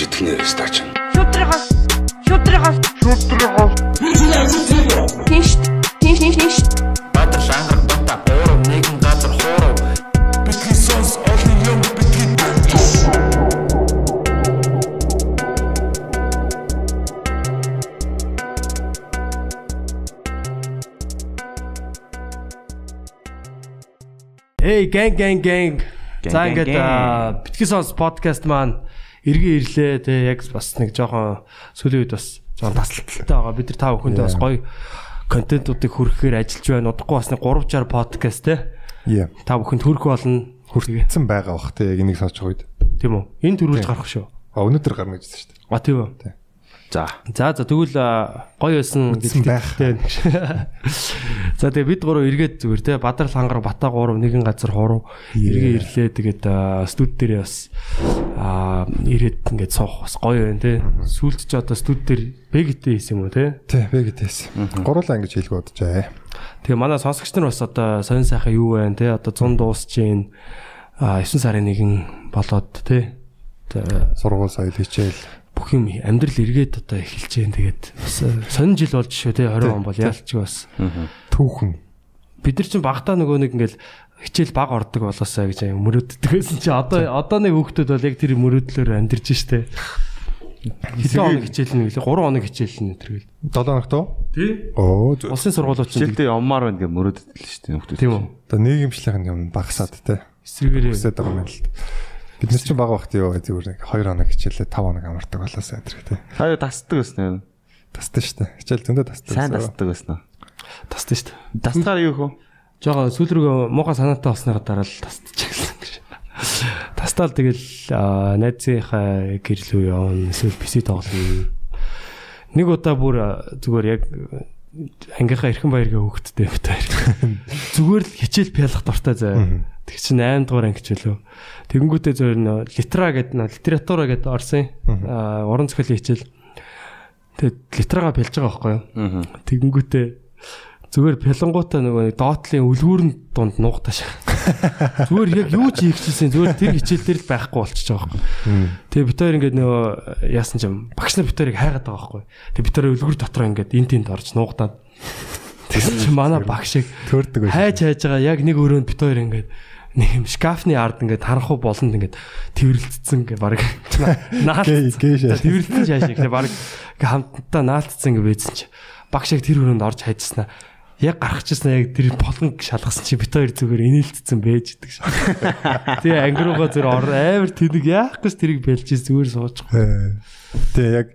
гэж итгэнэ стач. Шүтрэх шүтрэх шүтрэх. Тинш тинш тинш. Батар шангар бата оор нэгэн газар хоороо. Бидний сонс олон юм бидний. Эй, gang gang gang. За ингээд битгий сонс подкаст маань эргэн ирлээ те яг бас нэг жоохон сүүлийн үед бас жоохон тасалталтай байгаа. Бид нар та бүхэндээ бас гоё контентуудыг хүргэхээр ажиллаж байна. Удахгүй бас нэг 360 подкаст те. Та бүхэнд хүрэх болно. Хүртсэн байгаа бах те яг энийг байгаа үед. Тийм үү? Энэ төрүүлж гарах шүү. А өнөөдөр гарна гэж байна шүү дээ. А тийм үү? Тий. За. За за тэгвэл гоё байсан Үдсэн байх. За тэгээ бид гурав эргээд зүгээр те Бадрал хангар Бата гурав нэгэн газар хуруу эргээ ирлээ тэгээд студ дээр бас аа ирээд ингээд суух бас гоё байна те. Сүүлд ч одоо студ дээр бэгтэй хийсэн юм уу те. Тий, бэ гэдээс. Гурлаа ингэж хэлэх боджээ. Тэгээ манай сонсогч нар бас одоо сонин сайхан юу байна те одоо 100 дуусч а 9 сарын нэгэн болоод те. За, Сургууль соёл хичээл. Бүх юм амьдрал эргээд одоо эхэлж जैन тэгээд бас сонин жил болж шүү те 20 он бол яалч бас Түүхэн. бид нар чинь багтаа нөгөө нэг ингээл хичээл баг ордог болоосаа гэж юм мөрөддөг байсан чи одоо одоо нэг хүүхдүүд бол яг тэр мөрөдлөөр амьдэрж штэ. Хэдэн хоног хичээл нэг лээ 3 хоног хичээл нь тэргээл. 7 хоногт уу? Тий. Оо. Улсын сургуулиуд чинь Жилдээ явмаар байна гэж мөрөдөл шүү дээ нөхдөд. тийм үү. Одоо нийгэмшлийнх нь юм багасаад те. Эсвэргээрээ Хүсээд байгаа юм л та. Бид нар ч бага бахт юу зүгээр нэг 2 хоног хичээлээ 5 хоног амардаг болоосаа тэр те. Та юу тасдаг гэсэн юм. Тасдаг штэ. Хичээл зөндөө тасдаг. Сайн тасдаг гэсэн үү? тасдаг штэ. Тасгаар юу хөө? Жага сүүл рүү муухай санаатай болсныхаа дараа л тасдчихсан гэж. Тастаал тэгэл аа, найзынхаа гэрлүү явна эсвэл PC тоглоно. Нэг удаа бүр зүгээр яг ангийнхаа эрхэн баяргийн хөөхтдээ битээр. Зүгээр л хичээл пялах дуртай заа. Тэг чинь 8 дугаар анги хичээлөө. Тэгэнгүүтээ зөвөр нөө литра гэдэг нөө литература гэдэг орсон. Уран зохиолын хичээл. Тэгээд литрага пялж байгаа байхгүй юу? Тэгэнгүүтээ зүгээр пялангуудаа нөгөө нэг доотлын үлгүүрэн дунд нуугтааш. Зүгээр яг юу ч хийх гэсэн зүгээр тэр хичээл дээр л байхгүй болчихж байгаа байхгүй. Тэгээ бид хоёр ингээд нөгөө яасан ч юм багш нар бид хоёрыг хайгаад байгаа байхгүй. Тэгээ бид хоёр үлгүүр дотор ингээд эн тэнд орж нуугдаад. Тэгсэн чинь манай багш шиг Төрдөг байж. хайж хайж байгаа яг нэг өрөөнд бид хоёр ингээд нэг юм шкафны ард ингээд харанхуу болонд ингээд тэрвэрлцсэн ингээд баг наалтсан. гээ шааш. Ингээд баг хамтдаа наалтсан ингээд байцсан чи багш яг тэр өрөөнд орж хайжснаа яг гарах чийсэн яг тэр болгон шалгасан чи бит хоёр зүгээр инээлтсэн байж идэг шээ. Тэгээ ангируугаа зүр ор амар тэнэг яах гэж тэрийг бэлжээс зүгээр суучих. Тэгээ яг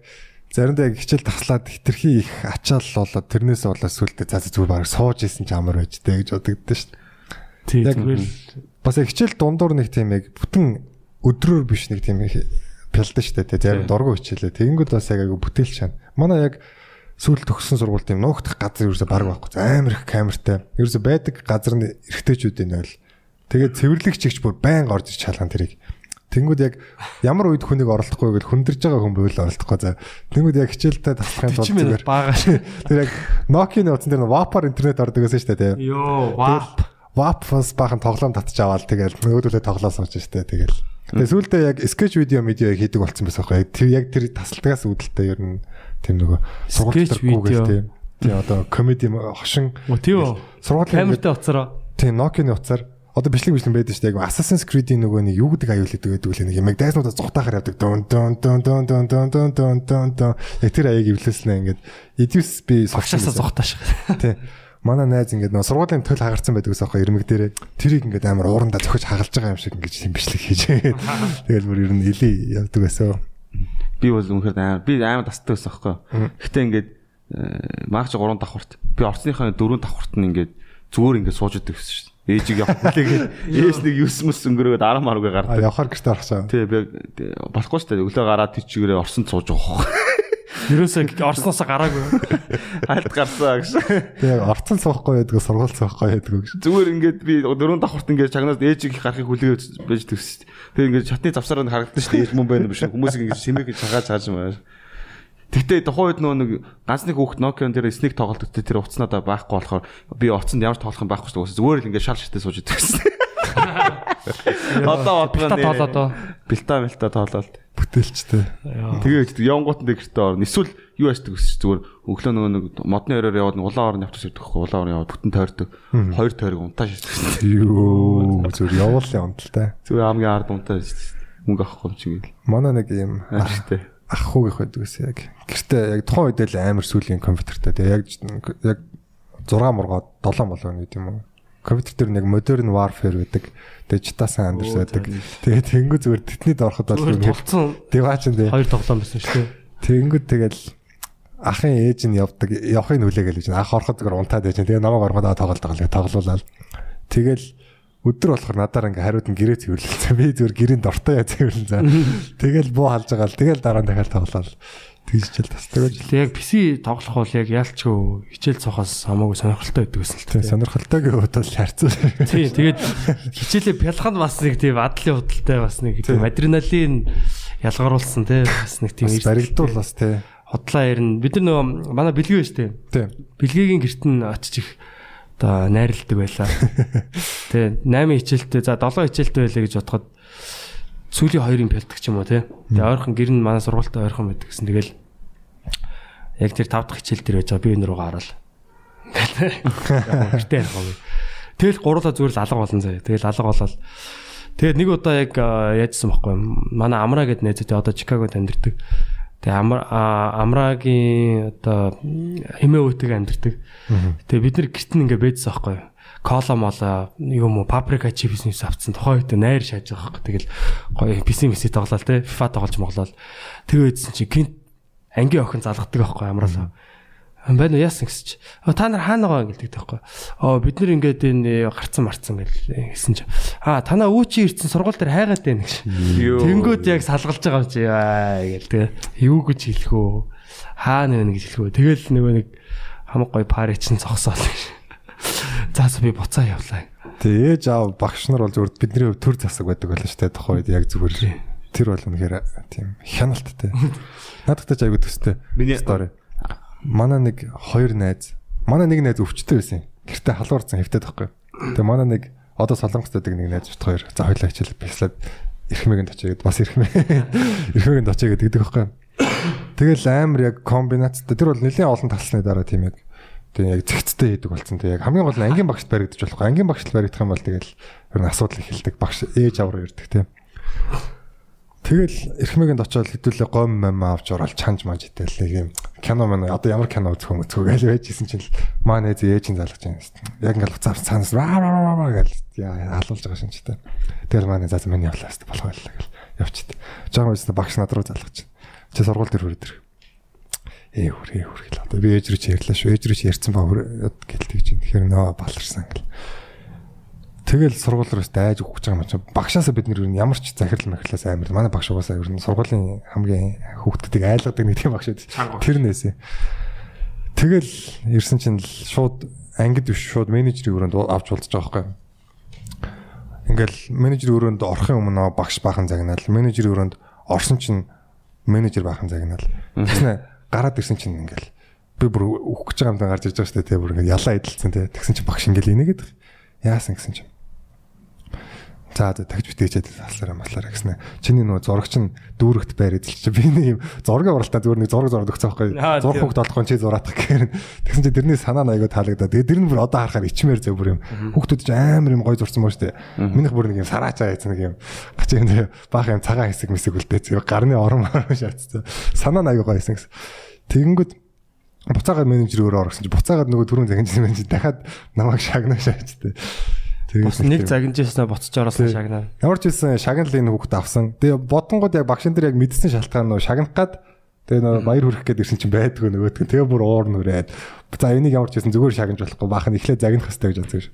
заримдаа яг хичээл таслаад хитрхи их ачаал болоод тэрнээс болоод сүултээ за зүгээр баг сууж исэн ч амар байж тээ гэж бодогдсон дээ. Тий Яг Бас яг хичээл дундуур нэг тийм яг бүтэн өдрөөр биш нэг тийм пялдан дээ. Тэгээ зарим дургу хичээлээ. Тэгэнгүүт бас яг агай бүтээлч шана. Манай яг сүүл төгссөн сургууль тийм нуугдах газар ерөөсө баг байхгүй. Амар их камертай. Ерөөсө байдаг газар нь эргэжтэйчүүдийн ойл. Тэгээд цэвэрлэгч чигч бүр байн орж ич чалган тэрийг. Тэнгүүд яг ямар үед хүнийг оролдохгүй гэл хүндэрж байгаа хүн байвал оролдохгүй за. Тэнгүүд яг хичээлтэй таслахын 40 тулд зүгээр. Тэр яг Nokia-ны утсан дээр Wapar интернет ордог гэсэн шүү дээ. Йоо, ваа. WAP-ос бахан тоглоом татж аваад тэгэл нөгөөдөлөө тоглоо сууж штэ тэгэл. Тэгээ сүүлдээ яг скетч видео медиа хийдэг болсон байсан байхгүй. Тэр яг тэр тасалдагаас үүдэлтэй ер нь тийм нөгөө Sketch video. тийм. Тийм одоо комеди хошин тийм сургуулийн Камертай уцаараа. тийм Nokia-ны утсаар одоо бичлэг бичлэг байдаг штэ яг Assassin's Creed-ийн нөгөө нэг юу гэдэг аюул гэдэг гэдэг үл нэг юм яг дайснуудаа зүхтаахаар явдаг дун дун дун дун дун дун дун дун дун дун яг тэр аяыг эвлэснэ ингээд Edius би Багшаасаа зогтааш. Тий. Манай найз ингээд нөгөө сургуулийн төл хагарсан байдаг гэсэн аахгүй ирмэг дээрээ тэрийг ингээд амар уурандаа зөхөж хагалж байгаа юм шиг ингээд тийм бичлэг хийж. Тэгэл бүр ер нь илий явдаг байсан. Би бол үнэхээр амар би амар тасдаг байсан байхгүй. Гэтэ ингээд маагч 3 давхарт. Би орцныхаа 4 давхарт нь ингээд зүгээр ингээд сууж идэг гэсэн шүү дээ. Ээжийг явах хүлээгээд ээж нэг 9 мөс өнгөрөөд 10 маруугаа гардаг. явахаар гэртээ орчихсон. Тий би болохгүй шүү дээ. Өглөө гараад тийчгээрээ орсон сууж байгаа Юурээс орсноос гараагүй. Хальт гарсан гэж. Тэг орцсон цаахгүй байдгаа сургуулсан байхгүй байдгаа гэж. Зүгээр ингээд би дөрөв давхарт ингээд чагнаас ээжиг гарахыг хүлээж байж төсс. Тэг ингээд шатны завсараа харагдсан шүү дээ. Ээж мөн байна биш. Хүмүүс ингээд сэмэг цагаа цааж маяг. Тэгтээ тухайн үед нөө нэг ганц нэг хүүхд Nokia дээр Snake тоглолт өгдөө тэр уцнаа да байхгүй болохоор би уцанд ямар тоглох юм байхгүй шүү. Зүгээр л ингээд шал шатаа сууж идсэн. Одоо бодгоо нэ. Билта тоолоо. Билта билта тоолоо. Бүтээлчтэй. Тэгээд явангууд нь гэртээ орно. Эсвэл юу яачдаг гэсэн зүгээр өглөө нөгөө нэг модны оройр яваад улаан орон явах хэрэгтэй байхгүй улаан орон яваад бүтэн тойрдог. Хоёр тойрог унтаа шийддэг. Юу зүгээр явуулын унталтай. Зүгээр хамгийн ард унтаа шийддэг. Мөнгө авахгүй юм чигээл. Манай нэг юм Ашигтай. ах хүүгийнх байдаг гэсэн яг. Гэртээ яг тухайн үед л амар сүүлийн компьютертэй. Тэгээ яг яг 6 мургаа 7 болоо нэг юм уу. Компьютер дээр нэг modern warfare байдаг. Тэгээ читасан андерс байдаг. Тэгээ тэнгүү зүгээр тэтнийд ороход бол юм товцсон диваач энэ хоёр тоглоом байсан шүү дээ. тэнгүү тэгэл ахын ээж нь явдаг явахыг нүлээгээл гэж ах ороход зүгээр унтаад байж. Тэгээ намайг ороход тоглолт тоглоо тоглоулаад. Тэгэл өдөр болохоор надаар ингээ хариуд нь гэрээ цэвэрлэлцээ. Би зүгээр гэрээнд дортой яа цэвэрлэн. Тэгэл буу халж байгаа л тэгэл дараа нь дахиад тоглоод тэгжчихэл тас. Тэгэл Тэгээ яг PC тоглох бол яг яалчгүй хичээл цохоос хамаагүй сонирхолтой байдаг гэсэн л тийм. сонирхолтойг бодвол харьцуу. Тийм тэгээд хичээлээ бялханд бас нэг тийм адлын худалтай бас нэг тийм адреналин ялгаруулсан тийм бас нэг тийм баригдуул бас тий. хотлоо ярина. Бид нар нөгөө манай бэлгээ байж тээ. Тий. Бэлгээгийн герт нь очиж их одоо найрладаг байлаа. Тэгээ 8 хичээлтэй за 7 хичээлтэй байлаа гэж бодоход сүүлийн хоёрын пялдаг ч юм уу тий. Тэгээ ойрхон гэр нь манай сургуультай ойрхон байдаг гэсэн. Тэгэл яг тэр 5 дахь хичээл дээр байж байгаа би энэ рүү гараал. Гэртээ ярих юм. Тэгэл гурлаа зүгээр л алга болон заяа. Тэгэл алга болоод Тэгээд нэг удаа яг яажсан байхгүй? Манай Амра гэдэг найзтай одоо Чикагод амьдардаг. Тэгээ Амрагийн одоо хэмээ өөтэйг амьдардаг. Тэгээ бид нар гэрт нь ингээ бэжсэн байхгүй? Кола мола юм уу паприка чипс нэс авцсан тухайн үед найр шааж байгаа байхгүй. Тэгэл гоё PC мэсэ тоглоал те FIFA тоглож моглол. Тэгээд чи гинт ангийн охин залгадаг байхгүй Амралаа. Байна уу яасан гэсэн чи. Та нар хаана байгаа гэлдэг таахгүй. Оо бид нар ингээд энэ гарцсан марцсан гэл гэсэн чи. Аа танаа өөчи ирсэн сургууль дээр хайгаад байна гэж. Тэнгүүд яг салгалж байгаа чи аа гэл тэгээ. Юу гэж хэлэх үү? Хаана вэ гэж хэлэх үү? Тэгэл нөгөө нэг хамаг гоё пари чин зогсоол гэж. Заас би буцаа явлаа. Тэгээ ээж аав багш нар бол зүгээр бидний хувь төр засаг байдаг байлаа шүү дээ. Тухайн үед яг зүгээр тэр бол үнэхээр тийм хяналттай. Надад ч айгу төстэй. Миний- story. Манай нэг хоёр найз, манай нэг найз өвчтөй байсан. Гэртээ халуурсан хэвтээд байхгүй. Тэгээ манай нэг одоо солонгост байдаг нэг найз бит хоёр. За хоёлаа хичээл бяцлаад эрхмээгэнд очие гэд бас эрхмээ. Эрхмээгэнд очие гэдэг байхгүй. Тэгэл амар яг комбинацтай. Тэр бол нэлийн олон талсны дараа тийм яг тийм яг зэгцтэй хийдэг болсон. Тэг яг хамгийн гол нь ангийн багшд баригдаж болохгүй. Ангийн багшд баригдах юм бол тэгэл ер нь асуудал эхэлдэг. Багш ээж авраа ирдэг тийм. Тэгэл эрхмээгэнд очиод хэдүүлээ гом мам авч ороод чанж маж итэл нэг юм кино мань одоо ямар кино үзэх үзэх гээл байжсэн чинь маа нээз ээжийн залгаж байна. Яг ингээл уцаар цаанаас гэл яа алуулж байгаа шинжтэй. Тэгэл маа нээ за миний явлаа хэвээр болох байлаа гэл явчихд. Жаахан үснэ багш над руу залгаж. Чи сургууль дээр хүрээд ир. Ээ хүр ээ хүр гэл одоо би ээж рүү чи ярьлаа шүү. Ээж рүү чи ярьсан ба хүр гэл тэгж юм. Тэгэхээр нөө баларсан гэл. Тэгэл сургууль руу дайж өгөх гэж байгаа юм чинь багшаасаа бид нэр ямар ч захирал махирлаас амар манай багш угаасаа ер нь сургуулийн хамгийн хүүхдүүдийг айлгадаг нэг тийм багш байдаг. Тэр нээсээ. Тэгэл ирсэн чинь л шууд ангид биш шууд менежерийн өрөөнд авч болдож байгаа байхгүй. Ингээл менежерийн өрөөнд орохын өмнө багш баахан загнаал менежерийн өрөөнд орсон чинь менежер баахан загнаал. Тэгснэ гараад ирсэн чинь ингээл би бүр өөх гэж байгаа юм даа гарч ирж байгаа шүү дээ. Бүр ингээд ялаа эдэлцэн тий тэгсэн чинь багш ингээл инегээд яасан гэсэн чинь За тагж битээчээд таслаараа маслаараа гэснэ. Чиний нөгөө зурагч нь дүүрэгт байр эзэлж чи би нэг юм зургийн уралдаа зүгээр нэг зураг зураг өгсөн байхгүй. Тийм. хөгд олох нь чи зураатах гэхээр тэгсэн чи тэрний санаа айгуу таалагдаа. Тэгээ тэр нь бүр одоо харахаар ичмээр зөв бүр юм. Хүүхдүүд ч амар юм гой зурсан мөн штэ. Минийх бүр нэг юм сараачаа яйцсан нэг юм. Гач юм баах юм цагаан хэсэг мэсэг үлдээ. Гарны орон орон шаацсан. Санаа нь айгуу гой байсан гэсэн. Тэгэнгүүт буцаагаад менежер өөрөө орсон чи буцаагаад нөгөө түрүүн загинжсэн юм чи дахиад намайг шагнаа шаачтай. Бас нэг загинжээснээ буцаж ороолсон шагнаа. Ямар ч хэлсэн шагналын энэ хүүхд авсан. Тэгээ бодонгууд яг багшин дээр яг мэдсэн шалтгаан нөө шагнах гад тэгээ нөө баяр хүрэх гээд ирсэн чинь байдгүй нөгөөдгөө тэгээ бүр уур нүрээд за энийг ямар ч хэлсэн зүгээр шагнаж болохгүй баахан эхлээд загнах хэрэгтэй гэж бодсон ш.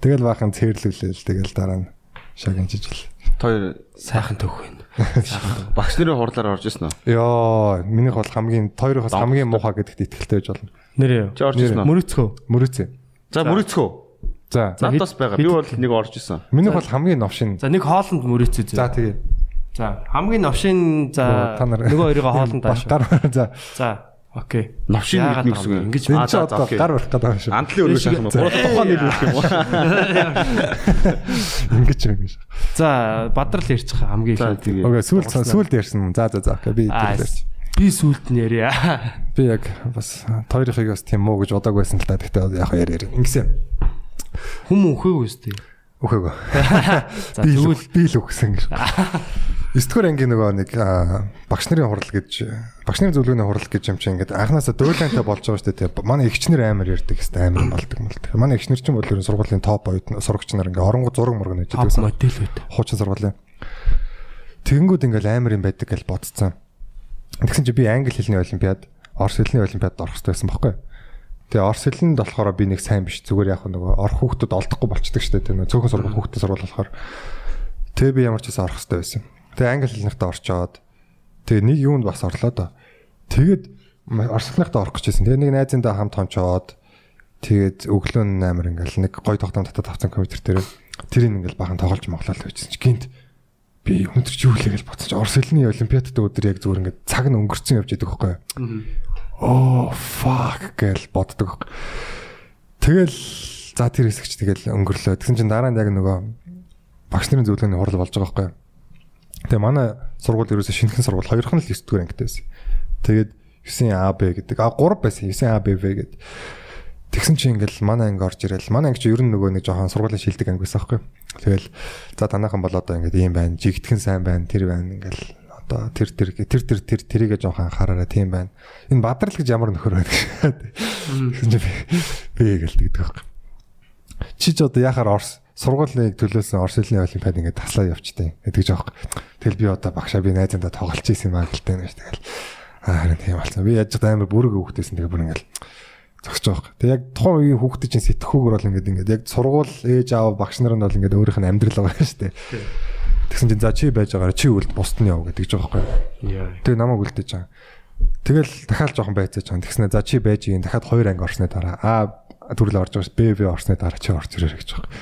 Тэгэл баахан цээрлүүлээл тэгэл дараа нь шагнажиж л. Тэр Сайхан төвх байна. багш нарын хурлаар орж ирсэн үү? Йоо, минийх бол хамгийн хоёроос хамгийн муухай гэдэгт итгэлтэй байж болно. Нэрээ. Чи орж ирсэн үү? Мөрөцгөө. Мөрөөцөө. За мөрөцгөө. За, Надаас байгаа. Би бол нэг орж ирсэн. минийх бол хамгийн новшин. За нэг хоолнд мөрөцөө. За тэгээ. За хамгийн новшин за нөгөө хоёроо хоолнд ааш. Гар за. За окей. Новшин гэдэг Ингэж гэсэн. Энд чи одоо гар барих гэдэг юм шиг. Антлын өргөж шахах юм уу? Буруу тухайн нэр өгөх юм уу? Ингэж юм гэж. За бадрал ярьчих хамгийн За их. тэгээ. Окей, сүүл сүүл дээрсэн. За за за. Окей, би Аа, тэр дээрс. Би сүулт нь ярья. Би яг бас хоёрыг бас тийм муу гэж удааг байсан л та. Гэхдээ яг яар яар. Ингэсэн. Хүм өхөөгүй үстэй. Үхээгөө. За Би л би л үхсэн гэж. 9 дугаар ангийн нөгөө нэг багш нарын хурал гэж багш нарын зөвлөгөөний хурал гэж юм чи ингээд анханасаа дөөлөнтэй болж байгаа шүү дээ. Манай эгчнэр амар ярьдаг хэвээр амар болдог мэл. Манай эгчнэр чинь бол ер нь сургуулийн топ оюут сурагч нар ингээд оронгоо зураг мураг нэж байсан. модель байт. Хуучин сургуулийн. Тэгэнгүүт ингээд амар юм байдаг гэж бодцсон. Тэгсэн чи би англи хэлний олимпиад, орос хэлний олимпиад орох хэрэгтэй байсан байхгүй юу? Тэгээ орос хэлэнд болохоор би нэг сайн биш зүгээр яг нөгөө орох хүүхдүүд олдохгүй болчдөг шүү дээ. Тэгээ цөөхөн сургууль хүүхдүүд сургууль болохоор тэгээ би ямар ч байсан орох хэрэгтэй байсан. Тэгээ англи хэлнийхтээ орчоод тэгээ нэг юунд бас орлоо доо. Тэгээд хэлнийхтээ орох гэжсэн. Тэгээ нэг найзындаа хамт хончоод тэгээд өглөө нь амар ингээл нэг гой тогтоом татаад авсан компьютер дээр тэрийг ингээл бахан тоглож моглол байжсэн чи гинт би өнөдөр чи юу лээ гэж бодсон чи орос хэлний олимпиадтай өдөр яг зүгээр ингээд цаг нь өнгөрцөн явж байдаг байхгүй? Оо fuck гэж боддог. Тэгэл за тэр хэсэгч тэгэл өнгөрлөө. Тэгсэн чинь дараа нь яг нөгөө багш нарын зөвлөгөөний хурал болж байгаа байхгүй? Тэгээ манай сургууль ерөөсө шинэхэн сургууль хоёрхан л 9 дугаар ангитай байсан. Тэгээд 9АБ гэдэг. А 3 байсан. 9АБВ гэдэг. Тэгсэн чинь ингээл манай анги орж ирэл. Манай анги чи ер нь нөгөө нэг жоохон сургуулийн шилдэг анги байсан байхгүй? Тэгэл за танайхан бол одоо ингээд ийм байна. Жигтгэн сайн байна. Тэр байна. Ингээл одоо тэр тэр тэр тэр тэр тэрийгэ жоохон анхаараараа тийм байна. Энэ бадрал гэж ямар нөхөр байдаг. Тэгсэн чинь би гэлдэгдэг байхгүй. Чи ч одоо яхаар орс сургуулийн төлөөсөн орс хэлний олимпиад ингээд таслаа явчихдээ гэдэг жоох. Тэгэл би одоо багшаа би найзандаа тоглож ийсэн юм аа гэлтэй нэ тэгэл. Аа харин тийм болсон. Би яаж ч амар бүрэг хөвгтэйсэн тэгээ бүр ингээд зогсож байгаа. Тэг яг тухайн үеийн хүүхдэд чинь сэтгхүүгээр бол ингээд ингээд яг сургууль ээж аав багш нар нь бол ингээд өөрийнх нь амьдрал байгаа шүү дээ. Тэгсэн чинь за чи байж байгаараа чи үлд бусд нь яв гэдэг жоо байхгүй. Яа. Тэг намайг үлдээж байгаа. Тэгэл дахиад жоохон байцааж байгаа. Тэгснэ за чи байж ийн дахиад хоёр анги орсны дараа А төрөл орж байгаа ш Б Б орсны дараа чи орж ирээ гэж байгаа.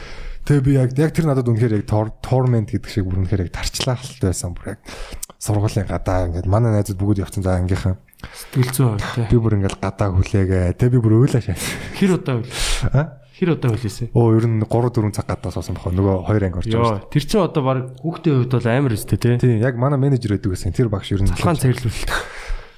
Тэгээ би яг яг тэр надад үнэхээр яг torment гэдэг шиг бүр үнэхээр яг тарчлаа халтай байсан бүр яг сургуулийн гадаа ингээд манай найзууд бүгд явцсан за ангийнхан Сэтгэл зүйн хувь би бүр ингээд гадаа хүлээгээ тэгээ би бүр өөлөө шаа. Хэр удаа үл. А? Хэр удаа үлээсэн? Оо ер нь 3 4 цаг гадаа суусан бохоо нөгөө хоёр анги орж байгаа Йоо, тэр чинь одоо баг хүүхдийн хувьд бол амар өстэй тий. шүү. Тийм яг манай менежер байдаг гэсэн тэр багш ер нь Талхаан цэрлүүлэлт.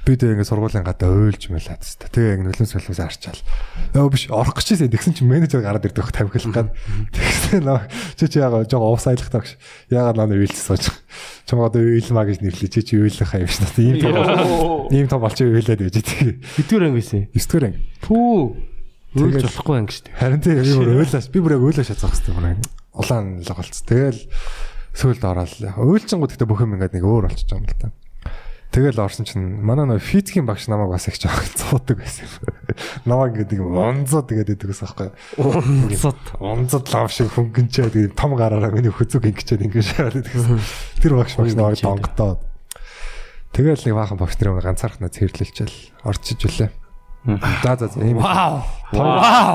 би тэгээ ингээд сургуулийн гадаа уйлж мэлээд тест. Тэгээ яг нөлөөс солиос арчаал. Яа биш орох гэж байсан. Тэгсэн чинь менежер гараад ирдэг тавхилах гад. Тэгсэн нөө чи чи яага жоо уусайлах тагш. Яагаад наа уйлж сууж. Чам одоо уйлмаа гэж нэрлээ. Чи чи уйлах хаа юм шиг. Ийм том ийм том болчих уйлаад байж тийг. Хэдвэр анги байсан? 9 дэх анги. Пүү. Тэгэл- болохгүй шүү дээ. Харин тийм бүр уйлааш. Би бүр яг уйлааш шатах хэрэгтэй бүр. Улаан л голц. Тэгэл сөүлд ороод уйлчингууд гэхдээ бүх юм ингээд нэг өөр болчихж байгаа юм л та. Тэгэл орсон чинь манай нөө физикийн багш намайг бас их жоох цуудаг байсан юм. Намайг ингээд нэг онзоо тэгээд идэг гэсэн байхгүй. Унцад. Онзод лав шиг хөнгөнчээ тэгээд том гараараа миний хөзөг ингэчээд ингээд шаад идэгсэн. Тэр багш багш намайг донготоод. Тэгэл нэг баахан багш нарын ганцаархнаа цэрлэлчээл орчиж үлээ. За за за ийм. Вау.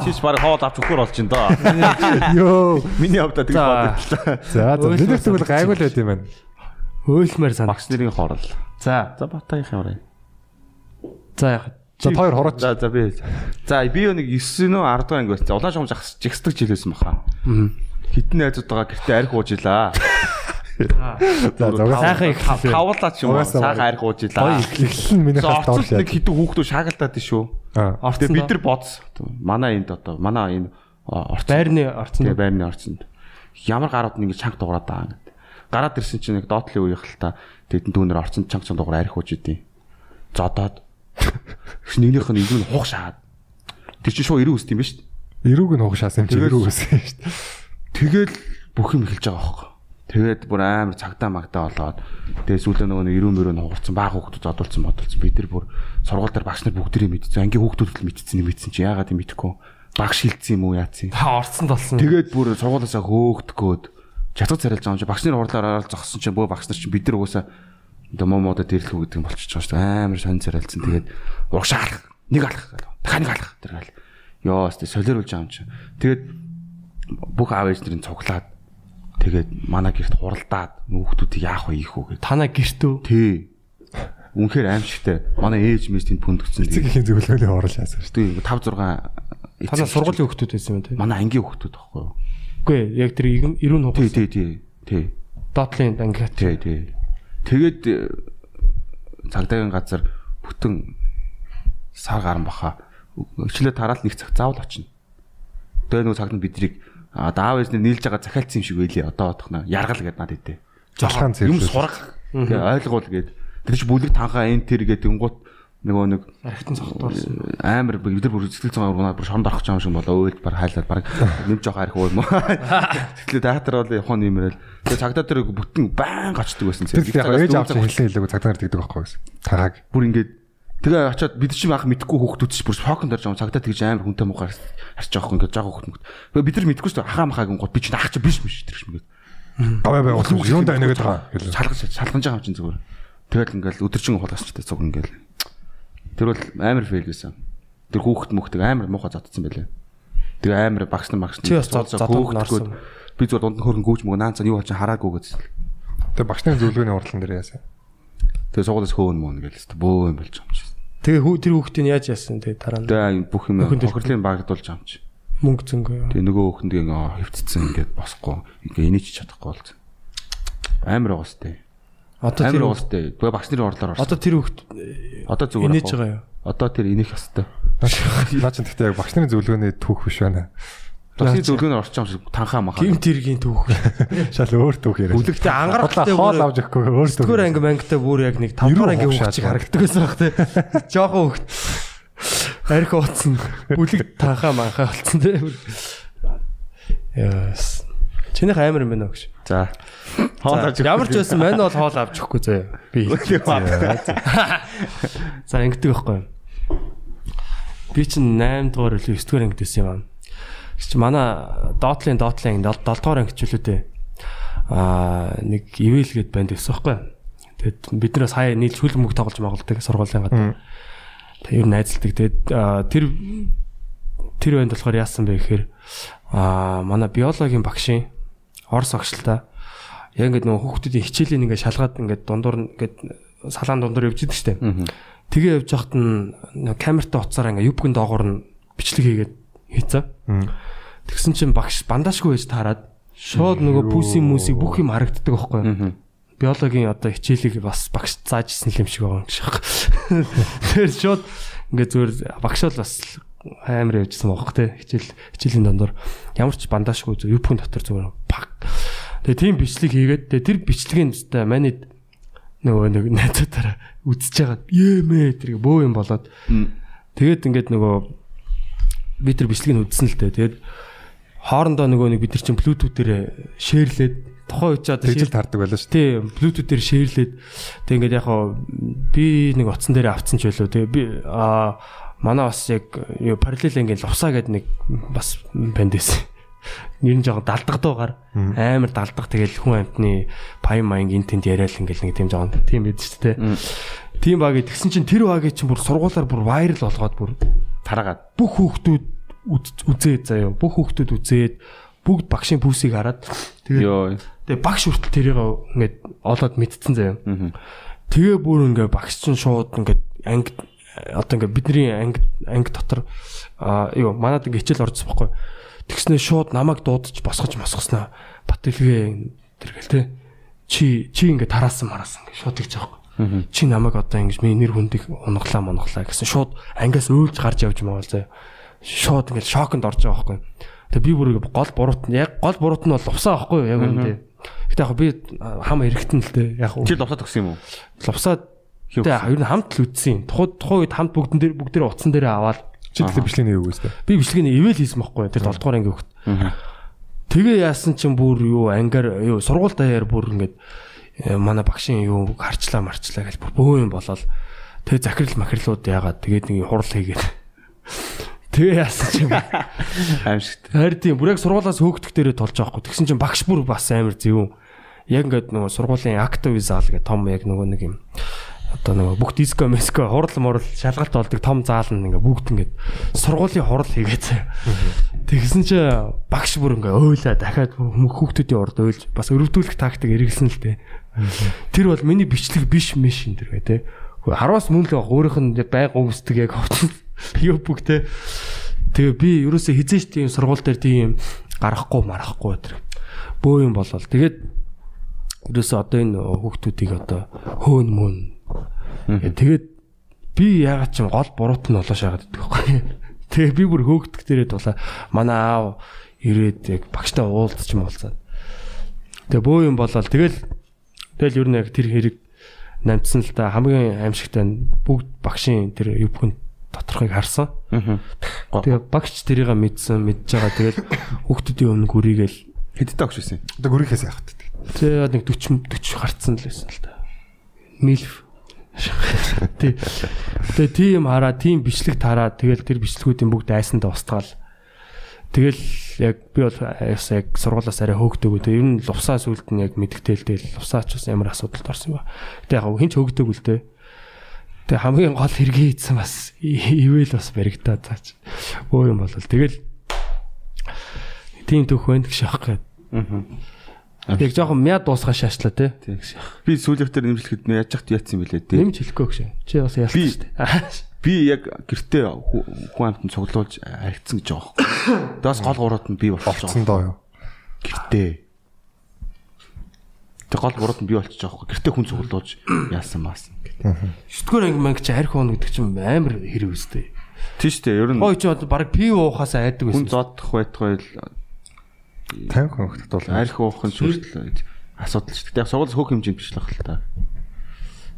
Чич баг хоол авч өгөхөр болж байна да. Йоо. Миний хувьд тэгж бодлоо. За за бид тэгвэл гайгүй л байд юм байна. Өөлмөр сан. Багш нарын хорол. За. За батахийн орой. За яг. За хоёр хорооч. За за би. За би нэг 9 нөө 10 дахь анги байсан. Улаан шугам жигсдэг жилээсэн баха. Хитэн найзуудтайгаа гэртээ арх уужила. За за угаас Сайхан их хэлээ. Хавлаач юм Сайхан арх уужила. эхлэл нь миний хат Орцод доор нэг хитэн хүүхдүүд шаагалдаад тий шүү. Орцсон бид нар бодс. Манай энд одоо манай энэ орц байрны орцсон. Тэгээ байрны орцонд ямар гарууд нэг чанга дуурайд байгаа юм. Гараад ирсэн чинь нэг доотлын үеийн хальта тэдэн дүүнер орцонд чанга чанга дуурай арих ууж идэв. Зодоод нэгнийх нь илүү хух шаад. Тэр чинь шууд ирүү үст юм ба шүү дээ. Ирүүг нь хугашаасан юм чи Тэгээс- ирүүг өсөн шүү. Тэгэл бүх юм эхэлж байгаа байхгүй. Тэгээд бүр амар цагтаа магтаа болоод тэгээд сүүлдээ нөгөө нэг ирүүн мөрөө хугарсан баг хүүхдүүд зодулсан бодулсан. Бид нар бүр сургууль дээр багш нар бүгдээрээ мэдсэн. Ангийн хүүхдүүд л мэдсэн юм мэдсэн чи яагаад юм мэдэхгүй. Багш хилцсэн юм уу яатсан. Та орцсон толсон. Тэгээд бүр сургуулиасаа хөөгдгөөд чатга царилж байгаа юм чи багш нарын хурлаар ороод зогссон чинь бөө багш нар чинь бид нар угаасаа одоо момодо дээрлэх үү гэдэг юм болчихж байгаа шүү дээ. Амар сонь царилсан. Тэгээд урагшаалах, нэг алах, дахиад нэг алах тэр гал. Йоо, өстө солируулж байгаа юм чи. Тэгээд бүх аав ээж нарын цуглаад тэгээд манай гэрт хуралдаад хүүхдүүдийг яах вэ ийх үү гэдэг. Танаа гэртөө. Тий. Үнэхээр аимшигтай. Манай ээж мэс тэнд пүндгцэн. Эцэг ихийн зөвлөгөөний орол яасан шүү. Тэгээд 5 6 Танаа сургуулийн хүүхдүүд байсан юм тий. манай ангийн хүүхдүүд байхгүй юу? Үгүй ээ, яг тэр ирүүн Тий, хугацаа. тий, тий. Тий. Дотлын ангиат. Тий, тий. Тэгээд э, цагдаагийн газар бүтэн сар гарan баха. Өчлөө тараал нэг цаг заавал очино. Тэгээ нөгөө цагт бидрийг а даав эзнэр нийлж байгаа захиалцсан юм шиг байлээ. Одоо бодохно. Яргал гэдэг надад. Залхаан Юм зэрэг. сурах. Тэгээ ойлгуул гээд. Тэр чи бүлэг танхаа энтер гэдэг гингууд нөгөө нэг Архитын цогтолсон. амар бид нар бүр сэтгэл зүйн амар бүр шонд орох юм шиг болоо өөл бар хайлаад баг нэмж жоох арих уу юм уу. Тэгэхээр театр бол нь юмрэл. Тэгээ цагдаа тэр бүтэн баян гачдаг байсан. Тэр яг ээж авч хэлсэн хэлээгүй цагдаагаар тэгдэг байхгүй гэсэн. Тагааг. бүр ингээд тэгээ очиод бид чинь анх мэдхгүй хүүхдүүд чинь бүр шоконд орж байгаа цагдаа тэгж амар хүнтэй муугаар харж байгаа юм ингээд жаа хүүхд мөхт. Тэгээ бид нар мэдхгүй шүү дээ хаа махааг гот би чинь ах чи биш биш тэр шиг ингээд. Гаваа бай уулах юунд анаагээд байгаа. Шалгаж шалгаж байгаа юм чинь зүгээр. Тэгэл ингээд өдөржин хулгасчтай цуг ингээд. Тэр бол амар фейл байсан. Тэр хүүхд мөхтөг амар муухай затцсан байлаа. Тэгээ амар багш нар Чи бас зодонд орсон. Би зүгээр дунд нь хөргөн гүйж мөгөө наан цаа юу болж хараагүй гэж. Тэгээ багшны зөвлөгөөний урдлан дээр яасан. Тэгээ суугаас хөөн мөн гээл бөө юм болж юм чи. Тэгээ хүү тэр хүүхдийн яаж яасан тэгээ дараа нь Тэгээ бүх юм хохирлын юм чи. мөнгө зөнгөө. Тэгээ нөгөө хөхөнд ингээ хөвцсөн ингээд босхгүй ингээ инеч чадахгүй болсон. Амар байгаа сте. Одоо тэр байгаа сте. Тэгээ багш нарын орлоор орсон. одоо тэр хүүхд Одоо зүгээр уу? байгаа юу? Одоо тэр инех хэвээр. Наа чинь гэхдээ яг багшны зөвлөгөөний түүх биш байна. Багшны зөвлөгөөнөөр орчих юм шиг танхаа махаа. Гимт хэргийн түүх. Шал өөр түүх яриа. Үлэгтэй ангарахтай хоол авч өгөхгүй өөр түүх. Дөрөөр анги мангтай бүр яг нэг 5 дугаар анги хавшаад. харагддаг байсан баг те. Жохон хүүхд. Арх ууцсан. Бүлэг танхаа манхаа болцсон те. Яс. Чинийх амар юм байна уу гэж. За. Хоол авч Ямар ч байсан мань бол хоол авч өгөхгүй заяа. Би. За ингэдэг байхгүй юу? Би чинь 8 дугаар или 9 дугаар ангид байсан юм аа. Чи манай доотлын доотлын 7 дугаар ангид ч үлээ дээ. Аа нэг ивэл гээд банд байсан байхгүй юу? Тэгэд биднээс хаяа нийл шүлэг мөнгө тоглож магалдаг сургуулийн гадаа. Тэг ер нь найзалдаг. Тэгэд аа, тэр тэр банд болохоор яасан бэ гэхээр аа манай биологийн багшийн Орос агшилтаа яг ингээд нөгөө хүүхдүүдийн хичээлийн ингээд шалгаад ингээд дундуур ингээд салаан дундуур явж идэг штеп. Тэгээ явж байхад нь нөгөө камертай уцаараа ингээд юбгэн доогоор нь бичлэг хийгээд хийцээ. Тэгсэн чинь багш бандажгүй байж таарад шууд нөгөө пүүсийн мүсийг бүх юм харагддаг байхгүй юу? биологийн одоо хичээлийг бас багш зааж исэн юм шиг байгаа юм шиг. Тэр шууд ингээ зүгээр багш бол бас амар явжсан бохох те хичээл хичээлийн дондор ямар ч бандажгүй зөв юпхэн дотор зүгээр пак. Тэгээ тийм бичлэг хийгээд тэгээ тэр бичлэгийн өстэй манай нөгөө нэг найзуудаараа үзэж байгаа юмээ тэр бөө юм болоод тэгээд ингээд нөгөө би тэр бичлэгийг үзсэн л дээ. Тэгээд хоорондоо нөгөө нэг бид нар чинь блютуутээр шеэрлээд тухайн үед ч одоо Тэгжил таардаг байлаа шүү. тий блютуутээр шеэрлээд тэг ингээд яг хаа би нэг утсан дээр авцсан ч байлоо. Тэгээ би аа манай бас яг юу параллел ингээд лувсаа гэдэг нэг бас банд байсан. Нэр нь жоохон далдагдуугаар амар далдах тэгэл хүн амтны паян маяг эн тэнд яриад ингээл нэг тийм жоохон тийм байд шүү дээ. Тийм баг тэгсэн чинь тэр багийг чинь бүр сургуулаар бүр вайрал болгоод бүр тараагаад бүх хүүхдүүд үзээд заяа бүх хүүхдүүд үзээд бүгд багшийн пүүсийг хараад тэгээд тэгээ багш хүртэл тэрийг ингээд олоод мэдтсэн заяа. Тэгээ бүр ингээд багш чинь шууд ингээд анги одоо ингээд бидний анги анги дотор аа юу манад ингээд хичээл орсон байхгүй. Тэгснээ шууд намайг дуудаж босгож мосгосноо Батэлгээ тэргээл те чи чи ингээд тараасан мараасан ингээд шууд тэгж байгаа. Чи намайг одоо ингэж миний нэр хүндийг унглаа монглаа гэсэн шууд ангиас өөлж гарч явж маавал заяа. Шууд ингээд шоконд орж байгаа байхгүй. Тэгээ би бүр гол буруут нь яг гол буруут нь бол лувсаа байхгүй юу яг үүндээ. Гэтэ яг би хам эргэтэн л дээ яг Чи ловсоо төгсөн юм уу? лувсаа тэгээ ер нь хамт л үдсэн. Тухай тухайн үед хамт бүгдэн дээр бүгд дээр утсан дээрээ аваад Чи бичлэгийн нэг үгүйс дээ. би бичлэгийн ивэл хийсэн байхгүй юу. Тэр 7 дугаар анги хөхт. Тэгээ яасан чинь бүр юу ангиар юу сургууль даяар бүр ингээд э, манай багшийн юу харчлаа марчлаа гэж бөө юм болоод тэгээ захирал махирлууд яагаад тэгээд нэг хурал хийгээд тэгээ яасан чинь Аимшигт. Харин тийм бүр яг сургуулаас хөөгдөх дээрээ толж байгаа хгүй. Тэгсэн чинь багш бүр бас амар зөв. Яг ингээд нөгөө сургуулийн актив зал гэх том яг нөгөө нэг юм. Одоо нөгөө бүх диско меско хурал мурал шалгалт болдог том заал нь ингээд бүгд ингээд сургуулийн хурал хийгээд. Тэгсэн чи багш бүр ингээд ойлаа дахиад хүүхдүүдийн урд ойлж бас өрөвдүүлэх тактик эргэлсэн л дээ. Тэр бол миний бичлэг биш мэш энэ тэр гэ тэ. Хараас мөн л баг өөрийнх нь байг өмсдөг яг ховтон. Юу бүх тэ. Тэгээ би ерөөсөө хизээч тийм сургууль дээр тийм гарахгүй марахгүй тэр. Бөө юм болол. Тэгээд Ерөөсөө одоо энэ хүүхдүүдийг одоо хөөн мөн. Тэгээд би ягаад ч гол буруут нь болоо шаагаад идэх байхгүй. Тэгээ би бүр хөөгдөх дээрээ тулаа манай аав ирээд яг багштай уулзч юм болцаад. Тэгээ бөө юм болол тэгэл тэгэл ер нь яг тэр хэрэг намтсан л да хамгийн аимшигтай нь бүгд багшийн тэр юу бүхэн доторхыг харсан. Тэгээ багч тэрийг мэдсэн мэдж байгаа тэгэл хүүхдүүдийн өмнө гүрийгээл Хэдтэй багш байсан. Одоо гүрийнхээс яах вэ? тэгээ нэг 40 40 гарцсан л байсан л да. Милф. Тий. Тэгээ тийм хараа, тийм бичлэг тараа тэгэл тэр бичлэгүүдийн бүгд айсандаа устгаал. Тэгэл яг би бол яг сургуулаас арай хөөгдөг. Тэгээ ер нь лувсаа сүлд нь яг мэдгтээлтэй лувсаач бас ямар асуудалд орсон ба. Гэтэ яг хинч хөөгдөг үл дээ. Тэгээ хамгийн гол хэрэг хийсэн бас ивэл бас баригдаа цаач. Өөр юм бол тэгэл тийм төх байна гэж аахгүй. Аа. Яг жоохон мяд дуусгаа шаашлаа те. Би сүүлийнхтэр нэмжлэхэд нэ яаж яхад яатсан юм бэлээ те. Нэмж хэлэхгүй гэж. Чи бас яалтсан Би- шүү дээ. Би яг гэртээ хүн амтнд цуглуулж харигдсан гэж байгаа байхгүй. Даас гол гурууд нь би байгаа. доо юу. Гэртээ. Тэг гол гурууд нь би болчихж байгаа байхгүй. Гэртээ хүн цуглуулж яасан маасан. Шүтгөр анги манг чи арх уун гэдэг чинь амар хэрэг үстэй. Тийм шүү дээ. Ер нь Хой чи одоо баг пив уухаас айдаг хүн байсан. зодох байтугай л 50 хүн хөлт бол арх уух нь шүртэл асуудал шүү дээ. Яг сургууль хөөх хэмжээнд биш л ахал та.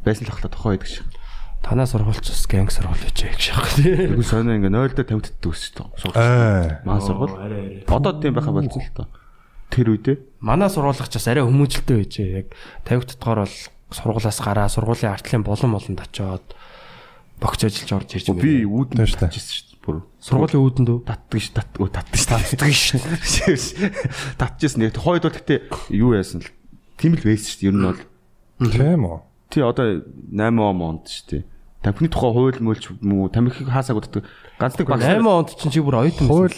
Байсан л ахал та тохоо байдаг шиг. Танаа сургуульч бас гэнг сургууль гэж яг шахах тий. Тэгвэл сонио ингээ 0 дээр 50 тэтдэг ус шүү дээ. Аа. Маань сургууль. Одоо тийм байха болсон л та. Тэр үедээ Манай сургуулагч бас арай хүмүүжлтэй байж яг 50 дотгоор бол сургуулаас гараа сургуулийн артлын болон болонд очиод богц ажиллаж орж ирж би байна. үүдэн Тийм шүү дээ. татчихсан шүү дээ. Бүр Сургуулийн үүдэн дөө. татдаг ш тат өө татдаг ш татдаг ш татчихсан яг хойд бол гэтээ юу яасан л тийм л байсан шүү дээ ер нь бол Тийм үү. тий одоо 8 онд шүү дээ тамхины тухай хууль мөлч мүү тамхиг хаасаг уддаг ганц нэг багш 8 онд чинь чи бүр оюутан Хууль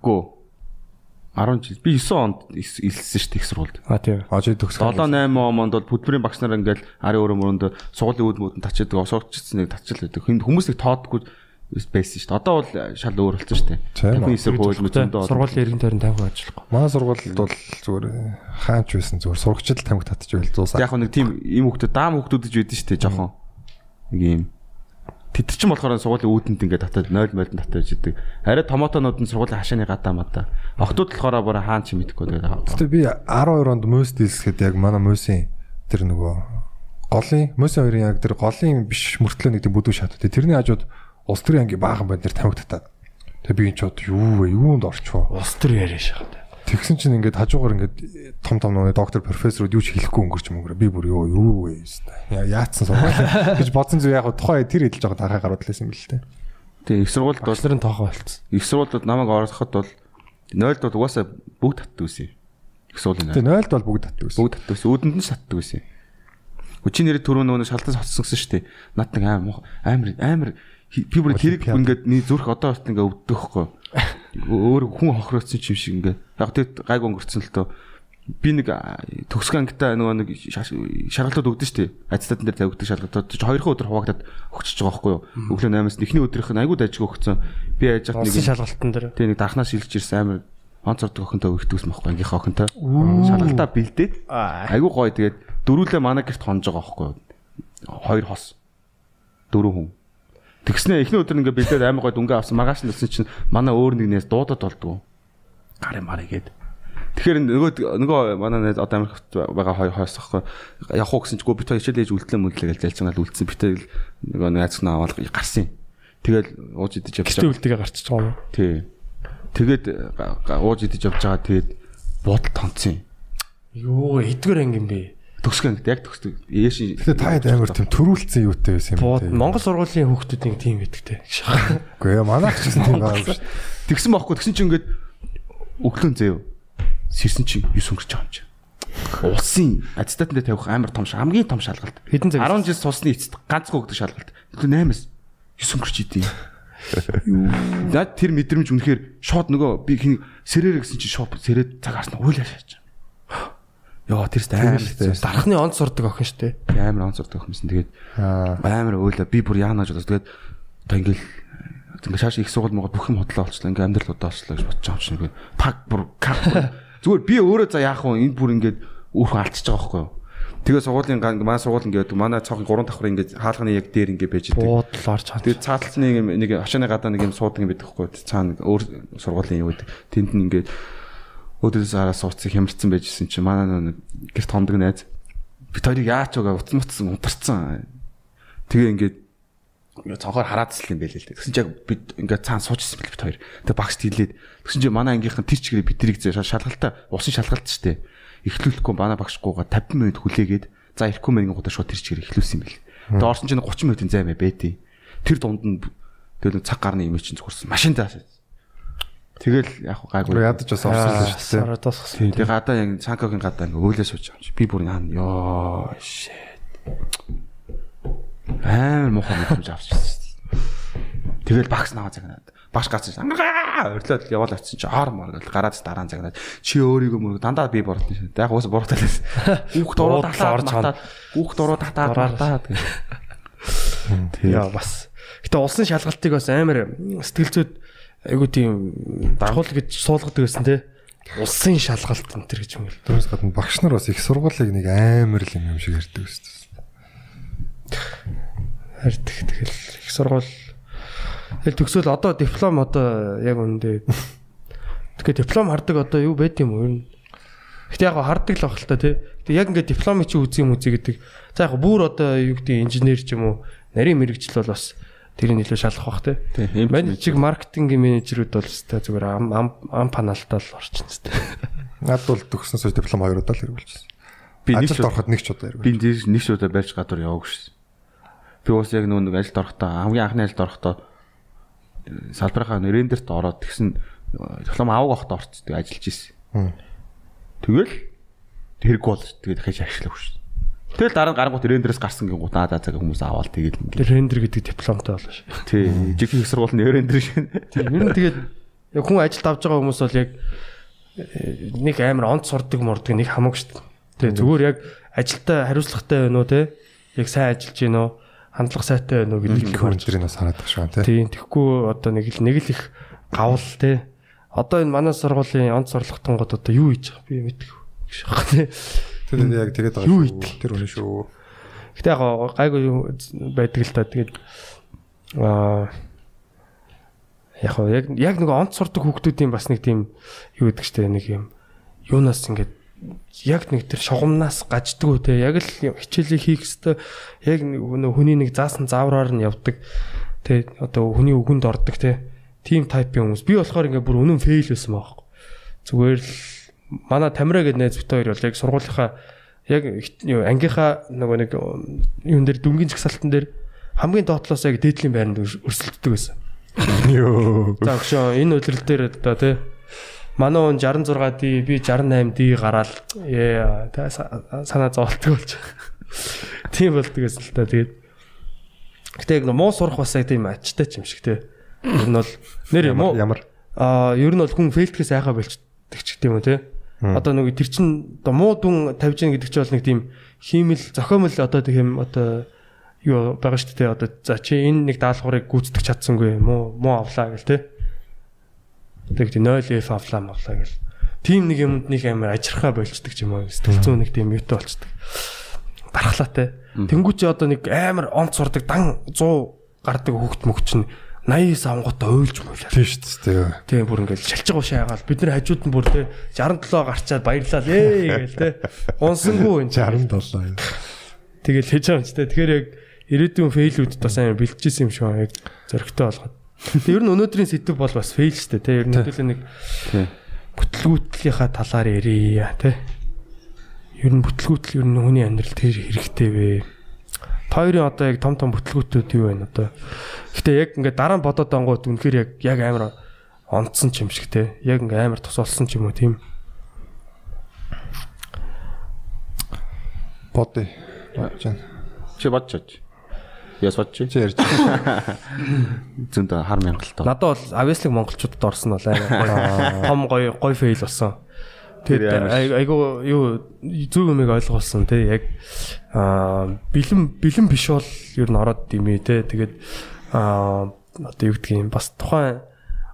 гоо 10 жил би 9 онд илсэн шүү дээ их сургуульд А тий. ажид төгсгөл. 7 8 онд бол хөдөлмөрийн багш нар ингээл ари өрөө мөрөнд сургуулийн үүд мөдөнд тачаадаг осоорчсон нэг тачил байдаг Хүн- хүмүүс их тоодгүй байсан шүү дээ одоо бол шал өөр болсон шүү дээ Тийм тамхины үү. эсрэг хууль мөдөндөө Сургуулийн иргэн тойрон тавих ажиллахгүй. Манай сургуульд бол зүгээр хаач байсан зүгээр сурагчд тамхи татчих байл зуусаа. яг нэг тийм ийм хүмүүс даам хүмүүс гэж байдэн шүү дээ жоохон нэг ийм Тэд чинь болохоор сургуулийн үүдэнд ингээд татаад 0 морьд татаж идэг. Арай томотонууд нь сургуулийн хашааны гадаа мадаа. Охтууд болохоор бүр хаан чи мэдэхгүй тэгээд. Гэтэ би 12 онд мөс дийлсэхэд яг манай мөсийн тэр нөгөө голын мөсийн хоёрын яг тэр голын биш мөртлөө нэг тийм бүдүү шатууд. Тэрний хажууд улс төрийн анги баахан байна тэр тамхи татаад. Тэгээ би энэ ч бод юу вэ? Юунд орчихоо. Улс төр яриа шахаад. Тэгсэн чинь ингээд хажуугаар ингээд том том нөгөө доктор профессоруд юу ч хэлэхгүй өнгөрч мөнгөрөө би бүр юу юу вэ яа яатсан сургууль гэж бодсон зү яг тухайн тэр хэлж байгаа дараа гарууд лээсэн юм л дээ. Тэгээ их сургуульд бол нарын тоохоо болцсон. их сургуулиуд намайг ороход бол 0-д бол угаасаа бүгд татдаг байсан. Их сургуулийн Тэгээ 0-д бол бүгд татдаг байсан. бүгд татдаг байсан. Үүдэнд нь татдаг байсан. Хүчин нэрээ түрүү нөгөө шалтан соцсон гэсэн шүү дээ. Над нэг аим амар амар би бүр тэрэг ингээд нэг зүрх одоо бас ингээд өвддөг хөхгүй. Өөр хүн хохирогдсон ч юм шиг ингээд. Яг тэгэд гайг өнгөрцөн л тоо. Би нэг төгсгөө ангита нөгөө нэг шаргалууд өгдөн дээ. Ацтатын дээр тавигддаг шалгалтууд ч хоёрхан өдөр хуваагдаад өгчөж байгаа байхгүй юу. Өглөө 8-аас нь эхний өдрийнх нь айгуу дайжиг өгцөн. Би яаж Улсын нэг шалгалтын дээр. Тэгээ нэг дархнаа шилж ирсэн амар онц ордог охинтой өгдөгс мөхгүй ангийнхаа охинтой. Шалгалтаа бэлдээд айгуу гоё тэгээд дөрүүлээ манай гэрт хонж байгаа байхгүй юу. Хоёр хос. Дөрөв хүн. Тэгснэ эхний өдөр ингээ бэлдээд амар гоё дүнгээ авсан маргааш нь өссөн чинь манай өөр нэгнээс дуудаад болдгоо. Гарын марыг гээд. Тэгэхээр нөгөө нөгөө манай нэг одоо Америкт байгаа хоёр хойс ахгүй явах уу гэсэн чигөө бит хоёр хичээл ээж үлдлээ мүллээ гэж залж байгаа л үлдсэн битэл нөгөө найз нь аваад гарсан. Тэгэл ууж идэж явж Гэртээ үлдэгээ гарчиж байгаа юм. Тий. Га- ууж идэж явж байгаа тэгээд бодол тонцсон. Юу хэдгээр анги юм бэ? Төгсгөн гэдэг яг төгсдөг. Ээш Тэгээ таад амар тийм төрүүлсэн юутай байсан юм те. Монгол сургуулийн хүүхдүүдийн тийм гэдэгтэй. Үгүй ээ манайх ч гэсэн тийм байгаа юм шүү. тэгсэн байхгүй тэгсэн чинь ингээд өглөө заяа. Сэрсэн чинь 9 өнгөрч байгаа юм чи. Улсын аттестатн дээр тавих амар том хамгийн том шалгалт. Хэдэн цаг? 10 жил сусны эцэст ганцхан өгдөг шалгалт. Тэр 8-аас 9 өнгөрч идэв. Юу. Наад тэр мэдрэмж үнэхээр шууд нөгөө би хин сэрээр гэсэн чи шууд сэрээд цаг харснаа уйлаа шааж. Яа тэрс амар хэцүү. Дархны онц сурдаг охин штэ. амар онцордог хүмүүс. Тэгээд Аа. амар өөлөө би бүр яанаж бодож тэгээд одоо ингээл ингээ шааш их сургууль мого бүх юм хотлоо олчлаа ингээ амьдрал удаачлаа гэж бодож байгаа юм чинь ингээ пак бүр кап зүгээр би өөрөө за яах вэ энд бүр ингээд өөрхөн алдчихж байгаа байхгүй юу Тэгээ сургуулийн манай сургууль ингээд манай цонхын гурван давхар ингээд хаалганы яг дээр ингээд байж идэг. буудал орж чад. Тэгээ цааталцны юм нэг хашааны гадаа нэг юм суудаг юм байдаг хгүй. Цаана өөр сургуулийн юу гэдэг. Тэнд нь ингээд өдөрөөс хараа сууцыг хямарсан байжсэн чинь манай нэг гэрт хондог найз бит хоёрыг яач угаа утас мутсан унтарсан. Тэгээ ингээд ингээд цонхоор хараадсан юм байл л дээ. Тэгсэн чинь яг бид ингээд цаана суужсэн бил бит хоёр. Тэгээ багш тэлээд тэгсэн чинь манай ангийнхан тэр чигээр бидрийг зэ шалгалтаа усын шалгалт ч дээ. Эхлүүлэхгүй манай багшгүйга 50 минут хүлээгээд за ирэхгүй мэнгийн гутаа шууд тэр чигээр эхлүүлсэн юм бил. Тэгээ орсон чинь 30 минутын займаа байтий. Тэр дунд нь нэг цаг гарны юм чинь зүгэрсэн. Машин заа. Тэгэл яг гайгүй. Ядаж бас орсон л шүү дээ. Тосгосон. Тийм. Тэгээ гадаа яг цанкогийн гадаа ингээ өөлөө сууж байгаа юм чи. Би бүр хаана ёо shit. Аа мохоо мэдэж авчихсан. Тэгэл багс наваа загнаад. Багш гацсан. Өрлөөд яваал авчихсан чи аар мар гэл гараад дараа нь загнаад. Чи өөрийгөө мөр дандаа би бордсон шин. Яг уус буруутал байсан. Хүүхд дуруу татаад матаад. Хүүхд дуруу татаад. Яа бас. Гэтэ улсын шалгалтыг бас амар сэтгэл зүйд айгу тийм даргуул гэж суулгадаг гэсэн те. Улсын шалгалт энэ төр гэж юм л. Тэрс гадна багш нар бас их сургуулийг нэг амар л юм юм шиг ярьдаг шүү дээ. Харьдаг тэгэл их сургууль Тэгэл төгсөөл одоо диплом одоо яг үндэ Тэгэхээр диплом хардаг одоо юу байд юм уу? Гэтэ яг хардаг л та тий. Гэтэ яг ингээд дипломыг чи үзье юм үзье гэдэг. За яг бүр одоо юу гэдэг инженер ч юм уу нарийн мэрэгжил бол бас тэрийг нөлөө шалгах бах тий. Тийм. Манай чиг маркетингийн менежерүүд бол өстэй зүгээр ам ам ам панаалтаа л орчин өстэй. Над бол төгсөн сууж диплом хоёр удаа л хэрэгүүлчихсэн. Би нэг шууд ороход нэг ч удаа хэрэггүй. би тэр нэг шуудаа барьж гадуур яваагүй шээ. Би уус яг нэг ажилд орохдоо хамгийн анхны ажилд орохдоо э, салбарынхаа нэрендерт ороод тэгсэн э, диплом аваг авахд орцдог ажиллаж исэн. Хм. Тэгэл тэрэг бол тэгээд дахиж ашиглаагүй шээ. Тэгэл дараа нь гарангуут рендерээс гарсан гингууд аа за цаг хүмүүс аваад тэгэл Тэр ингээд. рендер гэдэг дипломтой болно шүү. Тий. Жиг их сургууль нь рендер шин. Тийм ер нь тэгээд яг хүн ажилд авж байгаа хүмүүс бол яг э, нэг амар онц сурдаг мурдаг нэг шүү дээ. Тэгээ зүгээр яг ажилдаа хариуцлагатай байна уу те? Яг сайн ажиллаж гин үү? Хандлага сайтай байна уу гэдэг харж тэрийг бас хараад байгаа шүү дээ. Тийм тэгэхгүй одоо нэг л нэг л их гавл те. Одоо энэ манай сургуулийн онц сурлагтангууд одоо юу хийж байгаа би мэдгүй. гэж байна Тэр яг тэгээд байгаа шүү. Тэр үнэ шүү. Гэтэ яг гайгүй байдаг л та. Тэгээд аа яг яг яг нэг онц сурдаг хүүхдүүдийн бас нэг тийм юу гэдэг чтэй нэг юм юунаас ингээд яг нэг тэр шугамнаас гаждгүү те. Яг л хичээлийг хийх хэвээр яг нэг хүний нэг заасан заавраар нь явдаг те. Одоо хүний үгэнд ордог те. Тийм тайпын хүмүүс. Би болохоор ингээд бүр үнэн фейл байсан байхгүй. Зүгээр л манай тамира гэдэг найз бит хоёр бол яг сургуулийнхаа яг ангийнхаа нөгөө нэг юун дээр дүнгийн жагсаалтан дээр хамгийн доотлоос яг дээдлийн байранд өрс- өрсөлддөг байсан. Йоо. За өгшөө энэ үйлрэл дээр одоо тий манай он 66 ди би 68 ди гараал ээ санаа зовлтгүй болж. Тийм болдог гэсэн л та тэгээд Гэтэ яг муу сурах бас яг тийм ачтай ч юм шиг те. Ер нь бол нэр муу Ямар аа ер нь бол хүн фейлтгэс айхаа болчдөг ч гэдэм үү те. Одоо нэг тэр чин одоо муу дүн тавьж гин гэдэг чинь бол нэг тийм хиймэл зохиомл одоо тийм одоо юу байгаа шүү дээ одоо за чи энэ нэг даалгаврыг гүйцэтгэж чадсангүй муу муу авлаа гэл те. Тэг тийм 0F авлаа мавлаа гэл. Тим нэг юмд нэг амар ажирхаа болчдөг ч юм уу. Сэтгэл зүйн нэг тийм юутай болчдөг. Бархлаатай. Тэнгүүч одоо нэг амар онц сурдаг дан 100 гардаг хүүхд мөгч нь 89 авангуудаа ойлж мөйлээ. тийм шүү дээ. Тийм бүр ингээл шалж байгаа шаагаал бид нар хажууд нь бүр те 67 гарчаад баярлал ээ гээл те. Унсангүй энэ 67. Тэгэл хийж байгаа юм ч те. Тэгэхээр яг ирээдүйн фейлүүдэд бас амар бэлтжижсэн юм шиг байна. Зөрөгтэй болгоод. Тэг ер нь өнөөдрийн сэдв бол бас фейл штэ те. Ер нь хэдүүлээ нэг бүтлгүүтлийнхаа талаар ярия те. Ер нь бүтлгүүтл ер нь хүний амьдрал тэр хэрэгтэй вэ? Та хоёрын одоо яг том том бүтлгүүтүүд юу байна одоо? Гэтэ яг ингээд дараа нь бодоод ангууд үнэхээр яг яг амар онцсон ч юм шиг те. Яг ингээд амар тус болсон ч юм уу тийм. Бодъё. Бодож байна. Чи бодчих. Яс бодчих. Чи ярьж байна. Зөнд хар мянгалтай. Надад бол авьяаслыг монголчуудад орсон бол амар том гоё гоё фейл болсон. Тэгээд айгу юу зөв юмыг ойлгуулсан те яг бэлэн бэлэн биш бол ер нь ороод димээ те тэгээд одоо юу гэдгийг бас тухайн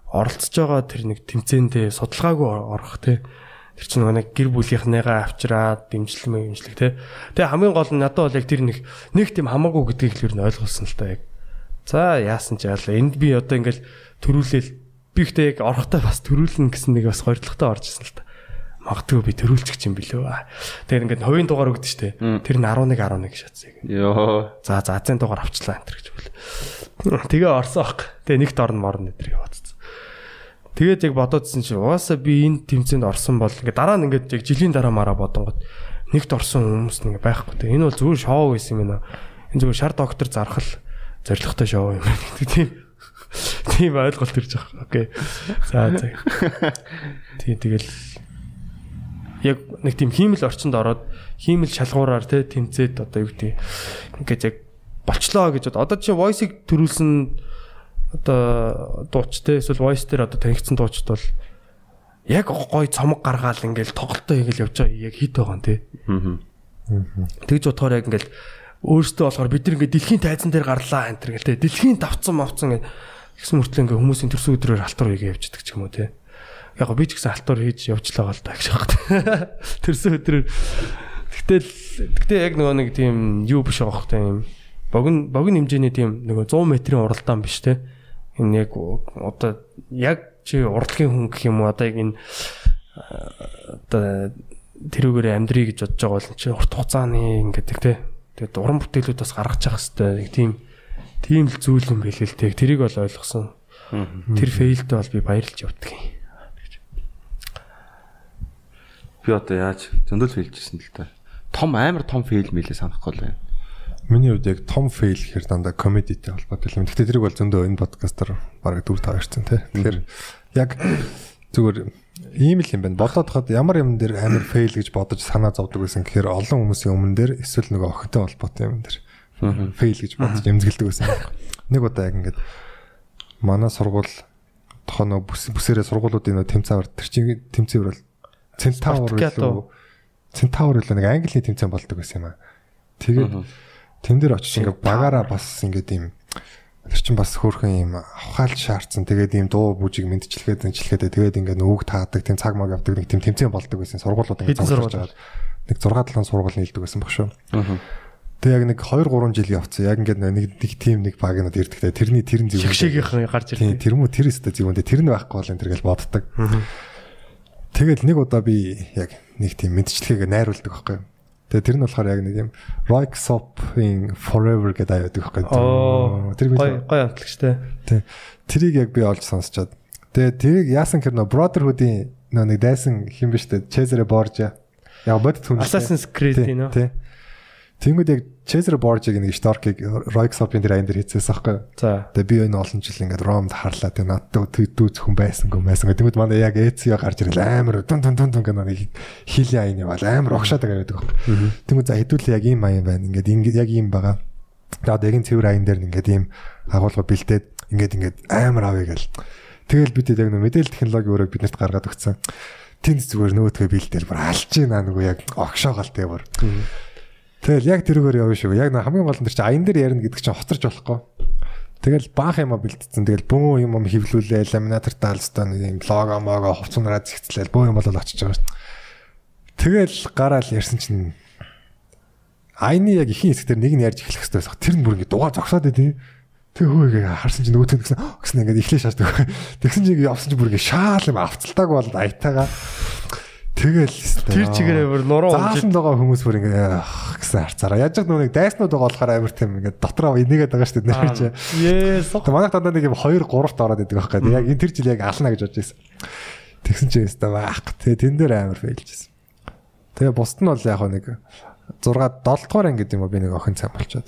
оролцож байгаа тэр нэг тэмцээндээ судалгаагүй ор- орох те Тэр чинь нэг гэр бүлийнхнээгаа авчираад дэмжлэмээ дэмжлэг те. Тэгээ хамгийн гол нь надад бол яг тэр нэг нэг тийм хамаагүй гэдгийг л ер нь ойлгуулсан л та яг. За яасан ч яалаа. Энд би одоо ингээл төрүүлээл би ихтэй яг орохтой бас төрүүлнэ гэсэн нэг бас хоёртлагтай орж исэн л та. Магадгүй би төрүүлчих юм билүү. Тэгээд ингээд хувийн дугаар өгдөө штэ. Тэр нь 11 11 шатсыг. Йоо. За за азийн дугаар авчлаа энэ гэж бэл. Тэгээ орсон ах. Тэгээ нэгт орно морно өдр яваадсан. Тэгээд яг бодоодсэн чи угаасаа би энэ тэмцээнд орсон бол ингээ дараа нь ингээд яг жилийн дараа мараа бодонгод нэгт орсон хүмүүс нэг байхгүй те. Энэ бол зүгээр шоу байсан юм байна. Энэ зүгээр шар доктор зархал зоригтой шоу юм байна гэдэг тийм. Тийм ойлголт ирж байгаа. Окей. За за. Тийм тэгэл яг нэг тийм хиймэл орчинд ороод хиймэл шалгуураар те тэмцээд одоо юу гэдэг ингээд яг болчлоо гэж одоо чи voice-ыг төрүүлсэн одоо дууч те эсвэл voice дээр одоо танигдсан дуучид бол яг гой цомог гаргаал ингээл тоглолтоо хийгээл явж байгаа яг хит байгаа те. Тэгж бодохоор яг ингээл өөртөө болохоор бид ингээд дэлхийн тайзан дээр гарлаа энэ төр гэл те. Дэлхийн давцсан мовцсон гэсэн мөртлөө ингээ хүмүүсийн төрсөн өдрөөр алтур хийгээ явждаг ч юм уу те яг би ч гэсэн алтуур хийж явжлаа гал та гэж байна. Тэрсэн өдрөөр Тэгтэл тэгтээ яг нөгөө нэг тийм юу биш байгаа хөх тийм богино богино хэмжээний тийм нөгөө 100 метрийн уралдаан биш те. Энэ яг одоо яг чи урлагийн хүн гэх юм уу одоо яг энэ одоо тэрүүгээр амьдрий гэж бодож байгаа бол чи урт хугацааны ингэдэг те. Тэгээд уран бүтээлүүд бас гаргаж явах хэрэгтэй. Нэг тийм тийм л зүйл юм билээ л те. Тэрийг бол ойлгосон. Тэр фейлдээ бол би баярлж явдаг юм. Би одоо яаж зөндөл фейлжсэн л та. Том амар том фейл мэлээ санахгүй л байна. Миний хувьд яг том фейл гэхээр дандаа комедитэй холбоотой юм. Гэхдээ тэрийг бол зөндөө энэ подкастаар бараг дүр тавьчихсан тий. Тэгэхээр яг зүгээр ийм л юм байна. Бодоод хад ямар юм дээр амар фейл гэж бодож санаа зовдөг байсан гэхээр олон хүмүүсийн өмнө дээр эсвэл нөгөө охинтой холбоотой юм дээр фейл гэж бодож эмзэгэлдэг байсан. Нэг удаа яг ингээд манай сургууль тохоо нөгөө бүсээрээ сургуулиудын нөгөө тэмцээвэр тэр чинь тэмцээвэр бол Центавр илүү Центавр илүү нэг английн тэмцээн болдог байсан юм аа. Тэгээд тэн дээр очиж ингээ багаараа бас ингээд ийм тэр чин бас хөөрхөн ийм авахаал шаардсан. Тэгээд ийм дуу бүжиг мэдчилгээд зэнчилгээд тэгээд ингээ нөөг таадаг тийм цаг маг явдаг нэг тийм тэмцээн болдог байсан. Сургуулиуд ингээ зурж байгаа. Нэг 6 7 сургууль нийлдэг байсан баг шүү. Тэг яг нэг 2 3 жил явцсан. Яг ингээд нэг нэг тим нэг багнууд ирдэгтэй. Тэрний тэрэн зөв. Шигшээгийнхэн гарч ирдэг. Тэр мүү тэр өстө зөвөндө тэр нь байхгүй бол энэ төр гэж боддог. Тэгэл нэг удаа би яг нэг тийм мэдчлэгийг найруулдаг байхгүй. Тэгээ тэр нь болохоор яг нэг юм Rock Sop-ийн Forever гэдэг аяадаг байхгүй. Тэр гоё гоё амтлагчтай. Тэ. Тэрийг яг би олж сонсчоод. Тэгээ тэрийг яасан гэхээр нөө Brotherhood-ийн нөө нэг дайсан хин биш үү? Cesare Borgia. Яг бодит хүн. Assassin's Creed тийм үү? Тэ. Тэнгүүд яг Cesare Borgia-г нэг Stark-ыг Rock Sop-ийн тэр аян дээр хийчихсэн байхгүй. За. Тэгээ би энэ олон жил ингээд Ромд харлаа тэгээ надад дүүц хүн байсангүй байсан. Тэнгүүд манай яг Ezio гарч ирэл амар дун дун дун дун гэнэ нэг хилийн аян явал амар огшоод байгаа гэдэг байхгүй. Тэнгүүд за хэдүүлээ яг ийм аян байна. Ингээд ингээд яг ийм байгаа. Тэгээд яг энэ цэвэр аян дээр ингээд ийм агуулга бэлдээд ингээд ингээд амар авъя гэл. Тэгэл бид яг нэг мэдээлэл технологи өөрөө биднэрт гаргаад өгсөн. Тэнд зүгээр нөөтгөө бэлдээл бүр алж гинэ нөгөө яг огшоогоол тэгээ бүр. Тэгэл яг тэрүүгээр явна шүү. Яг хамгийн гол нь тэр чинь аян дээр ярина гэдэг чинь хоцорч болохгүй. Тэгэл баах юм а бэлдсэн. Тэгэл бөө юм юм хевлүүлээ, ламинатор даалстаа нэг юм лого мого хувцунараа зэгцлээл бөө юм бол очиж байгаа шүү. Тэгэл гараал ярьсан чинь аяны яг ихийн хэсгээр нэг нь ярьж эхлэх хэрэгтэй байсан. Тэр нь бүр ингэ дугаа зогсоод байдیں۔ Тэг хөөгээ харсан чинь нөгөөт нь гэсэн гэсэн ингээд эхлэж шаарддаг. Тэгсэн чинь явсан чинь бүр ингэ шаал юм авцалтааг бол аятаага Тэгэл тэр чигээрээ бүр нуруу заасан байгаа хүмүүс бүр ингээ гэсэн харцаараа. Яаж ч нүг дайснууд байгаа болохоор амар тийм ингээ дотроо энийгээд байгаа шүү дээ нэр чи. Yes. Манайх дандаа нэг юм 2 3-т ороод идэг байхгүй. Яг энэ тэр жил яг ална гэж бодож байсан. Тэгсэн чинь өстой baах. Тэгээ тэн дээр амар фейлжсэн. Тэгээ бусд нь бол яг нэг 6 7 дугаар анги гэдэг юм би нэг охин цай болчоод.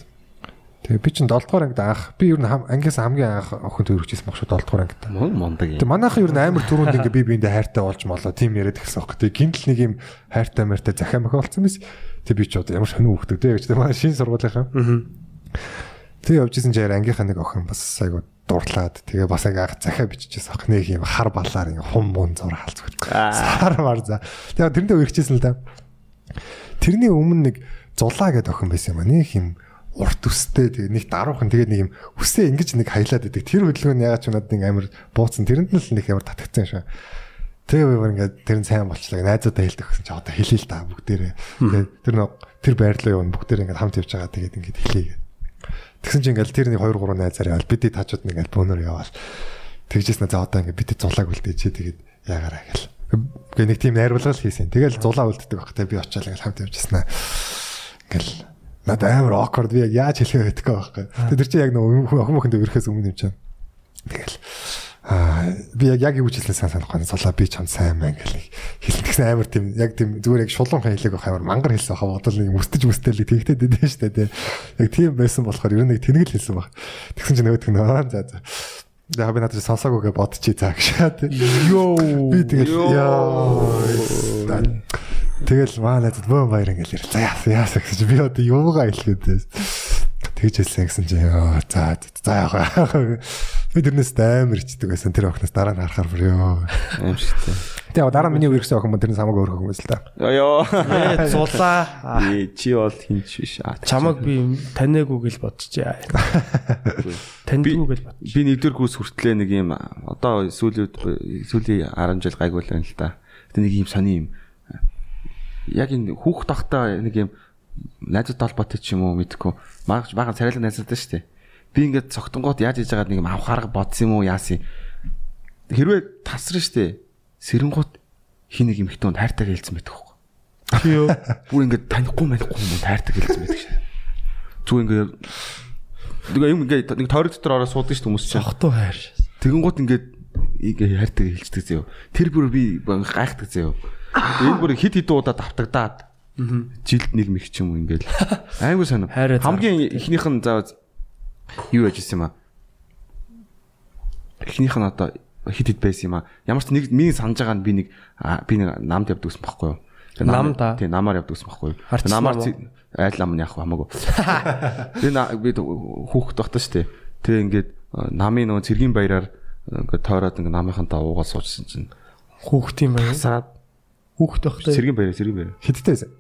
Тэгээ би чинь 7 дугаар ангид анх би ер нь ангиас хамгийн анх охин төрөгчсэн баг шүү 7 дугаар ангид. Мондаг юм. Тэгээ манайхан ер нь амар түрүүнд ингээ би биэндээ хайртай болж молоо тийм яриад эхэлсэн баг. Тэгээ гинтл нэг юм хайртай мэртэй захиа мөхө болсон биз. Тэгээ би ч одоо ямар сонио хөөхтэй тэгээ гэж тэгээ шинэ сургуулийнхаа. Тэгээ явж исэн чинь ангийнхаа нэг охин бас айгу дурлаад тэгээ бас ингээ анх захиа биччихсэн ах нэг юм хар балаар ингээ хум мун зур хаалц гэж. Сар мар за. Тэгээ тэрнээ үргэжсэн л да. Тэрний өмнө нэг зулаа гэдэг охин байсан юм аа. Нэг юм урт өстэй тэгээ нэг даруухан тэгээ нэг юм үсээ ингэж нэг хаялаад идэг. Тэр хөдөлгөөн ягаад ч надад нэг амар бууцсан. Тэрэнд нь л нэг амар татгцсан шүү. Тэгээ би бүр ингээд тэр нь сайн болчлаа. Найзуудаа хэлдэг гэсэн чи одоо хэлээ л та бүгдээрээ. Тэгээ тэр нэг тэр байрлал юу бүгдээрээ ингээд хамт явж байгаа. Тэгээд ингээд хэлээ. Тэгсэн чинь ингээд тэр нэг 2 3 найзаар явал бидний тажууд нэг ингээд бөөнөр яваал. Тэгжээс нэ за одоо ингээд бидний зулааг үлдээч тэгээд ягараа гэл. Гэ нэг тийм найруулга хийсэн. Тэгэл зулаа үлддэг баг. Тэгээ би очиад ингээд хамт явжсанаа. Ингээл надад амар awkward би яг яаж хэлэх вэ гэдэггүй байхгүй. Тэр чинь яг нэг охин мөхөндөө ирэхээс өмнө юм чинь. Тэгэл Аа би яг яг юу хэлсэн сайн санахгүй цолоо би чам сайн мэн гэл хэлчихсэн амар тийм яг тийм зүгээр яг шулуунхан хэлээг байх амар мангар хэлсэн хаа бодол нэг мөстөж мөстөл тэгтэй дэдэн штэ тий. Яг тийм байсан болохоор ер нь нэг тэнэг л хэлсэн баг. Тэгсэн чинь нөгөөдг нь аа за за. Яг би надад сонсоогүйгээ бодчих заа тий. Йоо би тэгэл яа. Тэгэл маа надад бөө баяр ингээл за яас гэж би одоо юугаа хэлэх вэ? Тэгж хэлсэн гэсэн чинь ёо за за яах Би тэрнээс амар ичдэг байсан. Тэр охноос дараа нь харахаар бүр ёо. Аим шигтэй. Тэгээ дараа нь миний үерхсэн охин мөн тэрнээс хамаагүй өөр охин байсан л да. Ёо. Зулаа. Чи бол хинч биш. Чамаг би таниагүй гэж бодчихъя. Таньдгүй гэж бод. Би нэгдүгээр курс хүртлээ нэг юм одоо сүүлийн сүүлийн 10 жил гайгүй л байна л да. Гэтэ нэг юм сони юм. Яг энэ хүүхд тахта нэг юм найзууд толботой ч юм уу мэдхгүй. Бага бага царайлаг найзууд шүү дээ. Би ингээд цогтонгууд яаж хийж байгааг нэг юм авах арга бодсон юм уу яасан хэрвээ тасрна штэ сэрэнгууд хин нэг юм хтөнд хайртайг хэлсэн байдаг хөө Тий юу. бүр ингээд танихгүй манихгүй юм хайртайг хэлсэн байдаг шээ. Зүг ингээд тэгээ юм ингээд нэг тойрог дотор ороо суудаг штэ хүмүүс чинь. Цохтуу хайр. тэгэнгუут ингээд ингээ хайртайг хэлцдэг зөө. Тэр бүр би гайхдаг зөө энэ бүр хит хит удаа давтагдаад жилд нэлмэх ч юм уу ингээл. Айгуу заа. хамгийн ихнийх нь заа юу яж ирсэн юм аа? Эхнийх нь одоо хит хит байсан юм аа. Ямар ч нэг миний санаж байгаа нь би нэг би нэг намд явдаг гэсэн байхгүй юу? Нам да. тий намаар явдаг гэсэн байхгүй юу? Намаар айл нам нь яг хамаагүй. Би би хүүхэд багтаа штэ тэгээ ингээд намын нөгөө цэргийн баяраар ингээд тойроод ингээд намынхантаа уугаад суучсан чинь Хүүхдийн баяр. сараад Хүүхд байхдаа цэргийн баяраа цэргийн баяраа Хиттэй байсан.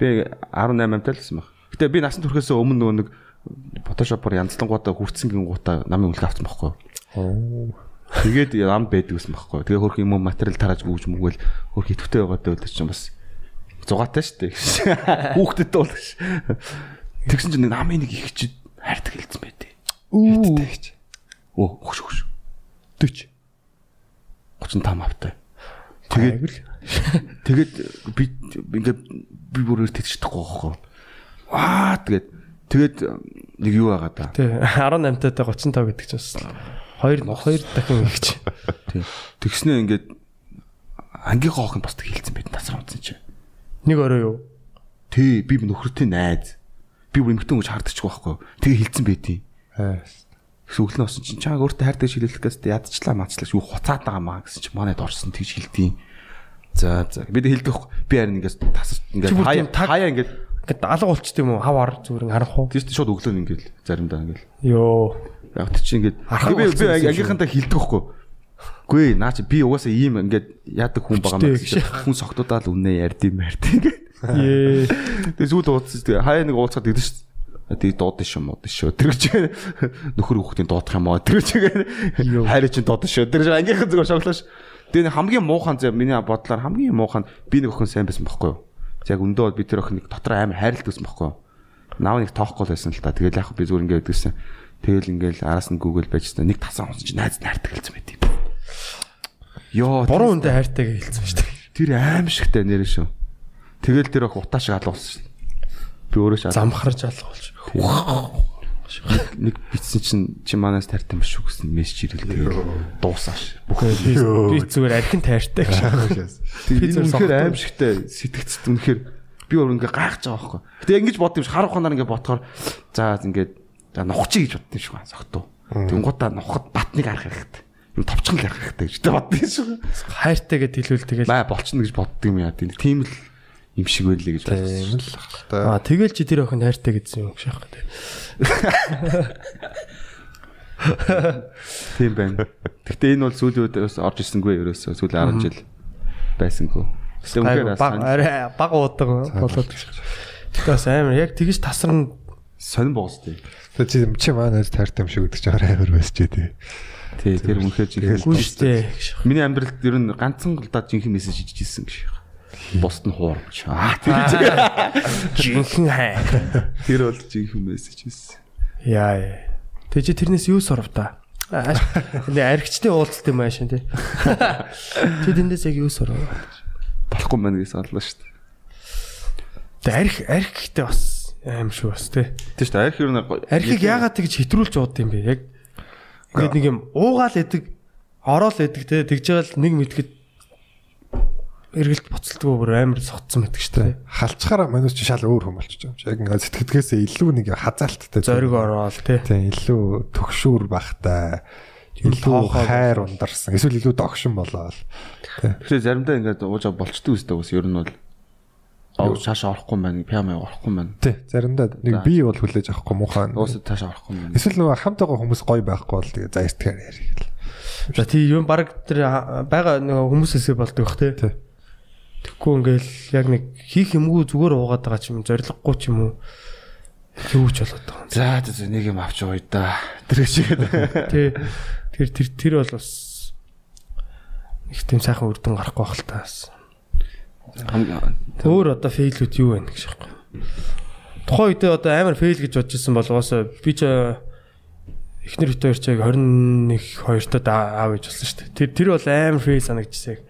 би 18 амтай л байсан баг гэтээ би насан турхаас өмнө нөгөө нэг фотошопор янзлангуудаа хүртсэн гингуудаа намын үлгэр авсан байхгүй юу Тэгээд нам байдаг гэсэн байхгүй. Тэгээ хөрх юм материал тарааж гүйж мүгэл хөрх идэвхтэй байгаад өдөр чинь бас зугаатай шүү дээ. Хүүхдэд бол ш. Тэгсэн чинь намын нэг их чид хайрдаг хэлсэн байдээ. Үү гэж. Оо хөш хөш. 40. 35 автай. Тэгээд тэгээд би ингээд би бүрээр тэтчихдэггүй байхгүй. Ваа тэгээд тэгээд нэг юу байгаа да. Тий 18 таатай 35 гэдэг чинь бас хоёр хоёр дахин чи. Тий. Тэгснээ ингээд ангийнхаа охин бас хэлсэн байд тасраа унтсан чи. Нэг орой юу? Тий, би нөхөртэй найз. Би бүр эмхтэн гэж хардчихгүй байхгүй. Тэгээ хилцэн байдیں۔ Гэсэн өглөө осон чинь чааг өөртөө хайртай шилэлэх гэсэн ядчлаа мацлаа юу хуцаад байгаа маа гэсэн чинь манайд орсон тэгж хэлтий. За за бид хэлдэг. Би харин ингээс тасар Чи ингээд хаяа тийм хаяа ингээд Ингээд алга болчтой юм уу? Хав ар зүгээр харах уу? тийш шууд өглөө ингээд заримдаа ингээд Йоо. яг чи ингээд би би болцсон юм ангийнхантаа хэлдэг байхгүй. Гүй ээ наа чи би угаасаа ийм ингээд яадаг хүн байгаа гэсэн чинь хүн согтуудаа л үнэ ярд юм ярд ингээд. Ее. Тэгээ сүүл ууцсан тэгээ хаяа нэг ууцаад идэв шүү Тэгээ дуудсан шүү мод шүү. Тэр ч нөхөр хүүхдийн дуудах юм аа. Тэр ч хайраа чинь дуудсан шүү. Тэр ангийнхан зүгээр шоглоош. Тэгээ хамгийн муухан зэ миний бодлоор хамгийн муухан би нэг охин сайн байсан байхгүй юу? Яг өндөө бол би тэр охин нэг дотор амар хайрлалт байсан байхгүй юу? Нав нэг тоохгүй байсан л та. Тэгэл яг би зүгээр ингээд гэдгсэн. Тэгэл ингээл араас нь Google байжсан. Нэг тасаа унсан чи найз найрдаг хэлсэн байт юм. Йоо. Буруу үндэ хайртайгаа хэлсэн шүү дээ. Тэр аим шигтэй нэр шүү. Тэгэл тэр ох утаа шиг алуулсан шүү. Би өөрөө шал Замхарж алга болж. нэг битсэн чинь чи манаас тартай юм шүү гэсэн мессеж ирэлээ. Дуусааш. Бүх Би зүгээр архин тайртай гэж. тэр зүгээр үнэхээр согтуу. аим шигтэй сэтгцэд үнэхээр би өөр ингээ гайхаж байгаа байхгүй. Гэтэ ингэж бод юм шиг харах ханаар ингээ ботхоор за ингээд за нухчи гэж боддоо шүү согтуу. Тэнгуудаа нухад батныг арах хэрэгтэй. Юм товчхон л арах хэрэгтэй гэж боддоо шүү. Хайртай гэд хэлвэл тэгэл. Баа болчихно гэж боддог юм яа. Тийм л юм шиг байлээ гэж бодсон. Тийм л та. Аа тэгэл чи тэр охин хайртай гэсэн юм шахах гэдэг. Тийм байна. Гэтэ энэ бол сүүлийн үед бас орж ирсэнгүй ерөөсөө сүүлийн 10 жил байсангүй. Гэтэ үнэхээр баг арай баг уудаг болоод. Тэгээс амар яг тэгж тасарна сонирн боос тий. Чи чи манай таартай юм шиг гэдэг чинь амар байсч тий. Тий, тэр үнэхээр жинхэнэ. Шүү дээ. Миний амьдралд ер нь ганцхан голдаад жинхэнэ мессеж ижиж ирсэн гэж. Босд нь хуурч. Аа тэр Жинхэнэ хай. тэр бол жинхэнэ мессеж байсан. Яа. яа. Тэг чи тэрнээс юу сурав та? Нэ аригчдын уулзалт юм аашин тий. Чи тэндээс яг юу сурав? Болохгүй мэн гэж саналаа шүү дээ. Тэг арих арих гэхдээ бас аим шүү бас тий. Тийм шүү дээ. Арх ер нь Архийг яагаад тэгж хэтрүүлж ууд юм бэ? Яг ингээд нэг юм уугаал эдэг, ороол эдэг те тэгж байгаа л нэг мэдгэд эргэлт буцалтгүй бүр амар согтсон байдаг шүү дээ. Халчхаараа манайс чи шал өөр хүн болчихж байгаа юм чи. Яг ингээд сэтгэдгээсээ илүү нэг хазаалттай. Зориг ороол те. Тийм илүү төгшүүр бахтай. Илүү хайр ундарсан. Эсвэл илүү догшин болоод. Тэгэхээр заримдаа ингээд уужаа болчдөг үстэй бас ер нь бол Аа цаашаа орохгүй юм байна. Пиамаа орохгүй юм байна. Тий. Заримдаа нэг би бол хүлээж авахгүй муухай. Уусаа цаашаа орохгүй юм байна. Эсвэл нөгөө хамтайгаа хүмүүс гоё байхгүй бол тэгээ за эртгээр яри гэл. За тий юм баг тэр байгаа нөгөө хүмүүсээсээ болдог бах те. Тий. Тэгэхгүй ингээл яг нэг хийх юмгүй зүгээр уугаад байгаа ч юм зориггүй ч юм уу. Төвч болоод байгаа. За за нэг юм авч яваа да. Тэр чигээд. Тий. Тэр тэр тэр бол бас их тийм сайхан үрдэн гарахгүй байх л та бас. Өөр одоо фейлүүд юу вэ гэж байна. Тухайн үедээ одоо амар фейл гэж бодож исэн болгоос би ч эхнэр бит хоёр ч яг 21 2-тод аав гэж болсон шүү дээ. Тэр тэр бол амар фейл санагдчихсан.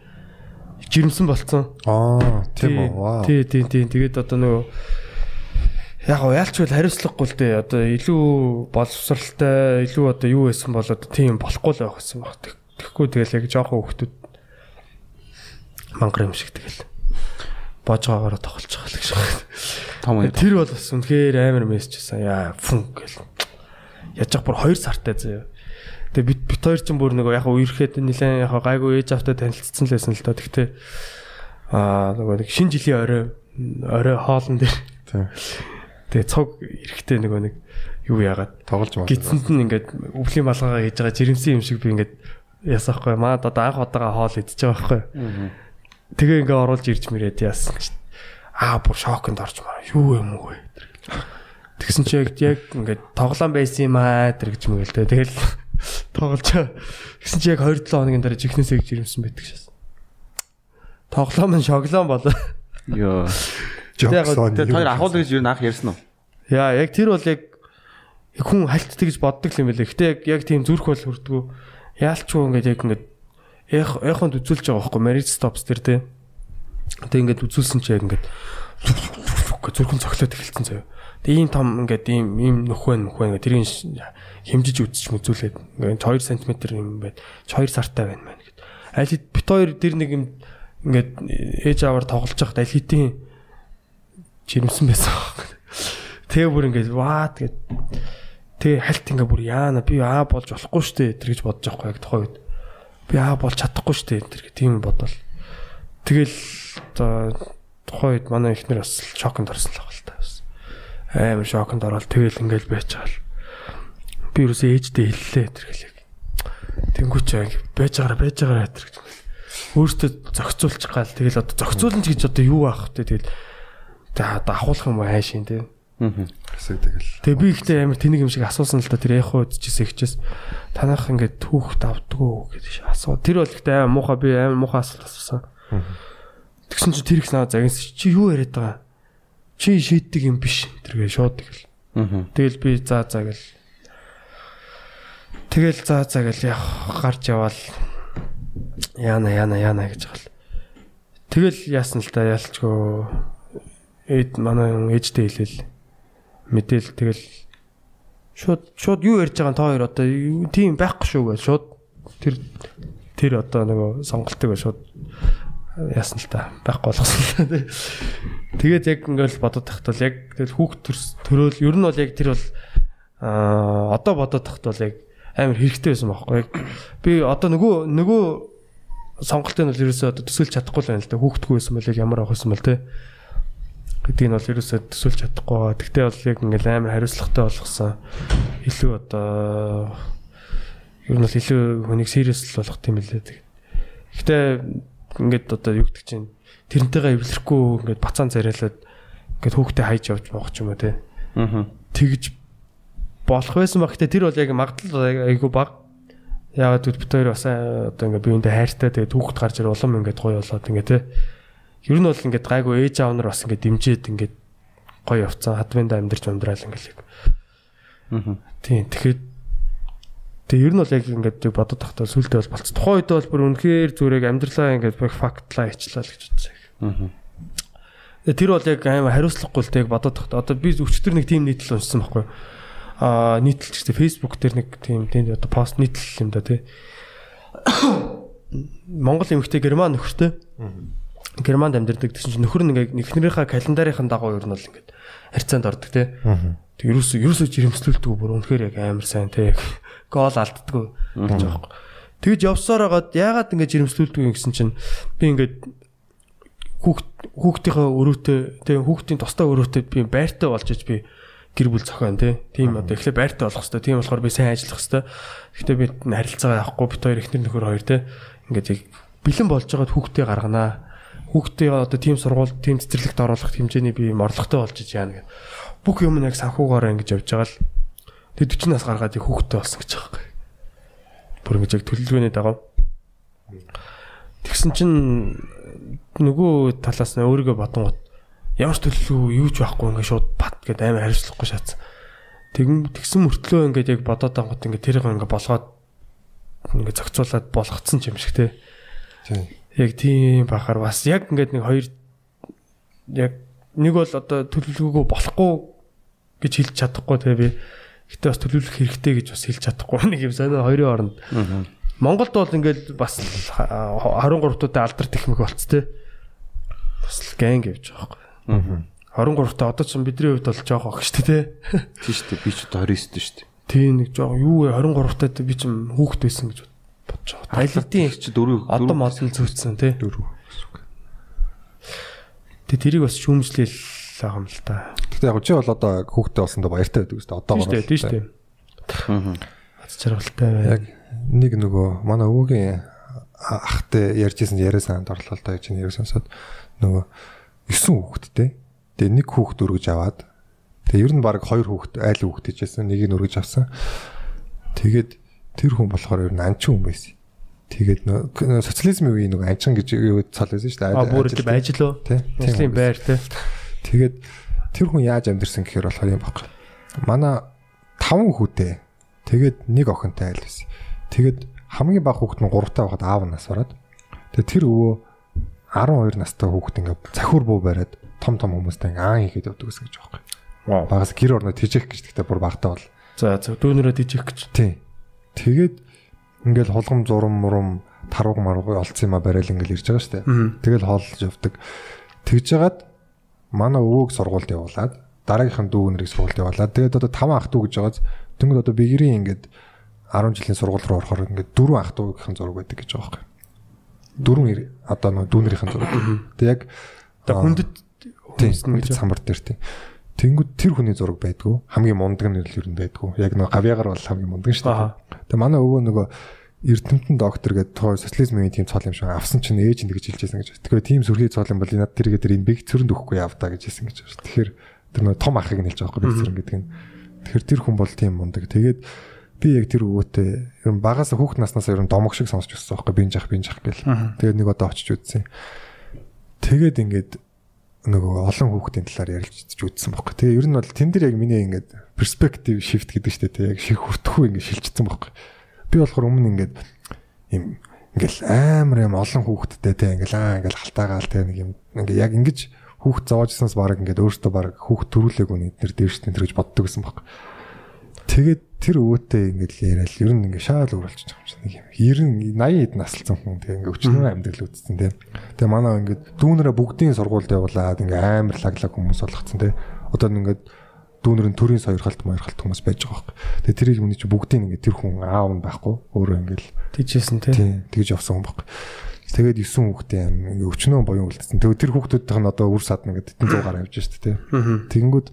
Жирэмсэн болцсон. Аа, тийм үү. Тий, тий, тий. Тэгээд одоо нөгөө яг бол хариуцлагагүй л дээ. Одоо илүү боловсралтай, илүү одоо юу байсан бол одоо тийм болохгүй л байх гэсэн баг. Тэгэхгүй тэгэл яг жоохон хөвгтүүд мангар юм шиг тэгэл божгоогоор байгаа л гэж байна. Том уу. Тэр бол бас үнэхээр амар мессеж байсан. Яа, фүн гэл. Яаж яг бүр 2 сартай заяа. Тэгээ бит бит хоёр ч бүр нөгөө яг үерхэд нэлээд яг гайгүй ээж автаа танилцсан л байсан л доо. Тэгтээ аа нөгөө нэг шинэ жилийн орой орой хоолн дээр тэгээ цог эрэхтэй нөгөө нэг юу яагаад Тоглож маа. гидсэнд нь ингээд өвлийн малгайгаа хийж байгаа жирэмсэн юм шиг би ингээд ясаахгүй маад одоо анх удаага хоол идчихэж байгаа байхгүй. Тэгээ ингээ оруулж ирж мэрээд яасан чи аа бүр шоконд орж маа юу юм гэж. Тэгсэн чи яг яг ингээд тоглоом байсан юм аа тэр гэж тэ. Тэгэл тоглож. Тэгсэн чи яг 2-7 хоногийн дараа чихнээсээ гэж ирэмсэн байдаг шээс. Тоглоом нь шоглоон болоо. Йоо. Жоксон. Тэр хоёр ахуул гэж юу наах ярьсан уу? Яа яг тэр бол яг яг хүн хальтдаг гэж боддог юм байлээ. Гэтэ яг яг тийм зүрх бол хүрдгүү. Яалчгүй ингээд яг ингээд эх эхонд үзүүлж байгаа байхгүй marriage stops тэр те. Тэг ингээд үзүүлсэн чи яг ингээд зүрхэн цоглоод эхэлсэн заяа. Тэг ийм том ингээд ийм ийм нөхөө нөхөө ингээд тэрийг хэмжиж үзчих мүзүүлээд ингээд 2 см юм байд. 2 сартай байна мэн гэд. Аль хэд бит хоёр тэр нэг юм ингээд ээж аваар тоглож байхад аль хэдийн жирэмсэн байсан. Тэгээ бүр ингээд ваа тэгээд тэгээ хальт ингээ бүр яана би аа болж болохгүй штэ тэр гэж бодож байгаа яг тухайн үед би аа болж чадахгүй штэ тэр гэх тийм бодвол тэгэл одоо тухайн үед манай ихнэр бас шоконд орсон л байгаа л та бас амар шоконд ороод тэгэл ингээл байж байгаа л би юусе ээждээ хэллээ тэр гэлээ тэнгуүч яг байж байгаараа байж байгаараа тэр гэж өөртөө зохицуулчих гал тэгэл одоо зохицуулна ч гэж одоо юу аах вэ? Тэгэл за одоо ахуулах юм уу? Хайшин тий. Хэсэг тэгэл. Тэгээ би ихтэй амар тэнийг юм шиг асуусан л да тэр вэ гэжээс ихчээс. Танах ингээд түүхт авдггүй гэж асуу. Тэр бол ихтэй амар муухай би амар муухай асуулт асуусан. Тэгсэн чинь тэр их наа загинс чи юу яриад байгаа? Чи шийддэг юм биш. Тэргээ шууд тэгэл. Тэгэл би заа заа гэл. Тэгэл заа заа гэл яг гарч яваал яана яана яана гэж байгаа л. Тэгэл яасан л да ялчгүй эд манай ээжтэй хэлээл мэдээл тэгэл шууд шууд юу ярьж байгаа нь та хоёр одоо тийм байхгүй шүү гэж шууд тэр тэр одоо нөгөө сонголтыг шууд яасан л та байхгүй болгосон. Тэгээд яг ингээл бодоод тахт бол яг тэгэл хүүхд төрөөл ер нь бол яг тэр бол аа одоо бодоод тахт бол яг амар хэрэгтэй байсан байхгүй яг би одоо нөгөө нөгөө сонголтыг нь бол ерөөсөө одоо төсөөлж чадахгүй л байна л да хүүхдгүй байсан бол яг ямар авах байсан бол тий гэдгийг нь бол ерөөсөө төсөөлж чадахгүй байгаа. Тэгтээ бол яг ингээл амар хариуцлагатай болгосон. Илүү одоо ер нь бол илүү хүнийг serious л болгох юм лээ. Гэхдээ ингээд одоо юу гэдэг чинь тэрнтэйгээ эвлэрэхгүй ингээд бацаан царайлаад ингээд хүүхдээ хайж явж байгаа ч юм уу те. Аа. тэгж болох байсан баг. Гэтэ тэр бол яг магадлал айгүй баг. Яагаад гэвэл бид хоёр бас аа, одоо ингээ биеиндээ хайртай тэгээд хүүхэд гарч ир улам ингээ гоё болоод ингээ те. Ер нь бол ингээ гайгүй ээж аав нар бас ингээ дэмжиж ингээ гоё явцсан хадвинда амьдарч ундрал ингээ л. Аа. Тийм тэгэхээр Тэгээ ер нь бол яг ингээд яг бодоод тахтаа сүултээ бол болц. Тухайн үед бол бүр үнэхээр зүрэг амьдралаа ингээд баг фактлаа ичлаа л гэж бодсон. Аа. Тэр бол яг амар хариуцлагагүй л тэг бодоод тахтаа. Одоо би өчтөр нэг тим нийтлэл уншсан байхгүй. Аа нийтлэл ч гэсэн Facebook дээр нэг тим тийм одоо пост нийтлэл юм да тий. Монгол эмэгтэй герман нөхөртэй. Германд амьдардаг гэсэн чинь нөхөр ингээд эхнэрийнхээ календарын дагуу ер нь бол ингээд харьцаанд ордог тий. Тэг ерөөсөө ерөөсөө жирэмслүүлдэг бүр үнэхээр яг амар сайн тий. Гол алддаггүй гэж аахгүй. Тэгж явсаар хагаад яагаад ингэж жирэмслүүлдэг юм гэсэн чинь би ингээд хүүхд хүүхдийнхээ өрөөтэй тий хүүхдийн тустай өрөөтэй би байртай болж иж би гэр бүл зохион тий. Тийм одоо эхлээ байртай болох хэвээр. Тийм болохоор би сайн ажиллах хэвээр. Гэхдээ би харилцаа авахгүй бит хоёр эхнэр нөхөр хоёр тий. Ингээд яг бэлэн болж байгаад хүүхдээ гарганаа. Хүүхдээ одоо тийм сургууль, тийм цэцэрлэгт оруулах хэмжээний би морлоготой болж иж яана гэдэг. Бүх юм нь яг санхугаараа ингэж явж байгаа л тэг 40 нас гаргаад яг хүүхдээ болсон гэж байгаа юм. Бүр ингэж яг төлөвлөгөөний дагав. Тэгсэн чинь нөгөө талаас нь өөрийгөө бодонгот ямар ч төлөвлөгөө юу ч байхгүй ингээд шууд бат гэдээ амар хариуцлахгүй шатсан. Тэгэн тэгсэн мөртлөө ингээд яг бодоод ангууд ингээд тэрийг ингээд болгоод ингээд зохицуулаад болгоцсон юм шиг те. Тийм. Яг тийм бахаар бас яг ингээд нэг хоёр яг нэг бол одоо төлөвлөгөөгөө болохгүй гэж хэлж чадахгүй те би. Гэтэ бас төлөвлөх хэрэгтэй гэж бас хэлж чадахгүй нэг юм сонио хоёрын оронд. Монголд бол ингээд бас 23 туудаа алдар техник болц те. Бас л гэнг явж байгаа байхгүй. 23 та одоо ч бидний хувьд бол жоох ах те. Тийм шүү дээ. Би ч одоо 29 дээ шүү дээ. Тийм нэг жоох юу вэ 23 таад би ч хүүхэд байсан гэж бодож байгаа. Айлтын чи дөрөв одоо модон зөөцсөн те. Дөрөв. Тэгээ тэрийг бас шүүмжлээл байгаа юм л та. Гэтэ яг чи бол одоо хүүхдтэй болсондоо баяртай байдаг үстэй. Одоо дээ, тийм шүү дээ. Аа. Аз жаргалтай бай. Яг нэг нөгөө манай өвөгийн ахтай ярьжсэн яриа санд орлоо л да гэж нэр сонсоод нөгөө 9 хүүхэдтэй. Тэгээ нэг хүүхэд өргөж аваад тэгээ ер нь баг 2 хүүхэд айл хүүхэд гэжсэн нэгийг нь өргөж авсан. Тэгээд тэр хүн болохоор ер нь анчин хүн байсан. Тэгээд нөгөө социализмын үеийн нөгөө анчин гэж юу цал байсан шүү дээ. А бүр тийм ажил уу? Тий. Ажлын байр те. Тэгээд тэр хүн яаж амьдэрсэн гэхээр болохоор юм баг. Манай 5 хүүтэй. Тэгээд нэг охинтой айл байсан. Тэгээд хамгийн бага хүүхэд нь 3 таа байхад аав нас бараад. Тэгээд тэр өвөө 12 настай хүүхэд ингээд захиур буу бариад том том хүмүүстэй ингээд аан хийгээд явдаг гэсэн гэж юм. Багаас гэр орноо тижих гэж тэгтээ бүр багтаа бол. За за дүүнэрээ дижих гэж. Тий. Тэгээд ингээл холгом зурам мурам тарууг марууг олцсон юм а барайл ингээл ирж байгаа штэ. Тэгэл хооллож явдаг. Тэгж жагаад манай өвөөг сургуульд явуулаад дараагийнхан дүү нэрийг сургуульд явуулаад тэгээд одоо 5 ах дүү гэж байгааз тэнгууд одоо бигэрийн ингээд 10 жилийн сургууль руу орохоор ингээд 4 ах дүүгийн зураг байдаг гэж байгаа байхгүй. Дөрвөн одоо нөө дүүнэрийн зураг. Тэг яг Одоо хүндэт хүндэт самбар дээр тийм. Тэнгүүд тэр хүний зураг байдгүй. Хамгийн мундаг нь л ер нь байдгүй. Яг нөө гавьягаар бол хамгийн мундаг шүү дээ. Тэгээ манай өвөө нөгөө Эрдэмтэн доктор гэдэг тоо социализмын тийм цол юм шиг авсан чинь ээж нь гэж хэлжсэн гэж. Тэгэхээр тийм сүрхий цол юм бол над тэргээ тэр имбиг цөрөнд өгөхгүй явдаа гэж хэлсэн гэж. Тэгэхээр тэр нөгөө том ахыг нь хэлж байгаа байхгүй цөрөн гэдэг нь. Тэгэхээр тэр хүн бол тийм мундаг. Тэгээд би яг тэр өвөөтэй ер нь багаас хүүхд наснаас ер нь домог шиг сонсч өссөн байхгүй би жах би жах гэл. Тэгээд нэг одоо очиж үзсэн. Тэгээд ингээд нөгөө олон хүүхдийн талаар ярилцж үзсэн байхгүй. Тэгээ ер нь бол тэн дээр яг миний ингээд перспектив shift гэдэг чинь тэгээ яг ших хүртэхгүй ингээд шилжчихсэн байхгүй. Би болохоор өмнө ингээд юм ингээл амар юм олон хүүхдтэй тэгээ ингээл аа ингээл халтаагаал тэгээ нэг юм ингээ яг ингэж хүүхд зовоожсноос баг ингээд өөртөө баг хүүхд төрүүлээг үнэ эднэр дээрштэй тэр гэж боддог гэсэн байхгүй. Тэгээд тэр өвөтэй ингээд яриад ер нь ингээд шаал өөрөлдчих юм шиг нэг юм. 90 80 хэд наслцсан хүн тэгээ ингээд өчнөө амьдрал үтцсэн тэгээ. Тэгээ манай ингээд дүүнэрээ бүгдийн сургуульд явуулаад ингээд амар лаглаг хүмүүс болгоцсон тэгээ. Одоо ингээд дүүнэр нь төрийн сойрхолт моёрхолт хүмүүс байж байгаа байхгүй. Тэгээ тэрийг миний чи бүгдийн ингээд тэр хүн аав нь байхгүй. Өөрөө ингээд Тийжсэн те. тийм тэгж явсан хүн байхгүй. Тэгээд 9 хүүхдээ өчнөө боён үлдсэн. Тэгээ тэр хүүхдүүдийнх нь одоо үр садна гэдэг 100 гараа явж штэ тий. Тэгэнгүүт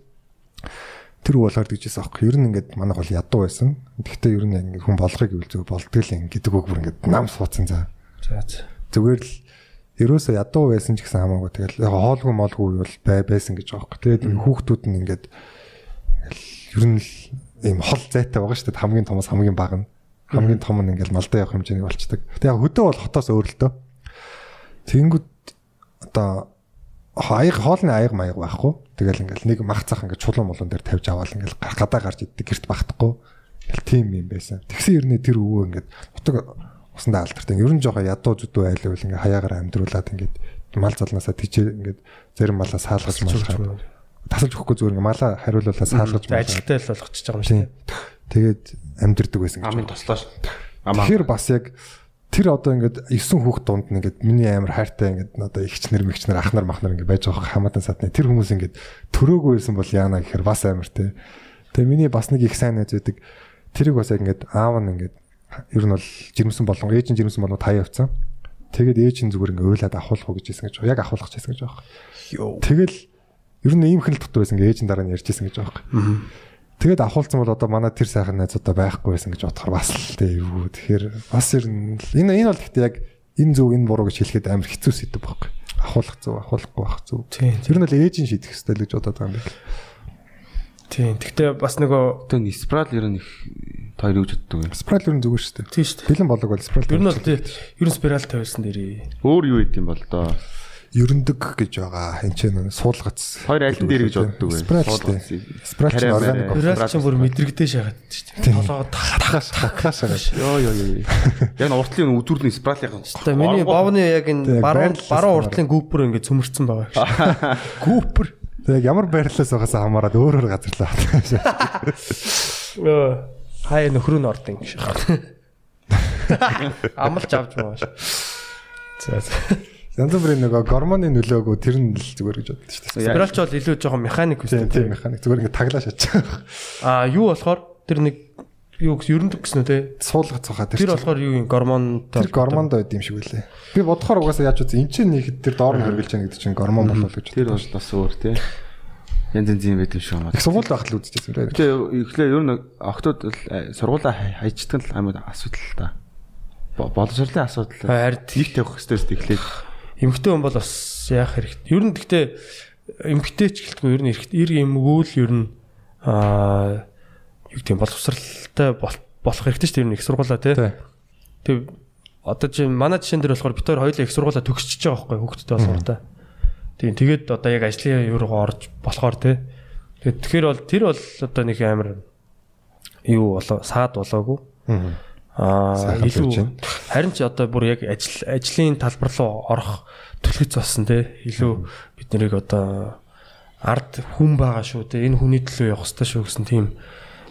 тэр болохоор тэгжээс аахгүй. Ер нь ингээд манайх бол ядуу байсан. Гэхдээ ер нь ингээд хүн болгоё гэвэл зөв болдгоо л юм гэдэг үг бүр ингээд нам суудсан за. Зүгээр л ерөөсөө ядуу байсан ч гэсэн хамаагүй тэгэл яг хоолгүй молгүй бол бай байсан гэж байгаа байхгүй. Тэгээд хүүхдүүд нь ингээд ер нь л ийм хол зайтай байгаа шүү дээ. Хамгийн томоос хамгийн бага нь. Хамгийн том нь ингээл малдаа явах хэмжээний болчдөг. Тэг яг хөдөө бол хотоос өөр л дөө. Тэнгүүд одоо аяг хоолны аяг маяг байхгүй. Тэгэл ингээл нэг мах цах ингээд чулуун молон дээр тавьж аваад ингээл гадаа гарч иддэг гэрт багтахгүй. Ингээл тийм юм байсан. Тэгсэн ернээ тэр өвөө ингээд утаг усандаа алдартай. Ер нь жоохон ядуу зүдүү айлвал ингээд хаяагаар амьдруулад ингээд мал залнаасаа тийчээ ингээд зарим малаа саалгаж малгах. Тасалж өгөхгүй зүгээр ингээд малаа хариулуулаад саалгаж малгах. Ажилтай л болгочихж байгаа юм шиг. Тэгээд амьдрдаг байсан гэж. Амын. Амаа. Тэгэхээр бас яг тэр одоо ингээд 9 хүүхд дунд нь ингээд миний амар хайртай ингээд одоо ихчнэр мэгчнэр ахнар махнар ингээд байж байгаа хамаатан садны тэр хүмүүс ингээд төрөөгүй байсан бол яана гэхээр бас амар те. Тэгээ миний бас нэг их сайн найз байдаг. Тэрийг бас яг ингээд аав нь ингээд ер нь бол жирэмсэн болон ээж нь жирэмсэн болоо таа явцсан. Тэгээд ээж нь зүгээр ингээд уйлаад ахуулах уу гэж хэлсэн гэж. Яг ахуулах гэж хэлсэн гэж байгаа. Тэгэл ер нь ийм хэл дотор байсан ингээд ээж нь дараа нь ярьжсэн гэж байгаа. Тэгээд ахуулсан бол одоо манай тэр сайхан найзуудаа байхгүй байсан гэж бодохоор бас л тий юу. Тэгэхээр бас ер нь энэ энэ бол гэхдээ яг энэ зөв энэ буруу гэж хэлэхэд амар хэцүү сэдв байхгүй. Ахуулах зөв, ахуулахгүй байх зөв. Тийм. Тэр нь л ээж нь шийдэх хэрэгтэй л гэж бодоод байгаа юм байна. Тийм. Гэхдээ бас нөгөө Тэн спрал ер нь их тойр юу боддог вэ? Спрал ер нь зүгээр шүү дээ. тийм шүү дээ. Бэлэн болог бол спрал. Ер нь бол тий. Ер нь спираль тавьсан дээрээ. Өөр юу идэм бол доо. Ерөндөг гэж байгаа. Энд чинь суулгац. Хоёр аль дээр гэж боддог вэ? Спрал шүү дээ. Спрал чинь органик. Спираль чинь бүр мэдрэгдээ шахаад шүү дээ. Толгоо Тахаас тахаас байгаа. Йоо йоо йоо. Яг нь уртлын өдөрний спралын. Та миний бовны яг энэ баруун баруун уртлын гүүпэр ингээд цөмөрцөн байгаа. Гүүпэр. Яг ямар байрлалаас байгаас хамаарад өөр өөр газарлаа. Өө хай нөхрөө нь ордын гэж. Амлж авч байгаа ш. За за. Янз бүрийн нөгөө гормоны нөлөөгөө тэр нь л зүгээр гэж боддог шүү дээ. Спиралч бол илүү жоохон механик Тийм үстэй. тийм механик зүгээр ингэ таглаа шатчих. А юу болохоор тэр нэг юу гэсэн ерөндөг гэсэн үү те. Суулгах цохоо тэр. Тэр болохоор юу юм гормонтой. Тэр гормонд байд юм шиг үлээ. Би бодохоор угаасаа яаж үзэн эн чинь нэг тэр доор нь хөргөлж байгаа гэдэг чинь гормон болов гэж. Тэр бол бас өөр тий. Янз янз юм байт юм шиг байна. Их сургууль байхад л үзчихсэн юм. Тэгээ эхлээ ер нь октод сургуулаа хайчдаг л амьд асуудал л та. Боловсролын асуудал. Харин Нэг тавих хэвчээс эхлээд эмгтэй хүн бол бас яах хэрэгтэй. Ер нь гэхдээ эмгтэй ч гэлтгүй ер нь эр эмгүүл ер нь аа юу гэдэг боловсралтай бол- болох хэрэгтэй шүү дээ ер нь их сургуулаа тий. Тэг одоо чи манай жишээн дээр болохоор бид хоёр хоёулаа их сургуулаа төгсчихөж байгаа байхгүй хүүхдтэй болохоор та. Тийм тэгээд одоо яг ажлын юу руу орж болохоор тий. Тэгэхээр бол тэр бол одоо нэг амар юу болоо саад болоогүй. Аа Явж илүү харин ч одоо бүр яг ажил ажлын талбар руу орох төлөвлөж болсон тий. Илүү бид нарыг одоо ард хүн байгаа шүү тий. Энэ хүний төлөө явах хэрэгтэй шүү гэсэн тийм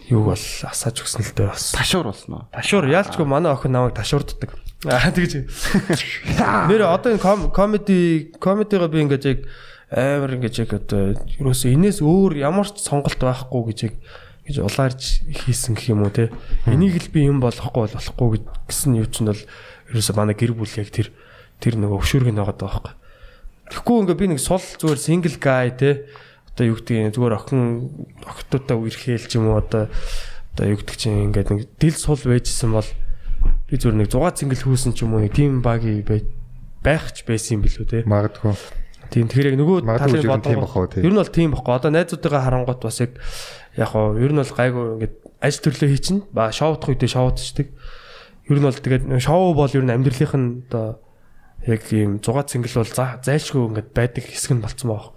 юу бол асааж өгсөн л дээ бас. ташуур болсон уу? Ташуур яалчгүй манай охин намайг ташуурддаг. Аа тэгж. Нэр одоо энэ ком- комеди комедигаа би ингэж яг амар ингэж яг одоо юусэн энэс өөр ямар ч сонголт байхгүй гэж яг гэж улаарж хийсэн гэх юм уу те. Энийг л би юм болохгүй бол болохгүй гэсэн юм чинь бол ерөөсө манай гэр бүл яг тэр тэр нөгөө өвшөөрг нь байгаа даа байхгүй. Тэгэхгүй ингээ би нэг сул зүгээр single guy те одоо юу гэдэг зүгээр охин охтуудаа үерхээлж юм уу одоо одоо юу гэдэг чинь ингээд нэг дил сул байжсэн бол би зүгээр нэг 6 цингэл хөөсөн ч юм уу нэг тийм баги байх ч байсан юм билүү те. Магадгүй. Тийм тэгэхээр яг нөгөө талын тий. Ер нь бол тийм баггүй. Одоо найзуудтайгаа харангуут бас яг яг хоо ер нь бол гайгүй ингээд ажил төрлөө хийчин ба шоудах үедээ шоудчихдаг. Ер нь бол тэгээд шоу бол ер нь амьдралынх нь одоо яг ийм 6 цингэл бол за- зайлшгүй ингээд байдаг хэсэг нь болцсон байгаа.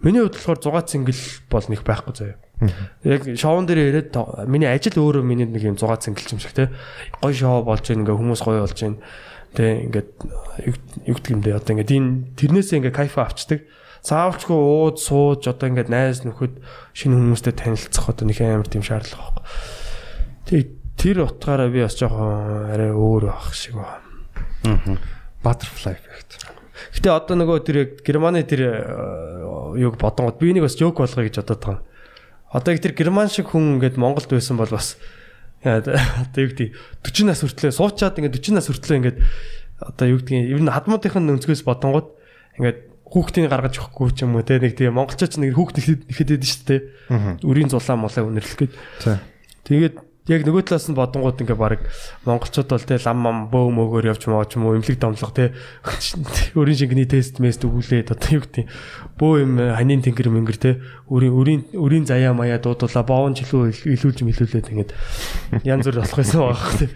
Миний хувьд болохоор 6 цингэл бол нэг байхгүй заяа. Яг шоун дээр ирээд миний ажил өөрөө миний нэг юм 6 цингэл юм шиг те. Гой шоу болж гин ингээ хүмүүс гоё болж гин. Тэ ингээд юу гэдэг юм бэ одоо ингээд энэ тэрнээсээ ингээ кайф авчдаг. Заавчгүй ууд сууж одоо ингээд найз нөхөд шинэ хүмүүстэй танилцах одоо нэг амар тийм шаардлага байхгүй. Тэг тэр утгаараа би бас жоохон арай өөр байх шиг байна. Butterfly effect. Гэтэ одоо нөгөө тэр яг Германы тэр э, юг бодонгод би энийг бас жок болгоё гэж бодоод байгаа. Одоо яг тэр герман шиг хүн ингээд Монголд байсан бол бас одоо юу гэдэг? 40 нас хүртлээ суучаад ингээд 40 нас хүртлээ ингээд одоо юу гэдэг? Ер нь хадмуудынхын өнцгөөс бодонгод ингээд хүүхдийн гаргаж өгөхгүй ч юм уу те. Нэг тийм монголчууд ч нэг хүүхд ихэд ихэд шүү дээ. Үрийн зулаа молаа үнэрлэх гээд. Тэгээд яг нөгөө талаас нь бодонгууд ингээ баг монголчууд бол те лам мам бөө мөөгөр явж маа ч юм уу имлэг домлох те. Өрийн шингэний тест мест өгүүлээд одоо юу гэдэг бөө юм ханийн тэнгэр мэнгэр те. Өрийн өрийн өрийн заяа маяа дуудуулаа боон жилүү илүүлж мэлүүлээд ингээд янз бүр болох байсан байгаа те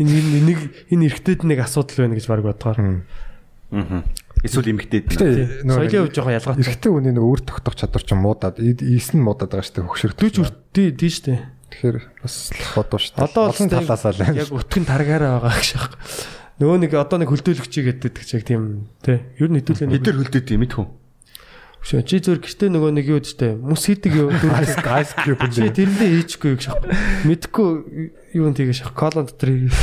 энэ нэг энэ эргэтэд нэг асуудал байна гэж баг бодгоор Аа. Эсвэл эмгтээд. Гэтэ соёлын хувьд жоохон ялгаатай. эрэгтэй хүний нэг өөр тогтох чадвар ч муудаад ийс нь муудаад байгаа шүү дээ хөгшөрдөж дүүж үрдээ дээ штэ Тэгэхээр бас бодоо шүү дээ. Одоо олон талаас л байна. яг өтгөн таргаараа байгаа гэж байна. Нөгөө нэг одоо нэг хөлдөөлөгчий гэдэг чиг тийм тий. Ер нь хэдүүлээ Бид нар хөлдөөд юм мэдхүү. Шөө чи зөөр гэртээ нөгөө нэг юу гэжтэй мус хийдэг юу Айс айс кьюб чи энэ. тэрэндээ хийчихгүй гэж шах. Мэдхгүй юу нэг шах колон дотор хийх.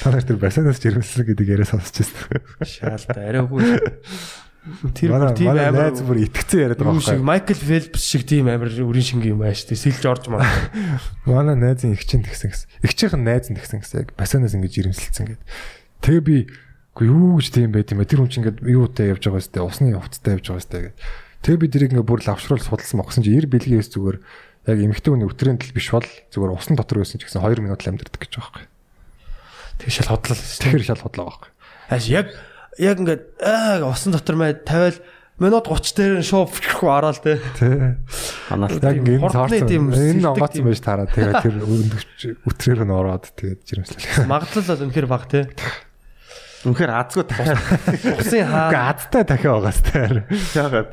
Та нар тэр басанаас жирэмсэн гэдэг яриа сонсч байсан. шаалта арай үгүй. Тэр тийм амар найз бүр итгэцэн яриад байгаа байхгүй. Майкл Фелпс шиг тийм амар үрийн шингийн юм ааш тий. Сэлж орж маа. Манай найзын ихчин тэгсэн гэсэн. Ихчийнх нь найз нь тэгсэн гэсэн. Яг басанаас ингэж жирэмсэлсэн гэдэг. Тэгээ би үгүй юу гэж тийм байт юм бэ? Тэр хүн чинь ингээд юутай явж байгаа сте усны хувцастай явж байгаа сте гэдэг. Тэгээ би тэрийг ингээд бүр лавшруул судалсан могсон чи 90 бэлгээс зүгээр яг эмхтэй хүний өтрийн тал биш бол зүгээр усны дотор байсан ч гэсэн 2 минут л амьдэрдэг гэж байгаа байхгүй. Тэг шал хотлол. Тэгэхээр шал хотлоо байхгүй. Аш яг яг ингээд аа усан дотор май тавиал минут 30 дээр нь шуу фрхүү ороод те. Тий. Ханаалт. Яг Тийм, энэ хурдны цаарсан. тийм Энэ онгоцсон байж таараа. Тэгээ тэр өндөвч өтрээр нь ороод тэгээд жирэмслээ. Магадлал бол үнэхэр баг те. Үнэхээр азгүй дахиад Усын Үгүй хаа. азтай дахиад байгаас тэр. яагаад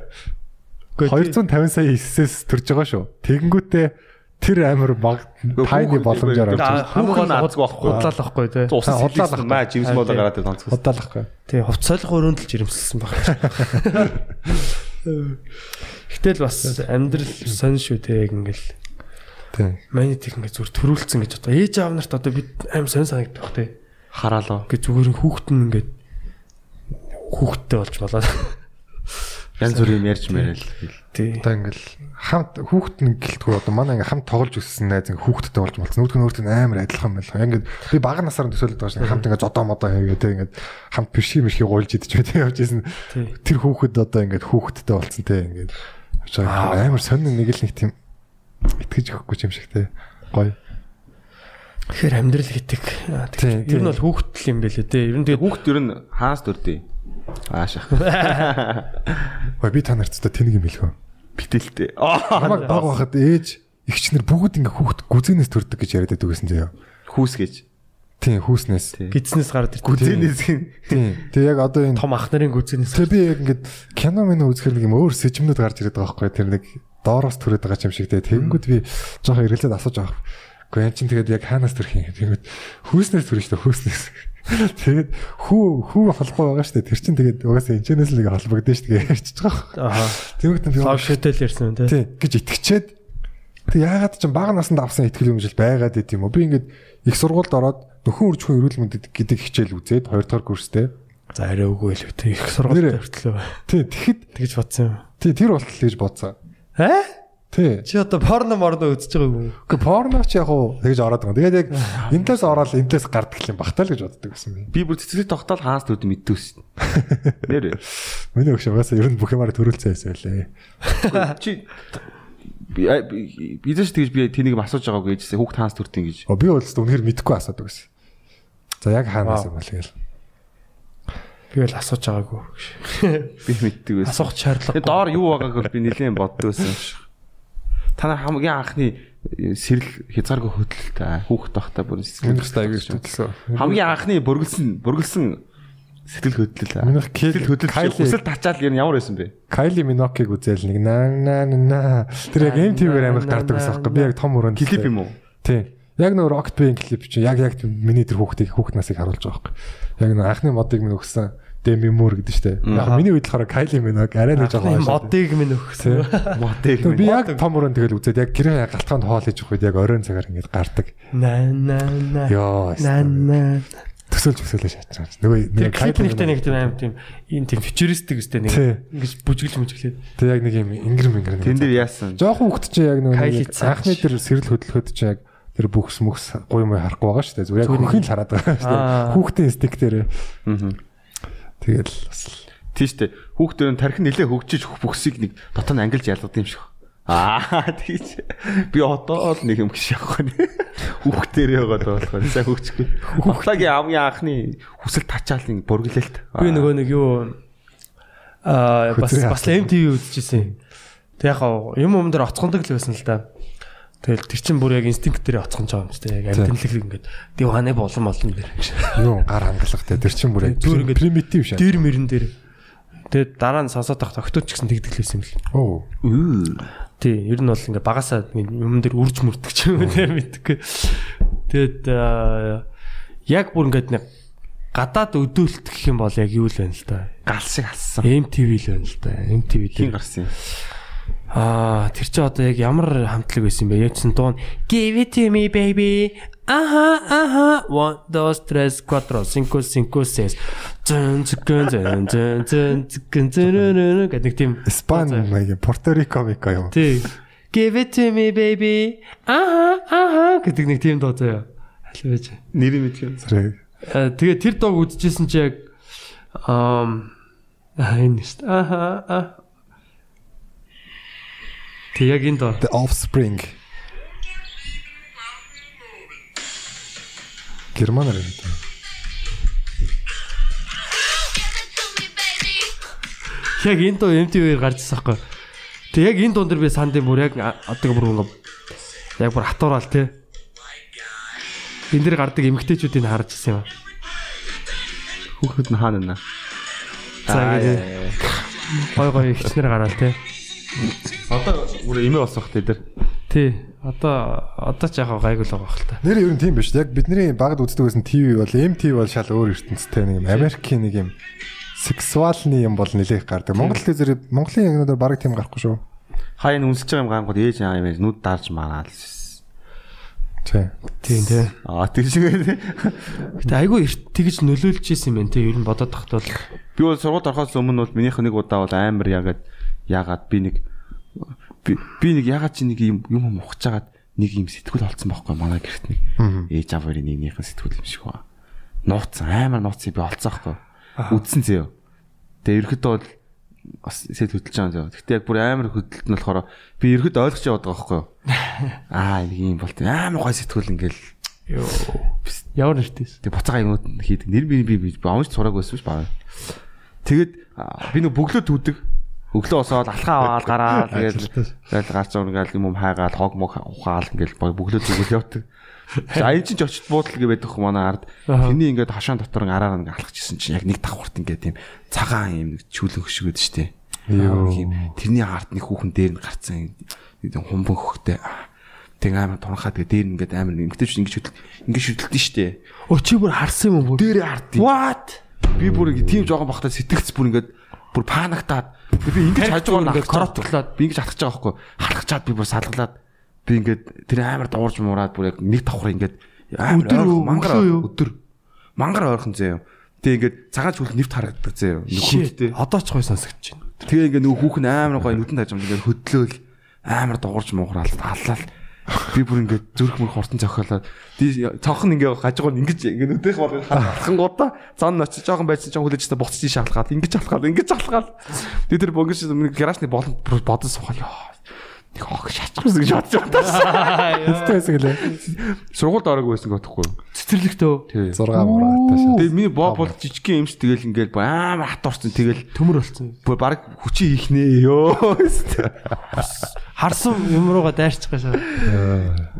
250 сая эссээс төрж байгаа шүү. Тэгэнгүүтээ тэр амир баг тайны боломжоор орж байгаа. Хүүхэн нь азгүй байхгүй. Худлал байхгүй те. Усан Худлаа худлаа л маа жимс мод гараад тэр тонцгоо. Удаалахгүй. Тий, хувцсайлах өрөөнд л жирэмсэлсэн баг. Гэтэл бас амьдрал сонь шүү те яг ингээл Тийм. манитик ингээ зүр төрүүлсэн гэж бодоо. Ээж аав нарт одоо бид аим сонь санагдах те. Хараалаа. Ингээ зүгээр хүүхэд нь ингээ хүүхэдтэй болж болоод. Янз бүрийн ярьж мэрэл. Тий. Одоо ингээл хамт хүүхэд нь гэлтгүй одоо манай ингээм хамт тоглож өссөн найз ингээ хүүхэдтэй болж болцсон. Нүдг нь өөртөө амар адилхан байлаа. Ингээд би бага насаар төсөөлөд байгаа шин хамт ингээ зодоо модоо хийгээ тэг ингээд хамт бишги мишги гуйлж идэж байт явж исэн. Тий. Тэр хүүхэд одоо ингээд хүүхэдтэй болцсон те ингээд. Амар сонин нэг л нэг тийм итгэж өгөхгүй юм шиг те. Гоё. Тэгэхээр амьдрал Тий, тэг. Ер нь тий. бол хүүхдэл юм бэлээ те. Ер нь тэгээд Хүүхд ер нь хаас дүрдээ. Аашаа. Ой би та нарт та тэнийг юм хэлхөө. Битэлтэй. Аа. Баг байхад ээж ихчнэр бүгд ингээ хүүхд гүзэнээс төрдөг гэж яриад байдаг гэсэн заяа. Хүүс гэж. Тийм хүүснээс. Гидснээс гараад ирдэг. Гүзэнээс Тийм. Тэг яг одоо энэ том ах нарын гүзэнээс. тэг би яг ингээд кино мэн үзэхэр нэг юм өөр сэжмнүүд гарч ирээд байгаа байхгүй тэр нэг доороос төрөөд байгаа юм шиг те. Тэгэнгүүт би жоохон ирэлцээд асууж байгаа. Гэхдээ эн чинь тэгээд яг хаанаас төрөх юм. Тэгэнгүүт хүүснээс төрөх шүү дээ хүүснээс. Тэгээд хүү хүү холбоо байгаа шүү дээ. Тэр чинь тэгээд угаасаа энэчнээс л нэг холбогдсон шүү дээ ярьчихж байгаа. Аа. Тэгэнгүүт би Лав шитэл ярьсан юм те. Тий гэж итгэчээд тэг яагаад ч бага насанд авсан ихтгэл өмжил байгаад байт юм уу? Би ингээд их сургуульд ороод нөхөн үржихэн эрүүл мэнд гэдэг хичээл үзээд 2 дахь курстэй. За арай үгүй л үү. Их сургуультай Нэрээ. хүртлээ. Тий тэгэхэд Тэгж бодсон юм. тий тэр болтол гэж бодсон. Аа? Тий. Чи одоо порно морно үзэж байгаа юм уу? Гэхдээ порно ч яг уу тэгж ороод байгаа. Тэгээд яг энэс ороод энэс гардаг юм багтаа л гэж боддог байсан би. Би бүр цэцлэг тогтоол хаас дүрд мэддүүс. Нэр. Миний өгш угаасаа ер нь бүх юмараа төрүүлсэн байсан байлээ. Чи би бидээс тэгж би тэнийг асууж байгаагүй гэжсэн хүүхд хаас дүрдیں гэж. Оо би бол үнэхээр мэдгүй асуудаг байсан. За яг хаанаас юм бол тэгэл. Би бол асууж байгаагүй. Би мэддэг байсан. Асуух шаардлага. Тэгээ доор юу байгааг бол би нэлээд боддог байсан юм шиг. Та нар хамгийн анхны э, сэрэл хязгааргүй хөдөлთა хүүхд тахта бүр сэтгэл хөдөлсөн. хамгийн анхны бүргэлсэн бүргэлсэн сэтгэл хөдлөл. Минийх сэтгэл хөдлөл хүсэл тачаал ер нь ямар байсан бэ? Кайли Минокиг үзэл нэг наа наа наа. Тэр яг MTV-ээр амар гардаг байсан байхгүй. Би яг том өрөөнд Клип юм уу? Тий. Яг нөр Octbay клип чи яг яг миний тэр хүүхдийг хүүхд насыг харуулж байгаа байхгүй. Яг нөр анхны модыг минь өгсөн Demi Moore гэдэг штэ. Яг миний үед болохоор Kylie Minogue арай нэг жоохон модыг минь өгсөн. Мотыг Би яг том өрөөнд тэгэл үзээд яг гэрээ галтгаанд хоол хийж өгөх үед яг оройн цагаар ингэж гардаг. На на на. Йоо. На на. Төсөөлж өсөөлөө шатчихсан. Нөгөө Тэр нөгөө клип Kylie нэгтэй нэг тийм аим тийм энэ тийм фьючеристик үстэй нэг ингэж бүжиглж мүжиглээд. Тэг яг нэг юм ингэр мэнгэр. нэг Тэн дээр яасан? Жохон хүүхд чи яг нөгөө нэг анхны тэр сэрэл хөдөлгөөд чи яг тэр бүхс мөхс гуй мой харахгүй байгаа шүү дээ. Зүгээр яг хөхийг л хараад байгаа шүү дээ. Хүүхдийн стик дээр. Аа. Тэгэл бас Тийштэй хүүхдээр нь тархин нэлээ хөгжиж бүхсийг нэг дотор нь ангилж ялгад юм шиг. Аа тийч. Би одоо л нэг юм гэж явахгүй. Хүүхдээр яваад болохоор сайн хөвчгүй. Ухлагийн амгийн анхны хүсэл тачаалын бүргэлэлт. Би нөгөө нэг юу аа бас бас MTV үзчихсэн. Тэг яг юм юм дээр оцгондог л байсан л да. Тэгэл тэр чин бүр яг инстинкт дээр оцгонж байгаа юм ч тэг яг амтналэг ингээд диваны болон молон дээр. Юу гар хангалах те тэр чинь бүр яг ингээд примитив шээ. Дээр мөрөн дээр. Тэгээд дараа нь сонсоод тах тогтооч гэсэн тэгдэглэсэн юм л. Оо. Тий, ер нь бол ингээ багасаа юм дээр үрж мөрдөг ч юм те мэдгүй. Тэгээд яг бүр ингээд нэг гадаад өдөөлт гэх юм бол яг юу л байна л да. Гал шиг алсан. MTV л байна л да. MTV дээр. гарсан юм. Аа, тэр чи одоо яг ямар хамтлаг байсан бэ? Яг чинь дуун Give it to me baby. Аха, аха. 1 2 3 4 5 5 6 зэн зэн зэн зэн зэн зэн зэн гэдэг нэг тийм Испан маяг Порторико мика юм. Тий. Give it to me baby. Аха, аха гэдэг нэг тийм дуу заяа. Аль байж. Нэр мэдгүй. Зэрэг Э, Тэгээ тэр дууг үзчихсэн чи яг аа энэ шүү дээ. Аха, аа. Тэг яг энэ дуу. The Offspring. Германаар юм. Яг энэ дуу MTV-ээр гарч ирсэн байхгүй. Тэг яг энэ дуун дээр би сандын бүр яг одоо бүр ингэ яг бүр хатуурал те. Энэ дэр гардаг эмгтээчүүдийг харж ирсэн юм. Хүүхэд нь хаана нэ? За гой гой ихчнэр гараал те. Одоо бүр эмээ болсон хэ тэр. Тий. Одоо одоо ч яг гайгүй л байгаа хэл та. Нэр ер нь тийм биш. Яг бидний багд үздэг байсан ТV бол MTV бол шал өөр ертөнцтэй нэг юм Америкийн нэг юм сексуалны юм бол нэлээх гардаг. Монгол телевизээр Монголын ягнуудаар баг тийм гарахгүй шүү. Хаяа үнсэж байгаа юм гангууд ээж аа юм нүд дарж мараал. Тий. Тийм тий. Аа тэр шиг. Гэтэ айгүй эрт тэгж нөлөөлж исэн юм байна тий. Ер нь бодоод тахт бол Би бол сургууль орохоос өмнө бол минийх нэг удаа бол амар ягаад ягаад би нэг би нэг ягаад чи нэг юм юм ухаж хагаад нэг юм сэтгүүл олцсон байхгүй манай гэрт нэг ээж аав хоёрын нэгнийхэн сэтгүүл юм шиг ба. Нууцсан амар нууцыг би олцсон байхгүй. Үдсэн зөө. Тэгээ ерөөхдөө бол бас сэт хөдөлж байгаа зөө. Гэтэ яг бүр амар хөдөлт нь болохоор би ерөөд ойлгож яваад байгаа байхгүй юу. Аа нэг юм болт амар гой сэтгүүл ингээл ямар нэртэйс. Тэг буцаага юмуд хийдэг. Нэр би би би амж цураг байсан биш баа. Тэгэд би нэг бөглөө түүдэг. Өглөө босоод алхаа аваад гараад тэгээд тэгэл гарч байгаа ингээл юм хайгаад хог мог ухаал ингээл бөглөө зүгэл явдаг. За энэ чинь ч очт буудал гэ байдаг хөө манай ард. Тэний ингээд хашаан дотор араар ингээд алхажсэн чинь яг нэг давхурт ингээд тийм цагаан юм нэг чүүлэн хөшгөөд штэ. Юу. Тэрний ард нэг хүүхэн дээр нь гарцсан юм хумбан хөхтэй. Тэг амар тунхаа тэгээ дээр ингээд амар эмгтэй ч ингэж хөдөл ингэж хөдөлдөн штэ. Өө чи бүр харсан юм уу? Дээрээ хард. What? Би бүр тийм жоохон бахтаа сэтгэгц бүр ингээд бүр панагтаад би ингэж хаж байгаа коротлоод би ингэж алхаж байгаа байхгүй халахчаад би бүр салгалаад би ингээд тэр амар дуурж муураад бүр яг нэг давхар ингээд Өдөр мангар өдөр мангар ойрхон зөө юм. Тэгээ ингээд цагаан чүлх нэвт харагддаг зөө юм. Нэг хүнтэй. Одоо ч гой сонсогдож байна. Тэгээ ингээд нөгөө хүүхэн амар гоё нүдэн тажим ингээд хөдлөөл амар дуурж муухраал халлал би бүр ингээд зүрх мөр хурдан цохиолоод цонх нь ингээд хажуугаар ингэж ингээд нүдэх бол халахын гоода зан очиж жоохон байцсан жоохон хүлээж та буцчих шалгаад ингэж алхаад ингэж алхаад би тэр бөнгөж гаражны болон бодон сухал ёо нэг ог шатчихсан гэж бодож байна. Хэвтэй байсан гэлээ. Сургуульд ороогүй байсан гэхгүй. Цэцэрлэгтөө Тий. 6 мураатай шээ. Тэгээ миний боо бол жижигхэн юмш тэгэл ингээд амар хатуурсан тэгэл төмөр болсон. бүр баг хүчи хийхнээ ёо. Харсан юм руугаа дайрчих гашаа.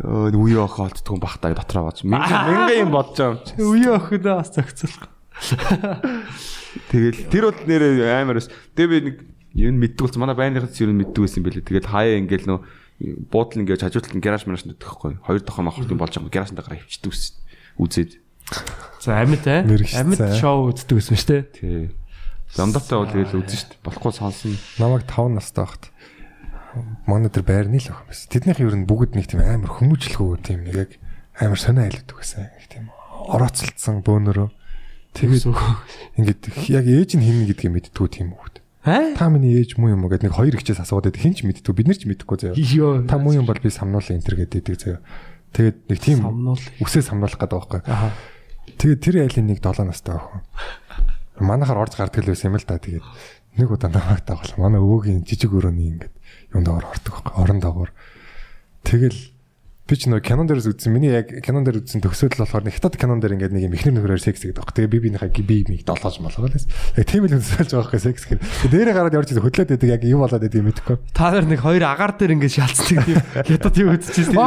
Өө үе охоо олддгүй юм бахтаа дотроо бооч. Мянган мянган юм бодож байгаа юм. Үе охидоо бас зохицуулах. Тэгэл тэр бол нэрээ амар ус. Тэгээ би нэг юм мэддэг болсон. Манай байрныхаас юу мэддэг байсан бэлээ. Тэгэл хаяа ингээл нөө буудал ингээд хажуудлын гараж мараш нөтөхгүй. Хоёр дахь махрын болж байгаа гаражнд гараа хөвчдөг ус. Үзээд. За амьд аа. Мэргэжсэн. Амьд шоу үздэг байсан шүү дээ. Тий. Замдаатай бол тэгэл үзэн штт. Болохгүй сонсон. Намайг 5 настай байхад манай тэр байрны л ах юм байсан. Тэднийх ер нь бүгд нэг тийм амар хүмүүжлэхүү тийм нэг яг амар сонио айлдаг байсан. Нэг тийм орооцолцсон бөөнөрөө. Тэгээд ингээд яг ээж нь хин гэдгийг мэдтгүү тийм. Аа? Та миний ээж муу юм уу гэдэг нэг хоёр ихчээс асууад байдаг. Хин ч мэдтгүү. Бид нар ч мэдэхгүй заяа. Та муу юм бол би самнуулаа энтер гэдэг заяа. Тэгээд нэг тийм үсээ самнуулах гэдэг байхгүй. Тэгээд тэр айлын нэг 7 настай охин. Манайхаар орж гардаг л байсан юм л да. Тэгээд нэг удаа намайг дагвал манай өвөгийн жижиг өрөөний ингээд юм доор ордог байхгүй орон доогоор. Тэгэл би ч нөгөө кинон дээрээс үзсэн. Миний яг кинон дээр үзсэн төгсөөдөл болохоор нэг хятад кинон дээр ингээд нэг юм ихнэр нөхрөөр секс гэдэг байхгүй. Тэгээ би бинийхээ би миг долгож молгоо лээс. Яг тийм л үзүүлж байгаа байхгүй секс гэх. Дээрээ гараад явж хөдлөөд байдаг яг юу болоод байдаг мэдэхгүй. Та нар нэг хоёр агаар дээр ингээд шалцдаг тийм хятад юу үзчихсэн.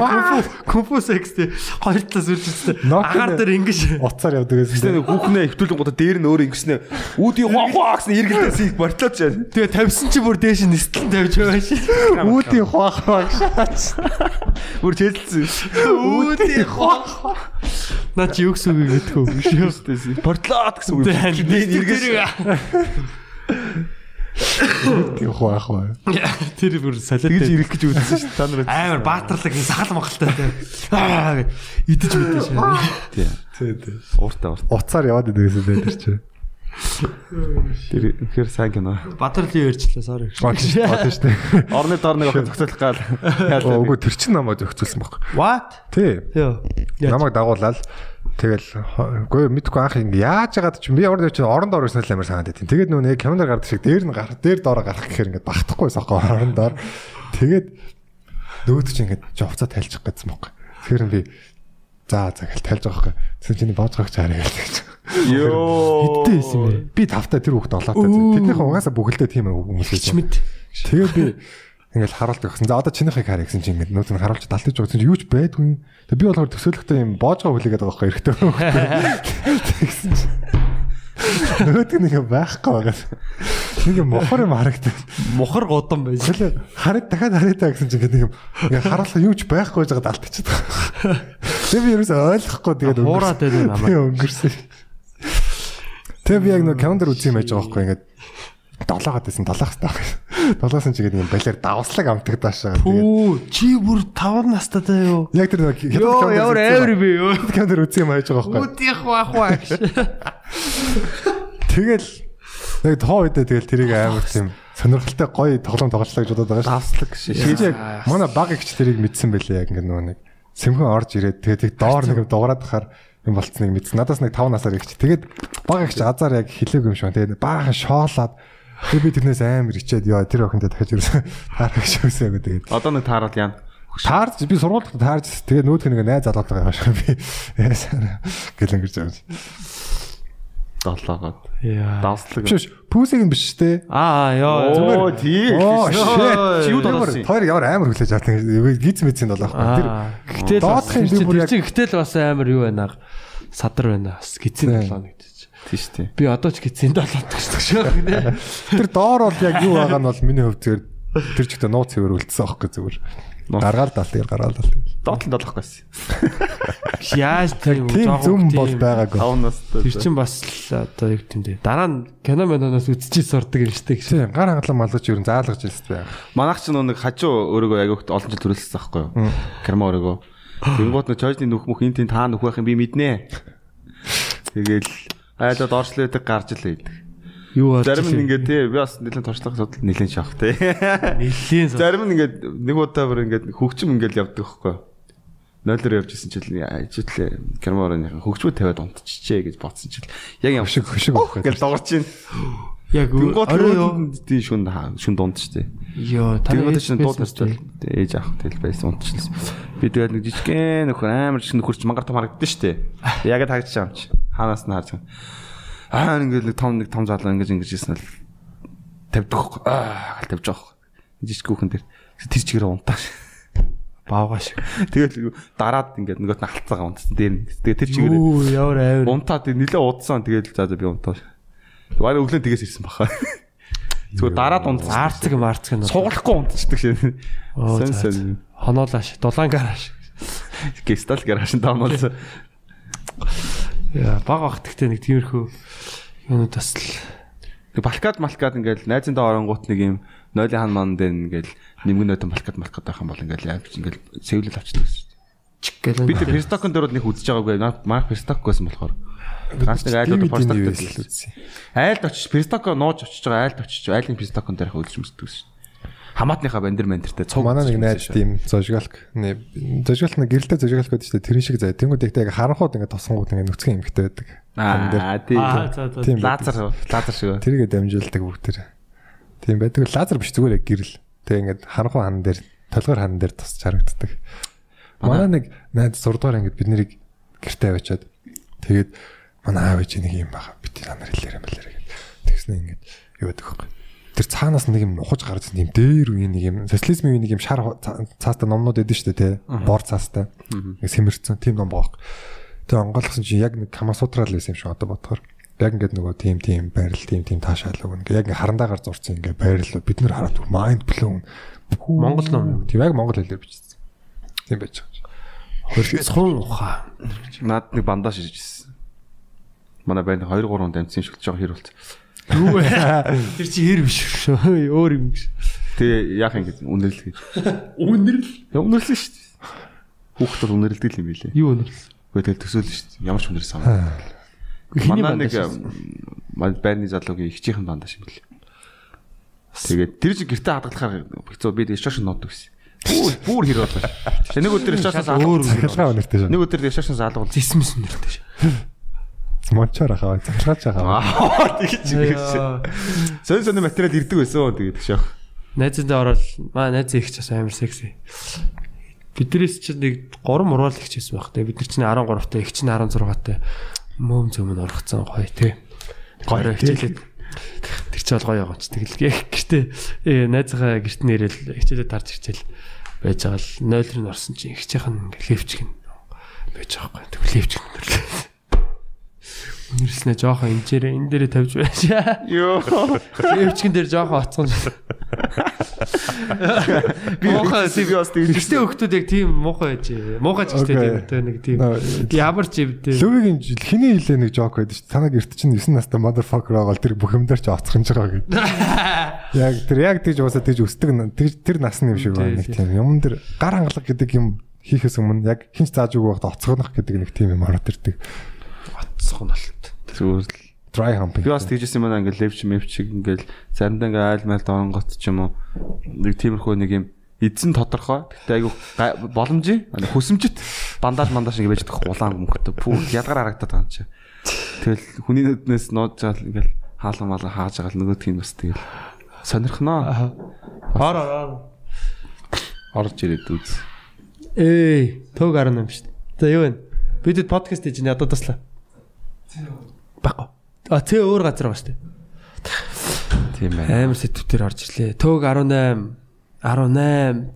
Кунфу кунфу секс тийм хоёр талаас үржижтэй. Агаар дээр ингээд Уцаар явдаг гэсэн. Тэгээ хүүхнээ хөвтүүлэн гоо дээр нь өөр ингэснэ. Үүдийн хоо хоо гэсэн эргэлдээс их бортлооч тэгээ тавьсан чи бүр дээш нь нистэл тавьж байгаа шээ. Үүдийн хуах хуах шаач. Бүр чэзэлсэн. Үүдийн хоо. Наа чи юу гэсэн үг гэдэггүй биш үү? Бортлоод гэсэн үг. Тэгээд эргэж Үүдийн хуах хуах. Тэр бүр тэгж солиотой. ирэх гэж үзсэн шүү. Та нар Амар баатарлаг сахал махалтай тийм. Идэж мэдээ шээ. тий. Тий, тий. Ууртаа ууртаа. Уцаар яваад байдаг гэсэн дээр чинь. Тэр ихэр сайн кино. Баатарлын ярьчлаа sorry. Багш бат шүү дээ. Орны доор нэг охин зохицуулах гал. Үгүй тэр чинь намайг зохицуулсан баг. What? Тий. Йоо. Намайг дагуулаад тэгэл үгүй мэдгүй анх ингэ яаж яагаад чи би орд чи оронд ор ирсэн л амар санаад байт. Тэгээд нөө нэг камер гардаг шиг дээр нь гар дээр доороо гарах гэхээр ингэ багтахгүй сахгүй оронд доор. Тэгээд нөгөөд чи ингэ жовцоо тайлчих гэсэн мөг. Тэгэхээр би за за гэл тайлж байгаа байхгүй. Тэгсэн чиний боожгооч хараа гэж. Йоо. Хиттэй байсан бэ? Би тавтай тэр хүүхд олоотой. Тэднийхэн угаасаа бүгдээ тийм хүмүүс байсан. Чимэд. Тэгээд би ингээл харуулдаг гэсэн. За одоо чинийхийг харъя гэсэн чинь ингээд нөөц нь харуулж далтаж байгаа гэсэн чинь юу ч байдгүй. Тэгээд би болохоор төсөөлөхдөө юм боожгоо хүлээгээд байгаа байхгүй эрэгтэй хүүхд. Тэгсэн чинь нөөт нь ингээ байхгүй байгаа. Нэг юм мохор юм харагдав. Мохор гудам байсан. Тэгэл хараад дахиад хараад та гэсэн чинь ингээ нэг юм ингээ харуулах юу ч байхгүй байж байгаа далтчихад байгаа. Тэгээд би ерөөсөй ойлгохгүй тэгээд Хуураад байна намайг. Би өнгөрсөн. Тэгээ би яг нэг календар үзье юм байж байгаа байхгүй ингээд долоогод байсан долоохс таах. Долоос нь чигээд юм балер давслаг амтдаг даашаа. Пүү чи бүр 5 настайдаа юу? яг тэр нэг Йоо ямар амар би юу? календар үзье юм байж байгаа байхгүй. Үдих вах вах. Тэгэл яг тоо үедээ тэгэл тэрийг амар тийм сонирхолтой гоё тоглоом тоглолцоо гэж бодоод байгаа шүү. Давслаг шээ. яг манай баг ихч тэрийг мэдсэн байлээ яг ингээд нөгөө нэг сэмхэн орж ирээд тэгээд тэг доор нэг дугаараад хахаар юм болцсныг мэдсэн. Надаас нэг 5 насаар ихч. Тэгээд баг ихч азар яг хилээг юм шиг. Тэгээд баахан шоолаад тэгээд би тэрнээс амар ичээд ёо тэр охинтой дахиж ирсэн. Таарах шүүсээ гэдэг. Одоо нэг таарал яана. Таарч би сургуульд таарч тэгээд нүүдх нэг найз залууд байгаа юм шиг би яасан гэл өнгөрч байгаа юм. Долоогод. Яа. Давслаг. Биш биш пүүсийг юм биш те. Аа ёо. Оо тий. Оо shit. Чи юу дуулсан? Хоёр ямар амар хүлээж авдаг. Гиз мэдсэн бол аахгүй. Тэр доодхын би бүр яг гэтэл бас амар юу байна аа. Садар байна. Бас гизэн Тийм. долоо нэгдэж. Тий штэ. Би одоо ч гизэн долоод тагшдаг шүү дээ. тэр доор бол яг юу байгаа нь бол миний хувьд зөв тэр ч ихтэй нууц цэвэр үлдсэн аахгүй зүгээр. Гаргаал дал тэр гаргаал дал. Доотлон долоохгүйс. Яаж тийм Тийм зүм бол байгаагүй. 5 нас. Тэр чин бас л одоо юу гэмдэ. Дараа нь кино мэноноос үзчихээ сурдаг юм гэж. Тийм гар хангалан малгаж ер нь заалгаж ирсэн байга. Манайх ч нэг хажуу өөрийгөө аяг олон жил төрөлсөн байхгүй юу? Карма өөрийгөө. Тэнгууд нэг чойжны нүх мөх энэ тийм таа нүх байх юм би мэднэ. Тэгэл айлууд орчлоодаг гарч л байдаг. Юу болж Зарим нь ингээд тий би бас нэлээд туршлага судал нэлээд шавх тий. нэлийн Зарим нь ингээд нэг удаа бүр ингээд хөгжим ингээд явдаг байхгүй юу? Нойлоор явж исэн чил ажидлээ кармаарынхаа хөгжмөө тавиад унтчихжээ гэж бодсон чил яг юм Хөшиг хөшиг авах гэж догорч байна. яг орой тий шүн шүн дунд штэ. Йоо таны чинь дууд настай ээж авах тэл байсан унтчихлаа. Би тэгээд нэг жижигхэн нөхөр амар чин нөхөрч мангар том харагдсан штэ. Яг тагч чам чи. Ханаас нь харж байгаа. Аа ингээд нэг том нэг том залуу ингэж ингэж хийсэн л тавьдаг. Аа гал тавьж байгаа. Жижигхэн дээр тэр чигээр унтаа. баага шиг. Тэгээд дараад ингээд нөгөөт нь алцаагаа унтсан дээр нь. Тэгээд тэр чигээр ямар амар. унтаад нилээ удсан тэгээд за би унтаа. Бараг өглөө тэгээс ирсэн баха. Зүгээр дараад унтсан. Арцэг марцэг нь. Суглахгүй унтчихдаг шээ. Сэн сэн. Хоноолааш, дулаан гараж. Гестал гараж таамуулсан. Яа, баг бах гэхдээ нэг тиймэрхүү юунууд бас л балкад малкад ингээл найзын доо оронгууд нэг юм нойлын хан ман дээр ингээл нэмгэн нойтон балкад малкад байх юм бол ингээл яаж ингээл сэвлэл авчдаг гэсэн. чиг гэлэн. Би тэр перстокон дээр бол нэг үзэж байгаагүй. Марк персток байсан болохоор. Ганц нэг айлууд персток дээр үзсэн. айлд очиж перстоко нууж очиж байгаа айлд очиж айлын перстокон дээр хаа үзэж мэддэг шин. Хамаатныхаа бандер мандертэй цуг. Манай нэг найз тийм зожгалк нэ зожгалк нэг гэрэлтэй зожгалк байдаг шүү дээ. Тэр шиг заа. Тэнгүүд ихтэй яг харанхууд ингээд тосгонгууд ингээд нүцгэн эмхтэй байдаг. Аа. Тийм Лазер лазер шиг. Тэргээ дамжуулдаг бүгд тэр. Тийм байдаг. Лазер биш зүгээр яг гэрэл. Тэг ингээд харанхуй хан дээр толгойр хан дээр тусч харагддаг. Манай нэг найз сурдгаар ингээд бид нарыг гэртээ аваачаад тэгээд манай аав ээж нэг юм баха бид та нар хэлээрэй мэлээрэй гэд. Тэгснэ ингээд юу байдаг вэ? Тэр цаанаас нэг юм ухаж гарч тийм дээр үе нэг юм социализмын үе нэг юм шар цаастаа номнууд эдэн штэ тий. Бор цаастаа. Сэмэрцэн тийм ном боох. Тэгээ онгойлгосон чи яг нэг камасутрал байсан юм шиг одоо бодохоор яг ингээд нөгөө тим тим байрал тим тим таашаалаг ингээ яг харандаагаар зурцсан ингээ байрлал бид нар хараад майнд блоун Монгол ном. тийм яг монгол хэлээр бичсэн тийм байж байгаа Хөрцхун ухаа. Наад нэг бандаж ирж ирсэн. Манай байнд 2 3 дамжсан шүлж байгаа хэр болц. Юу вэ? Тэр чи хэр биш шүү. Өөр юм биш. Тэгээ яах юм гэж үнэрлэл гэж. Үнэрл. Үнэрлэн шүү дээ. Хүүхдүүд үнэрлдэг юм билээ. Юу үнэрл? Гэхдээ тэгэл төсөөлнө шүү дээ. Ямар ч үнэрс. Хиний Манай нэг манай байрны залуугийн ихчийнхэн бандаж юм билээ. Тэгээд тэр чинь гэртээ хадгалахаар бицөө би тэгээд шаш нотдог гэсэн. Бүр бүр хэр болоо. Нэг өдөр шашаас өөр цахилгаан өнөртэй шүү Нэг өдөр тэгээд шашаас алгуул. зисмэс үнэртэй шүү. Мончоор ахаа цахилгаач ахаа Аа тэгэж юм. Сон сон материал ирдэг байсан тэгээд шах. Найзтай ороод маа найз их ч бас амар секси. Биднээс ч нэг 3 мураал их ч байсан байх. Тэгээ бид нар чинь 13 та их чинь 16 та мөөм зөмөн оргцсан гоё тий. Гоё хичээлээд тэр ч бол гоё байгаа ч тэгэл гэртээ ээ найзгаа гэрт нэрэл хичээлээд тарж хичээл байж байгаа л 0 руу орсон чинь ихчийнх нь левчг нь байж байгаа байхгүй. Тэг левчг нь Үнэрснэ жоохон энчээрээ энэ дээрээ тавьж байж. Йоо. Левчгэн дээр жоохон оцсон. Би Муухай бас тэгээд Гэртээ хөхтүүд яг тийм муухай байж. Муухай ч гэжтэй тийм нэг тийм. Ямар ч юм тийм. Лүвигийн хиний хилээ нэг жок байдаг шүү. Танаа гэрт чинь 9 настай motherfucker байгаа тэр бүх юм дээр ч оцхонж байгаа гэдэг. Яг тэр яг тэгж уусаа тэгж өсдөг тэр насны юм шиг байна нэг тийм. Юм дээр гар хангалах гэдэг юм хийхээс өмнө яг хинч зааж өгөх байхад оцгонох гэдэг нэг тийм юм ороод ирдэг. Оцсохнолт. зүгээр л Dry humping. Би бас тэгжсэн юм аа ингээл левч мевч ингээл заримдаа ингээл айл майл доронгот ч юм уу нэг тиймэрхүү нэг юм эзэн тодорхой. Гэтэ айгу боломжийн хүсэмжит бандаж мандаж ингэ байж байгаа улаан мөнгөтэй пүү ялгаар харагдаад байгаа юм чи. Тэгэл хүний нүднээс нууж жаал ингээл хаалга малга хааж байгаа л нөгөөдх юм бас тэгэл сонирхноо. Ор ор ор. Орж ирээд үз. Эй, төг 18 шүү дээ. За юу вэ? Бидэд подкаст хийж байна одоо таслаа. Баггүй. А цэ өөр газар байгаа шүү дээ. Тийм байна. Амар сэтвтэр орж ирлээ. Төг 18 18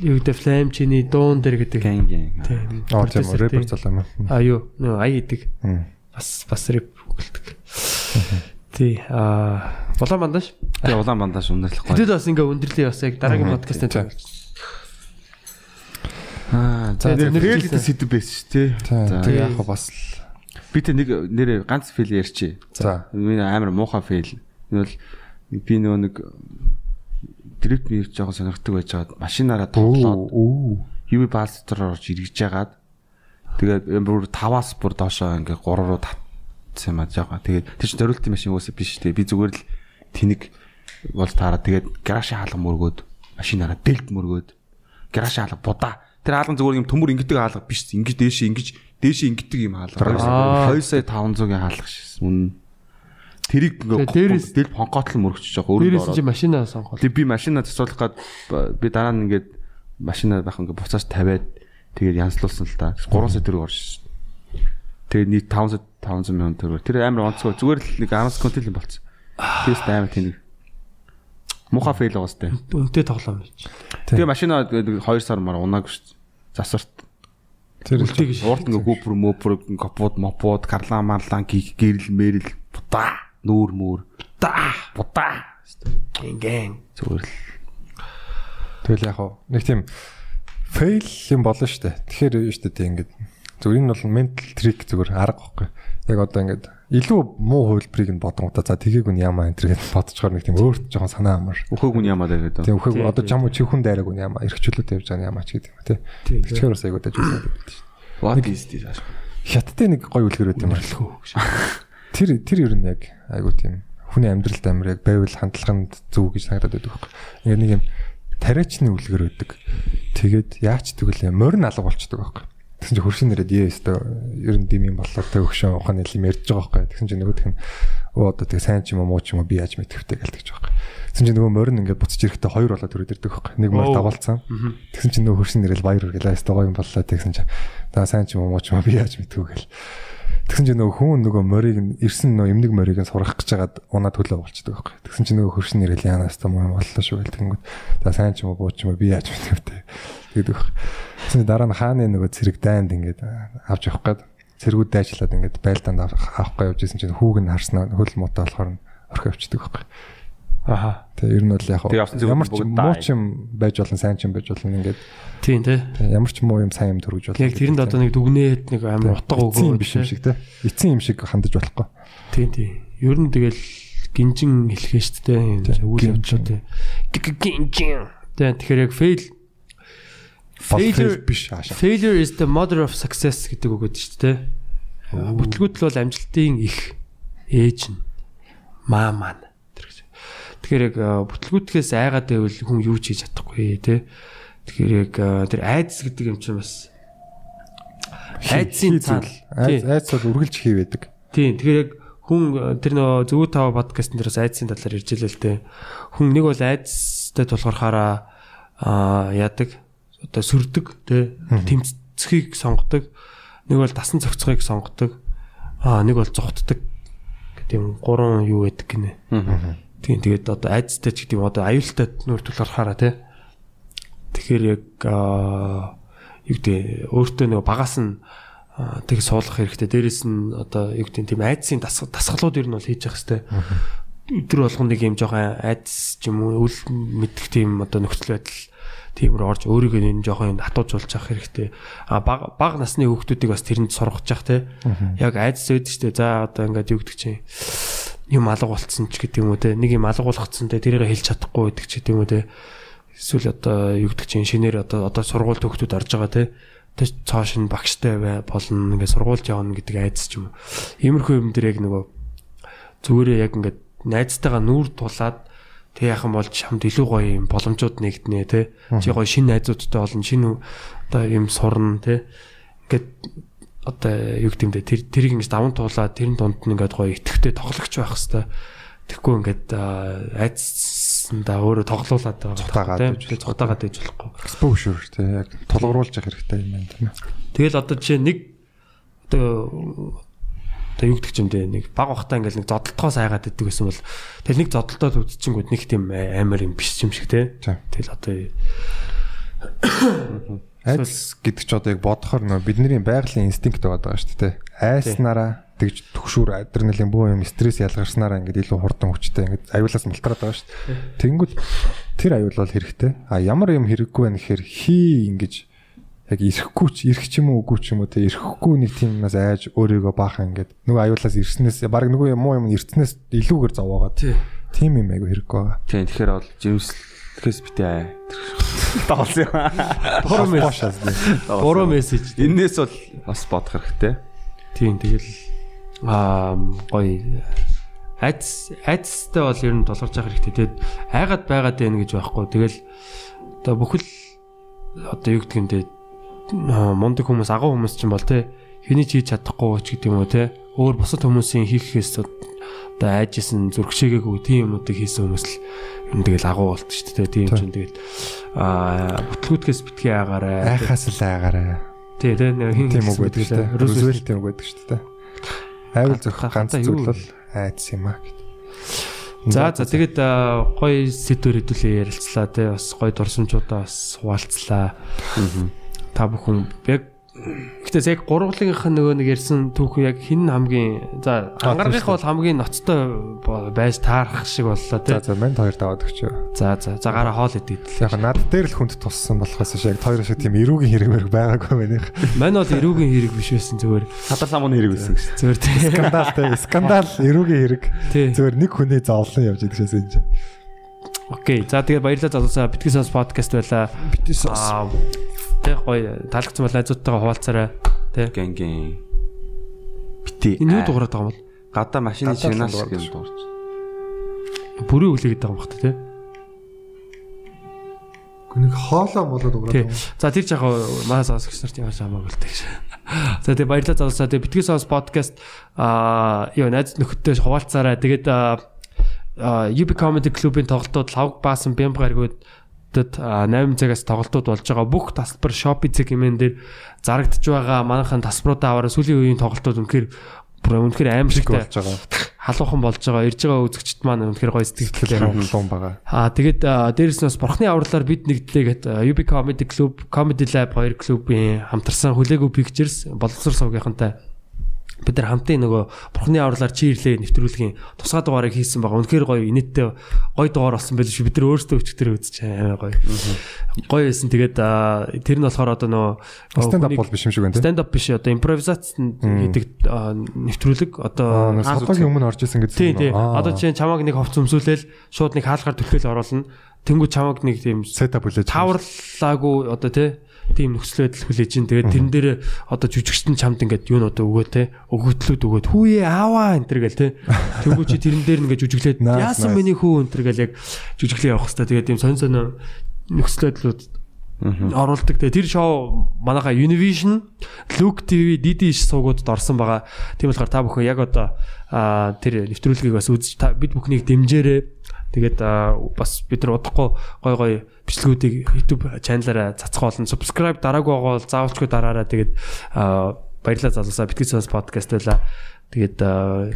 юу гэдэг флейм чиний дуун дээр гэдэг. Тийм. Аа тийм рэпер залуу юм. А юу? Нөө ай идэг. Бас бас рэп өгөлдөг. Тий. А болоо мандаш. Тэгээ улаан бандаж үнэрлэх гоё. Тэдэд бас ингээ өндөрлөө бас яг дараагийн подкастт Тийм. Аа за Тэгээд сэдв байсан шүү дээ. Тийм. Тэг яг бас л Би тэ нэг нэрээ ганц фейл ярьчих. за Миний амар муухай фейл. Энэ бол би нөгөө нэг дрифт мив жоохон сонирхдаг байж байгаа машинаараа тоглоод оо UV бааз дотор орж эргэж яагаад тэгээд бүр 5-аас бүр доошоо ингээ 3 руу татсан юм аа жаага. Тэгээд тэр чинь зориултын машин уусаа биш дээ. Би зүгээр л тэнэг бол таараа тэгээд гараши хаалга мөргөөд машинаараа дэлд мөргөөд гараши хаалга будаа. Тэр хаалган зүгээр юм төмөр ингэдэг хаалга биш. Ингэж дээшээ ингэж дээшээ ингэдэг юм хаалга. Аа. 2 сая 500-ийн хаалга шээ. Үнэн. Тэрийг дээрээс- дэл понкоотлон мөрөгч жоо өөрөө Дээрээс чи машина сонгол. Тэг би машина засуулах гад би дараа нь ингээд машина байх ингээд буцааж тавиад тэгээд янзлуулсан л та 3 сая төгрөг орж. Тэгээд нийт 500 500 мянган төгрөг. Тэр амар онцгой зүгээр л нэг 10 секунд л болцсон. Тэс амар тэнэг. Муха фейл байгаа сте. Үнтэй тоглоом байж. Тэгээ машина 2 сар мар унаагүй шүү. Засварт. Тэр л Үлдээ гэж. Уурт ингээ гүпр мөпр капот мопод карлан марлан гих гэрэл мэрэл буда нүүр мөр буда Гэн гэн. зүгээр л тэгэл яг хаа нэг тийм фейл юм болно шүү дээ. Тэгэхээр юу шүү дээ ингээд зүгээр энэ бол ментал трик зүгээр арга байхгүй. Яг одоо ингээд илүү муу хувилбарыг нь бодонгуудаа за тгийг нь ямаа энэ гэж бодцохоор нэг тийм өөрт жоохон санаа амар. өхөөг нь ямаа даа гэдэг. Тийм Тий, одоо чам чихүн дайраг нь ямаа эрхчлүүд явж байгаа нь ямаа ч гэдэг юм тий. Тий. Тэгэхээр бас айгуу үзээд байдаг шүү. What is this? Хятадтай нэг гоё үлгэр байт юм аа. Тэр тэр ер нь яг айгуу тийм хүний амьдралд амар яг байвал хандлаганд зөв гэж санагдаад байдаг байхгүй. Ингээд нэг юм тариачны үлгэр байдаг. Тэгээд яач тэгвэл морин алга болчдөг байхгүй. Тэгсэн чинь хөршин нэрэд ээ өстө ер нь дим юм боллоо тэ өгшөн ухааны юм ярьж байгаа байхгүй. Тэгсэн чинь нөгөөх нь өө одоо тэг сайн ч юм уу муу ч юм уу би яаж мэдвэхтэй гэлдэж байгаа байхгүй. Тэгсэн чинь нөгөө морин ингээд буцаж ирэхдээ хоёр болоод төрөд ирдэг байхгүй. Нэг мөр давалцсан. Тэгсэн чинь нөгөө хөршин нэрэл баяр үргэлээ өстө гоё юм боллоо тэгсэн чинь та сайн ч юм уу муу ч юм уу би яаж мэдвэ гэл. Тэгсэн чинь нөгөө хүн нөгөө морийг ирсэн нөгөө эмнэг морийг нь сурах гэж жагаад унаа төлөө болчдөг байхгүй. Тэгсэн чинь нөгөө хөршин нэрэл яанаас та муу юм боллоо шүү гэл тэгэнгүүт та сайн ч юм уу буу ч юм уу би яаж мэдвэ гэдэг байх. Тэгсэн дараа нь хааны нөгөө цэрэг дайнд ингээд авч явах гээд цэргүүд дайчлаад ингээд байлдаанд авахгүй явж исэн чинь хүүг нь харснаа хөл муутай болохоор орхи авчдаг байхгүй. Аха. Тэгээ ер нь бол яг ямар ч муу ч юм байж болно сайн ч юм байж болно ингээд Тийм тий. ямар ч муу юм сайн юм төрөж болно. Яг тэрэнд одоо нэг дүгнээд нэг амар утга өгөө биш юм шиг те. Эцсийн юм шиг хандаж болохгүй. Тийм тийм. Ер нь тэгэл гинжин хэлхээ шүү дээ. Үйл явдлаа тий. Гинжин. Тэ тэгэхээр яг fail Failure биш хаашаа. failure is the mother of success гэдэг үг өгдөө шүү дээ. Бүтлгүүтэл бол амжилтын их ээж нь маа маань. Тэгэхээр яг бүтлгүүтгээс айгаад байвал хүн юу ч хийж чадахгүй тий. Тэгэхээр яг тэр айдас гэдэг юм чинь бас айдсын цаал. айц бол үргэлж хий байдаг. Тийм. Тэгэхээр яг хүн тэр нөгөө зөв тав подкастн дээрээс айдсын талаар ярьж илээ л дээ. Хүн нэг бол айдстай тулгархаараа аа яадаг одоо сүрдэг тий тэмцэхийг сонгодог. Нэг бол дасан цогцохыг сонгодог. Аа нэг бол зүхтдаг гэдэг юм гурван юу байдаг гинэ. Тийм тэгээд одоо айдстай ч гэдэг юм одоо аюултай нүүр тулгархаараа тий. Тэгэхээр яг юу гэдэг өөртөө нэг багаас нь тэг суулгах хэрэгтэй. Дээрэс нь одоо юу гэдэг тийм дасгал дасгалууд ер нь бол хийж явах хэрэгтэй. Өдөр болгон нэг юм жоохон айдс ч юм уу үл мэдэх тийм одоо нөхцөл байдал тиймэр орж өөрийгөө энэ жоохон хатуужуулж явах хэрэгтэй. А баг баг насны хүүхдүүдийг бас тэрэнд сургаж явах те. Яг айдс өөд штэ. За одоо ингээд юу гэдэг чинь юм алга болцсон ч гэдэг юм уу те. Нэг юм алга болгоцсон те. Тэрийг хэлж чадахгүй гэдэг ч гэдэг юм уу те. Эсвэл одоо юу гэдэг чинь шинээр одоо одоо сургууль төгтүүд орж байгаа те. Тэ цааш нь багштай бай болно ингээд сургуульд явна гэдэг айдас ч юм. Иймэрхүү юм дээр яг нөгөө зүгээрээ яг ингээд найзтайгаа нүүр тулаад тэг яхан болж хамт илүү гоё юм боломжууд нэгднэ те. Чи гоё шинэ найзуудтай болно шинэ одоо юм сурна те. Ингээд одоо юу бэ тэр тэрийг ингэж даван туулаад тэрэн дунд нь ингээд гоё итгэвтэй тоглогч байх хэвээр. Тэгэхгүй ингээд айцсандаа өөрөө тоглоулаад байгаа. Тийм. байж Тэгээд цутаагаад байж болохгүй. Exposure те яг тулгууруулж явах хэрэгтэй юм байна тийм. Тэгэл одоо жишээ нэг одоо одоо юу гэдэг юм бэ нэг баг ухтаа ингээл нэг зодтолтоос айгаад иддэг гэсэн бол тэгэл нэг зодтолтоод үдчихэнгүүд нэг тийм амар юм биш юм шиг те. Тэгэл одоо Айц гэдэг ч одоо яг бодохоор нөө бидний байгалийн инстинкт байгаа шүү дээ. Айснараа тэгж төгшүүр адреналин бүх юм стресс ялгарснараа ингээд илүү хурдан хүчтэй ингээд аюулаас мултраад байгаа шүү дээ. Тэнгүүд тэр аюул бол хэрэгтэй. А ямар юм хэрэггүй байх гэхээр хий ингэж яг ирэхгүй ч ирэх ч юм уу үгүй ч юм уу те ирэхгүй нэг тийм юмнаас айж өөрийгөө баахан ингээд нөгөө аюулаас ирснээс баг нөгөө юм уу юм ирснээс илүүгээр зовоогоод тийм юм айгу хэрэггүй байгаа. Тийм тэгэхээр бол жимслэхээс битээ. Тоглосон юм. буруу мессеж буруу мессеж Эннээс бол бас бодох хэрэгтэй. тийм тэгэл аа гоё айц айцтай бол ер нь толгорч явах хэрэгтэй. Тэгэд айгаад байгаад байна гэж байхгүй. Тэгэл одоо бүхэл одоо юу гэдэг юм бэ мундаг хүмүүс агуу хүмүүс ч юм бол те хэний ч хийж чадахгүй ч гэдэг юм уу те өөр бусад хүмүүсийн хийхээс одоо айжсэн зүрхшээгээгүй тийм юмнуудыг хийсэн хүмүүс л юм тэгэл агуу болт шүү дээ тийм ч юм тэгэл аа бүтлгүүдгээс битгий агаарай Айхаас л айгаарай. тий те хин Тийм үг дээ. те. Рузвельт тийм үг байдаг шүү дээ. Айвал зөвхөн Га- ганц зүйл бол айц юм аа гэдэг. За за тэгээд аа, гоё сэдвэр хэдүүлээ ярилцлаа те бас гоё дурсамжуудаа бас хуваалцлаа. Та бүхэн яг Гэтэ яг гурвлынх нь нөгөө нэг ярьсан түүх яг хин хамгийн за ангаргийнх бол хамгийн ноцтой байж таарах шиг боллоо За те. за манд хоёр даваад өгч. За за за гараа хоол идэв. Яг над дээр л хүнд туссан болохоос шиг яг хоёр шиг тийм эрүүгийн хэрэг мэрэг байгаагүй байна. Мань бол эрүүгийн хэрэг биш байсан зүгээр. Хатар самууны хэрэг байсан гэж. Зүгээр те. Скандал те скандал эрүүгийн хэрэг. Тий. Зөвөр нэг хүнээ зовлон явж идэх шээс энэ. Окей. За тэгээд баярлалаа залуусаа битгэс ус подкаст байла. Битээс Аа тэг гоё таалагдсан бол найзуудтайгаа хуваалцаарай. Тэ. Гэнгийн. Бити. Энэ юу дуурайд байгаа юм бол? Гадаа машины сигнал юм дуурч. Бүрийн үлээгээд байгаа юм багт те. Нэг хоолоо болоод уграад юм. За тэр жахаа маа сонсогч нарт ямар хамаагүй л тэгш. За тэгээ баярлалаа залуусаа. Тэгээ битгий сонс подкаст аа ёо найз нөхөдтэй хуваалцаарай. Тэгээд аа UB Comedy Club-ийн тоглолтууд лавг баасан бямб гаргууд 8 цагаас тоглолтууд болж байгаа бүх тасалбар Shopee цэг хэмээн дээр зарагдж байгаа манайхан тасалбаруудаа аваараа сүүлийн үеийн тоглолтууд үнэхээр бүр үнэхээр аимшигтай болж байгаа. халуухан болж байгаа. Ирж байгаа үзэгчд маань үнэхээр гоё сэтгэлтэй Хонглон байгаа. Аа тэгээд дээрэс нь бас бурхны авралаар бид нэгдлээгээд аа, UB Comedy Club, Comedy Lab хоёр клубын хамтарсан хүлээгүү pictures боловсрол сувгийнхантай бид нар хамтын нөгөө бурхны авралаар чи ирлээ нэвтрүүлгийн тусгай дугаарыг хийсэн байгаа. Үнэхээр гоё инээдтэй гоё дугаар болсон байл шүү. Бид нар өөрсдөө өчтөр үзэж амар гоё. Гоё байсан. Тэгээд тэр нь болохоор одоо нөгөө Stand up бол биш юм шиг байна stand up биш одоо импровизац аа, нэвтрүүлэг одоо содогийн өмнө орж исэн гэдэг Тий, юм тий. уу? Аа. Одоо чинь чамаг нэг ховц өмсүүлээл шууд нэг хаалгаар төлөөл оруулна. Тэнгүү чамаг нэг тийм сетап хүлээж. тааварлаагүй одоо тий тийм нөхцөл байдал хүлээж ин тэгээд тэрэн дээр одоо жүжигчтэн чамд ингээд юу н одоо өгөө те өгөтлүүд өгөөд хүүе ааваа энэ төр гэл те тэнгүү чи тэрэн дээр ингээд жүжиглээд яасан миний хүү? энэ төр гэл яг жүжиглээ явах хэвээр тэгээд тийм сонь сонь нөхцөл байдлууд оруулдаг. Тэгээ тэр шоу манайха Univision, Look TV, DD-ш суугуудад орсон байгаа. Тийм болохоор та бүхэн яг одоо тэр нэвтрүүлгийг бас үзэж бид бүхнийг дэмжээрэй. Тэгээд бас бид нар удахгүй гой гой бичлэгүүдийг YouTube чаналаараа цацх болно. Subscribe дараагүй байгаа бол заавалчгүй дараараа тэгээд аа, баярлалаа залуусаа битгэл сонс подкаст байла. Тэгээд аа,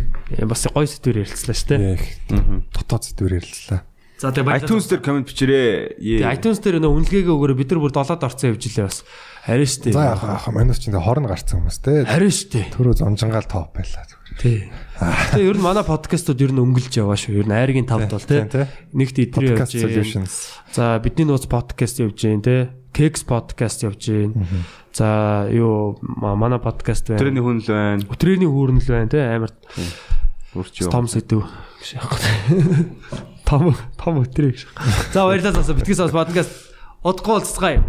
бас гоё сэдвэр ярилцлаа шүү дээ. Дотоод сэдвэр ярилцлаа. За тэгээд баярлалаа. iTunes дээр комент бичээрэй. Тэгээ iTunes дээр нөө үнэлгээгээ өгөөрэй бид нар бүр долоод орцсон явж илээ бас. Харин штэ. За яах яах манайс чинь хорн гарцсан хүмүүс те. Харин штэ. Төрөө зонжингаал топ байлаа зүгээр. Тий. Тэгээ ер нь манай подкастууд ер нь өнгөлж яваа шүү. Ер нь айргийн тавд бол тий. Нэгт идрээ явж байна. solutions. За бидний нууц подкаст явж байна тий. Keks подкаст явж байна. За юу ма- манай подкаст байна. Тэрний хүн л байна. Өтрээний хүүрнэл байна тий. Амар Үрч юу. том сэдв. Том том гэж. За баярлалаа. Битгэс бас подкаст удахгүй уулзцгаая.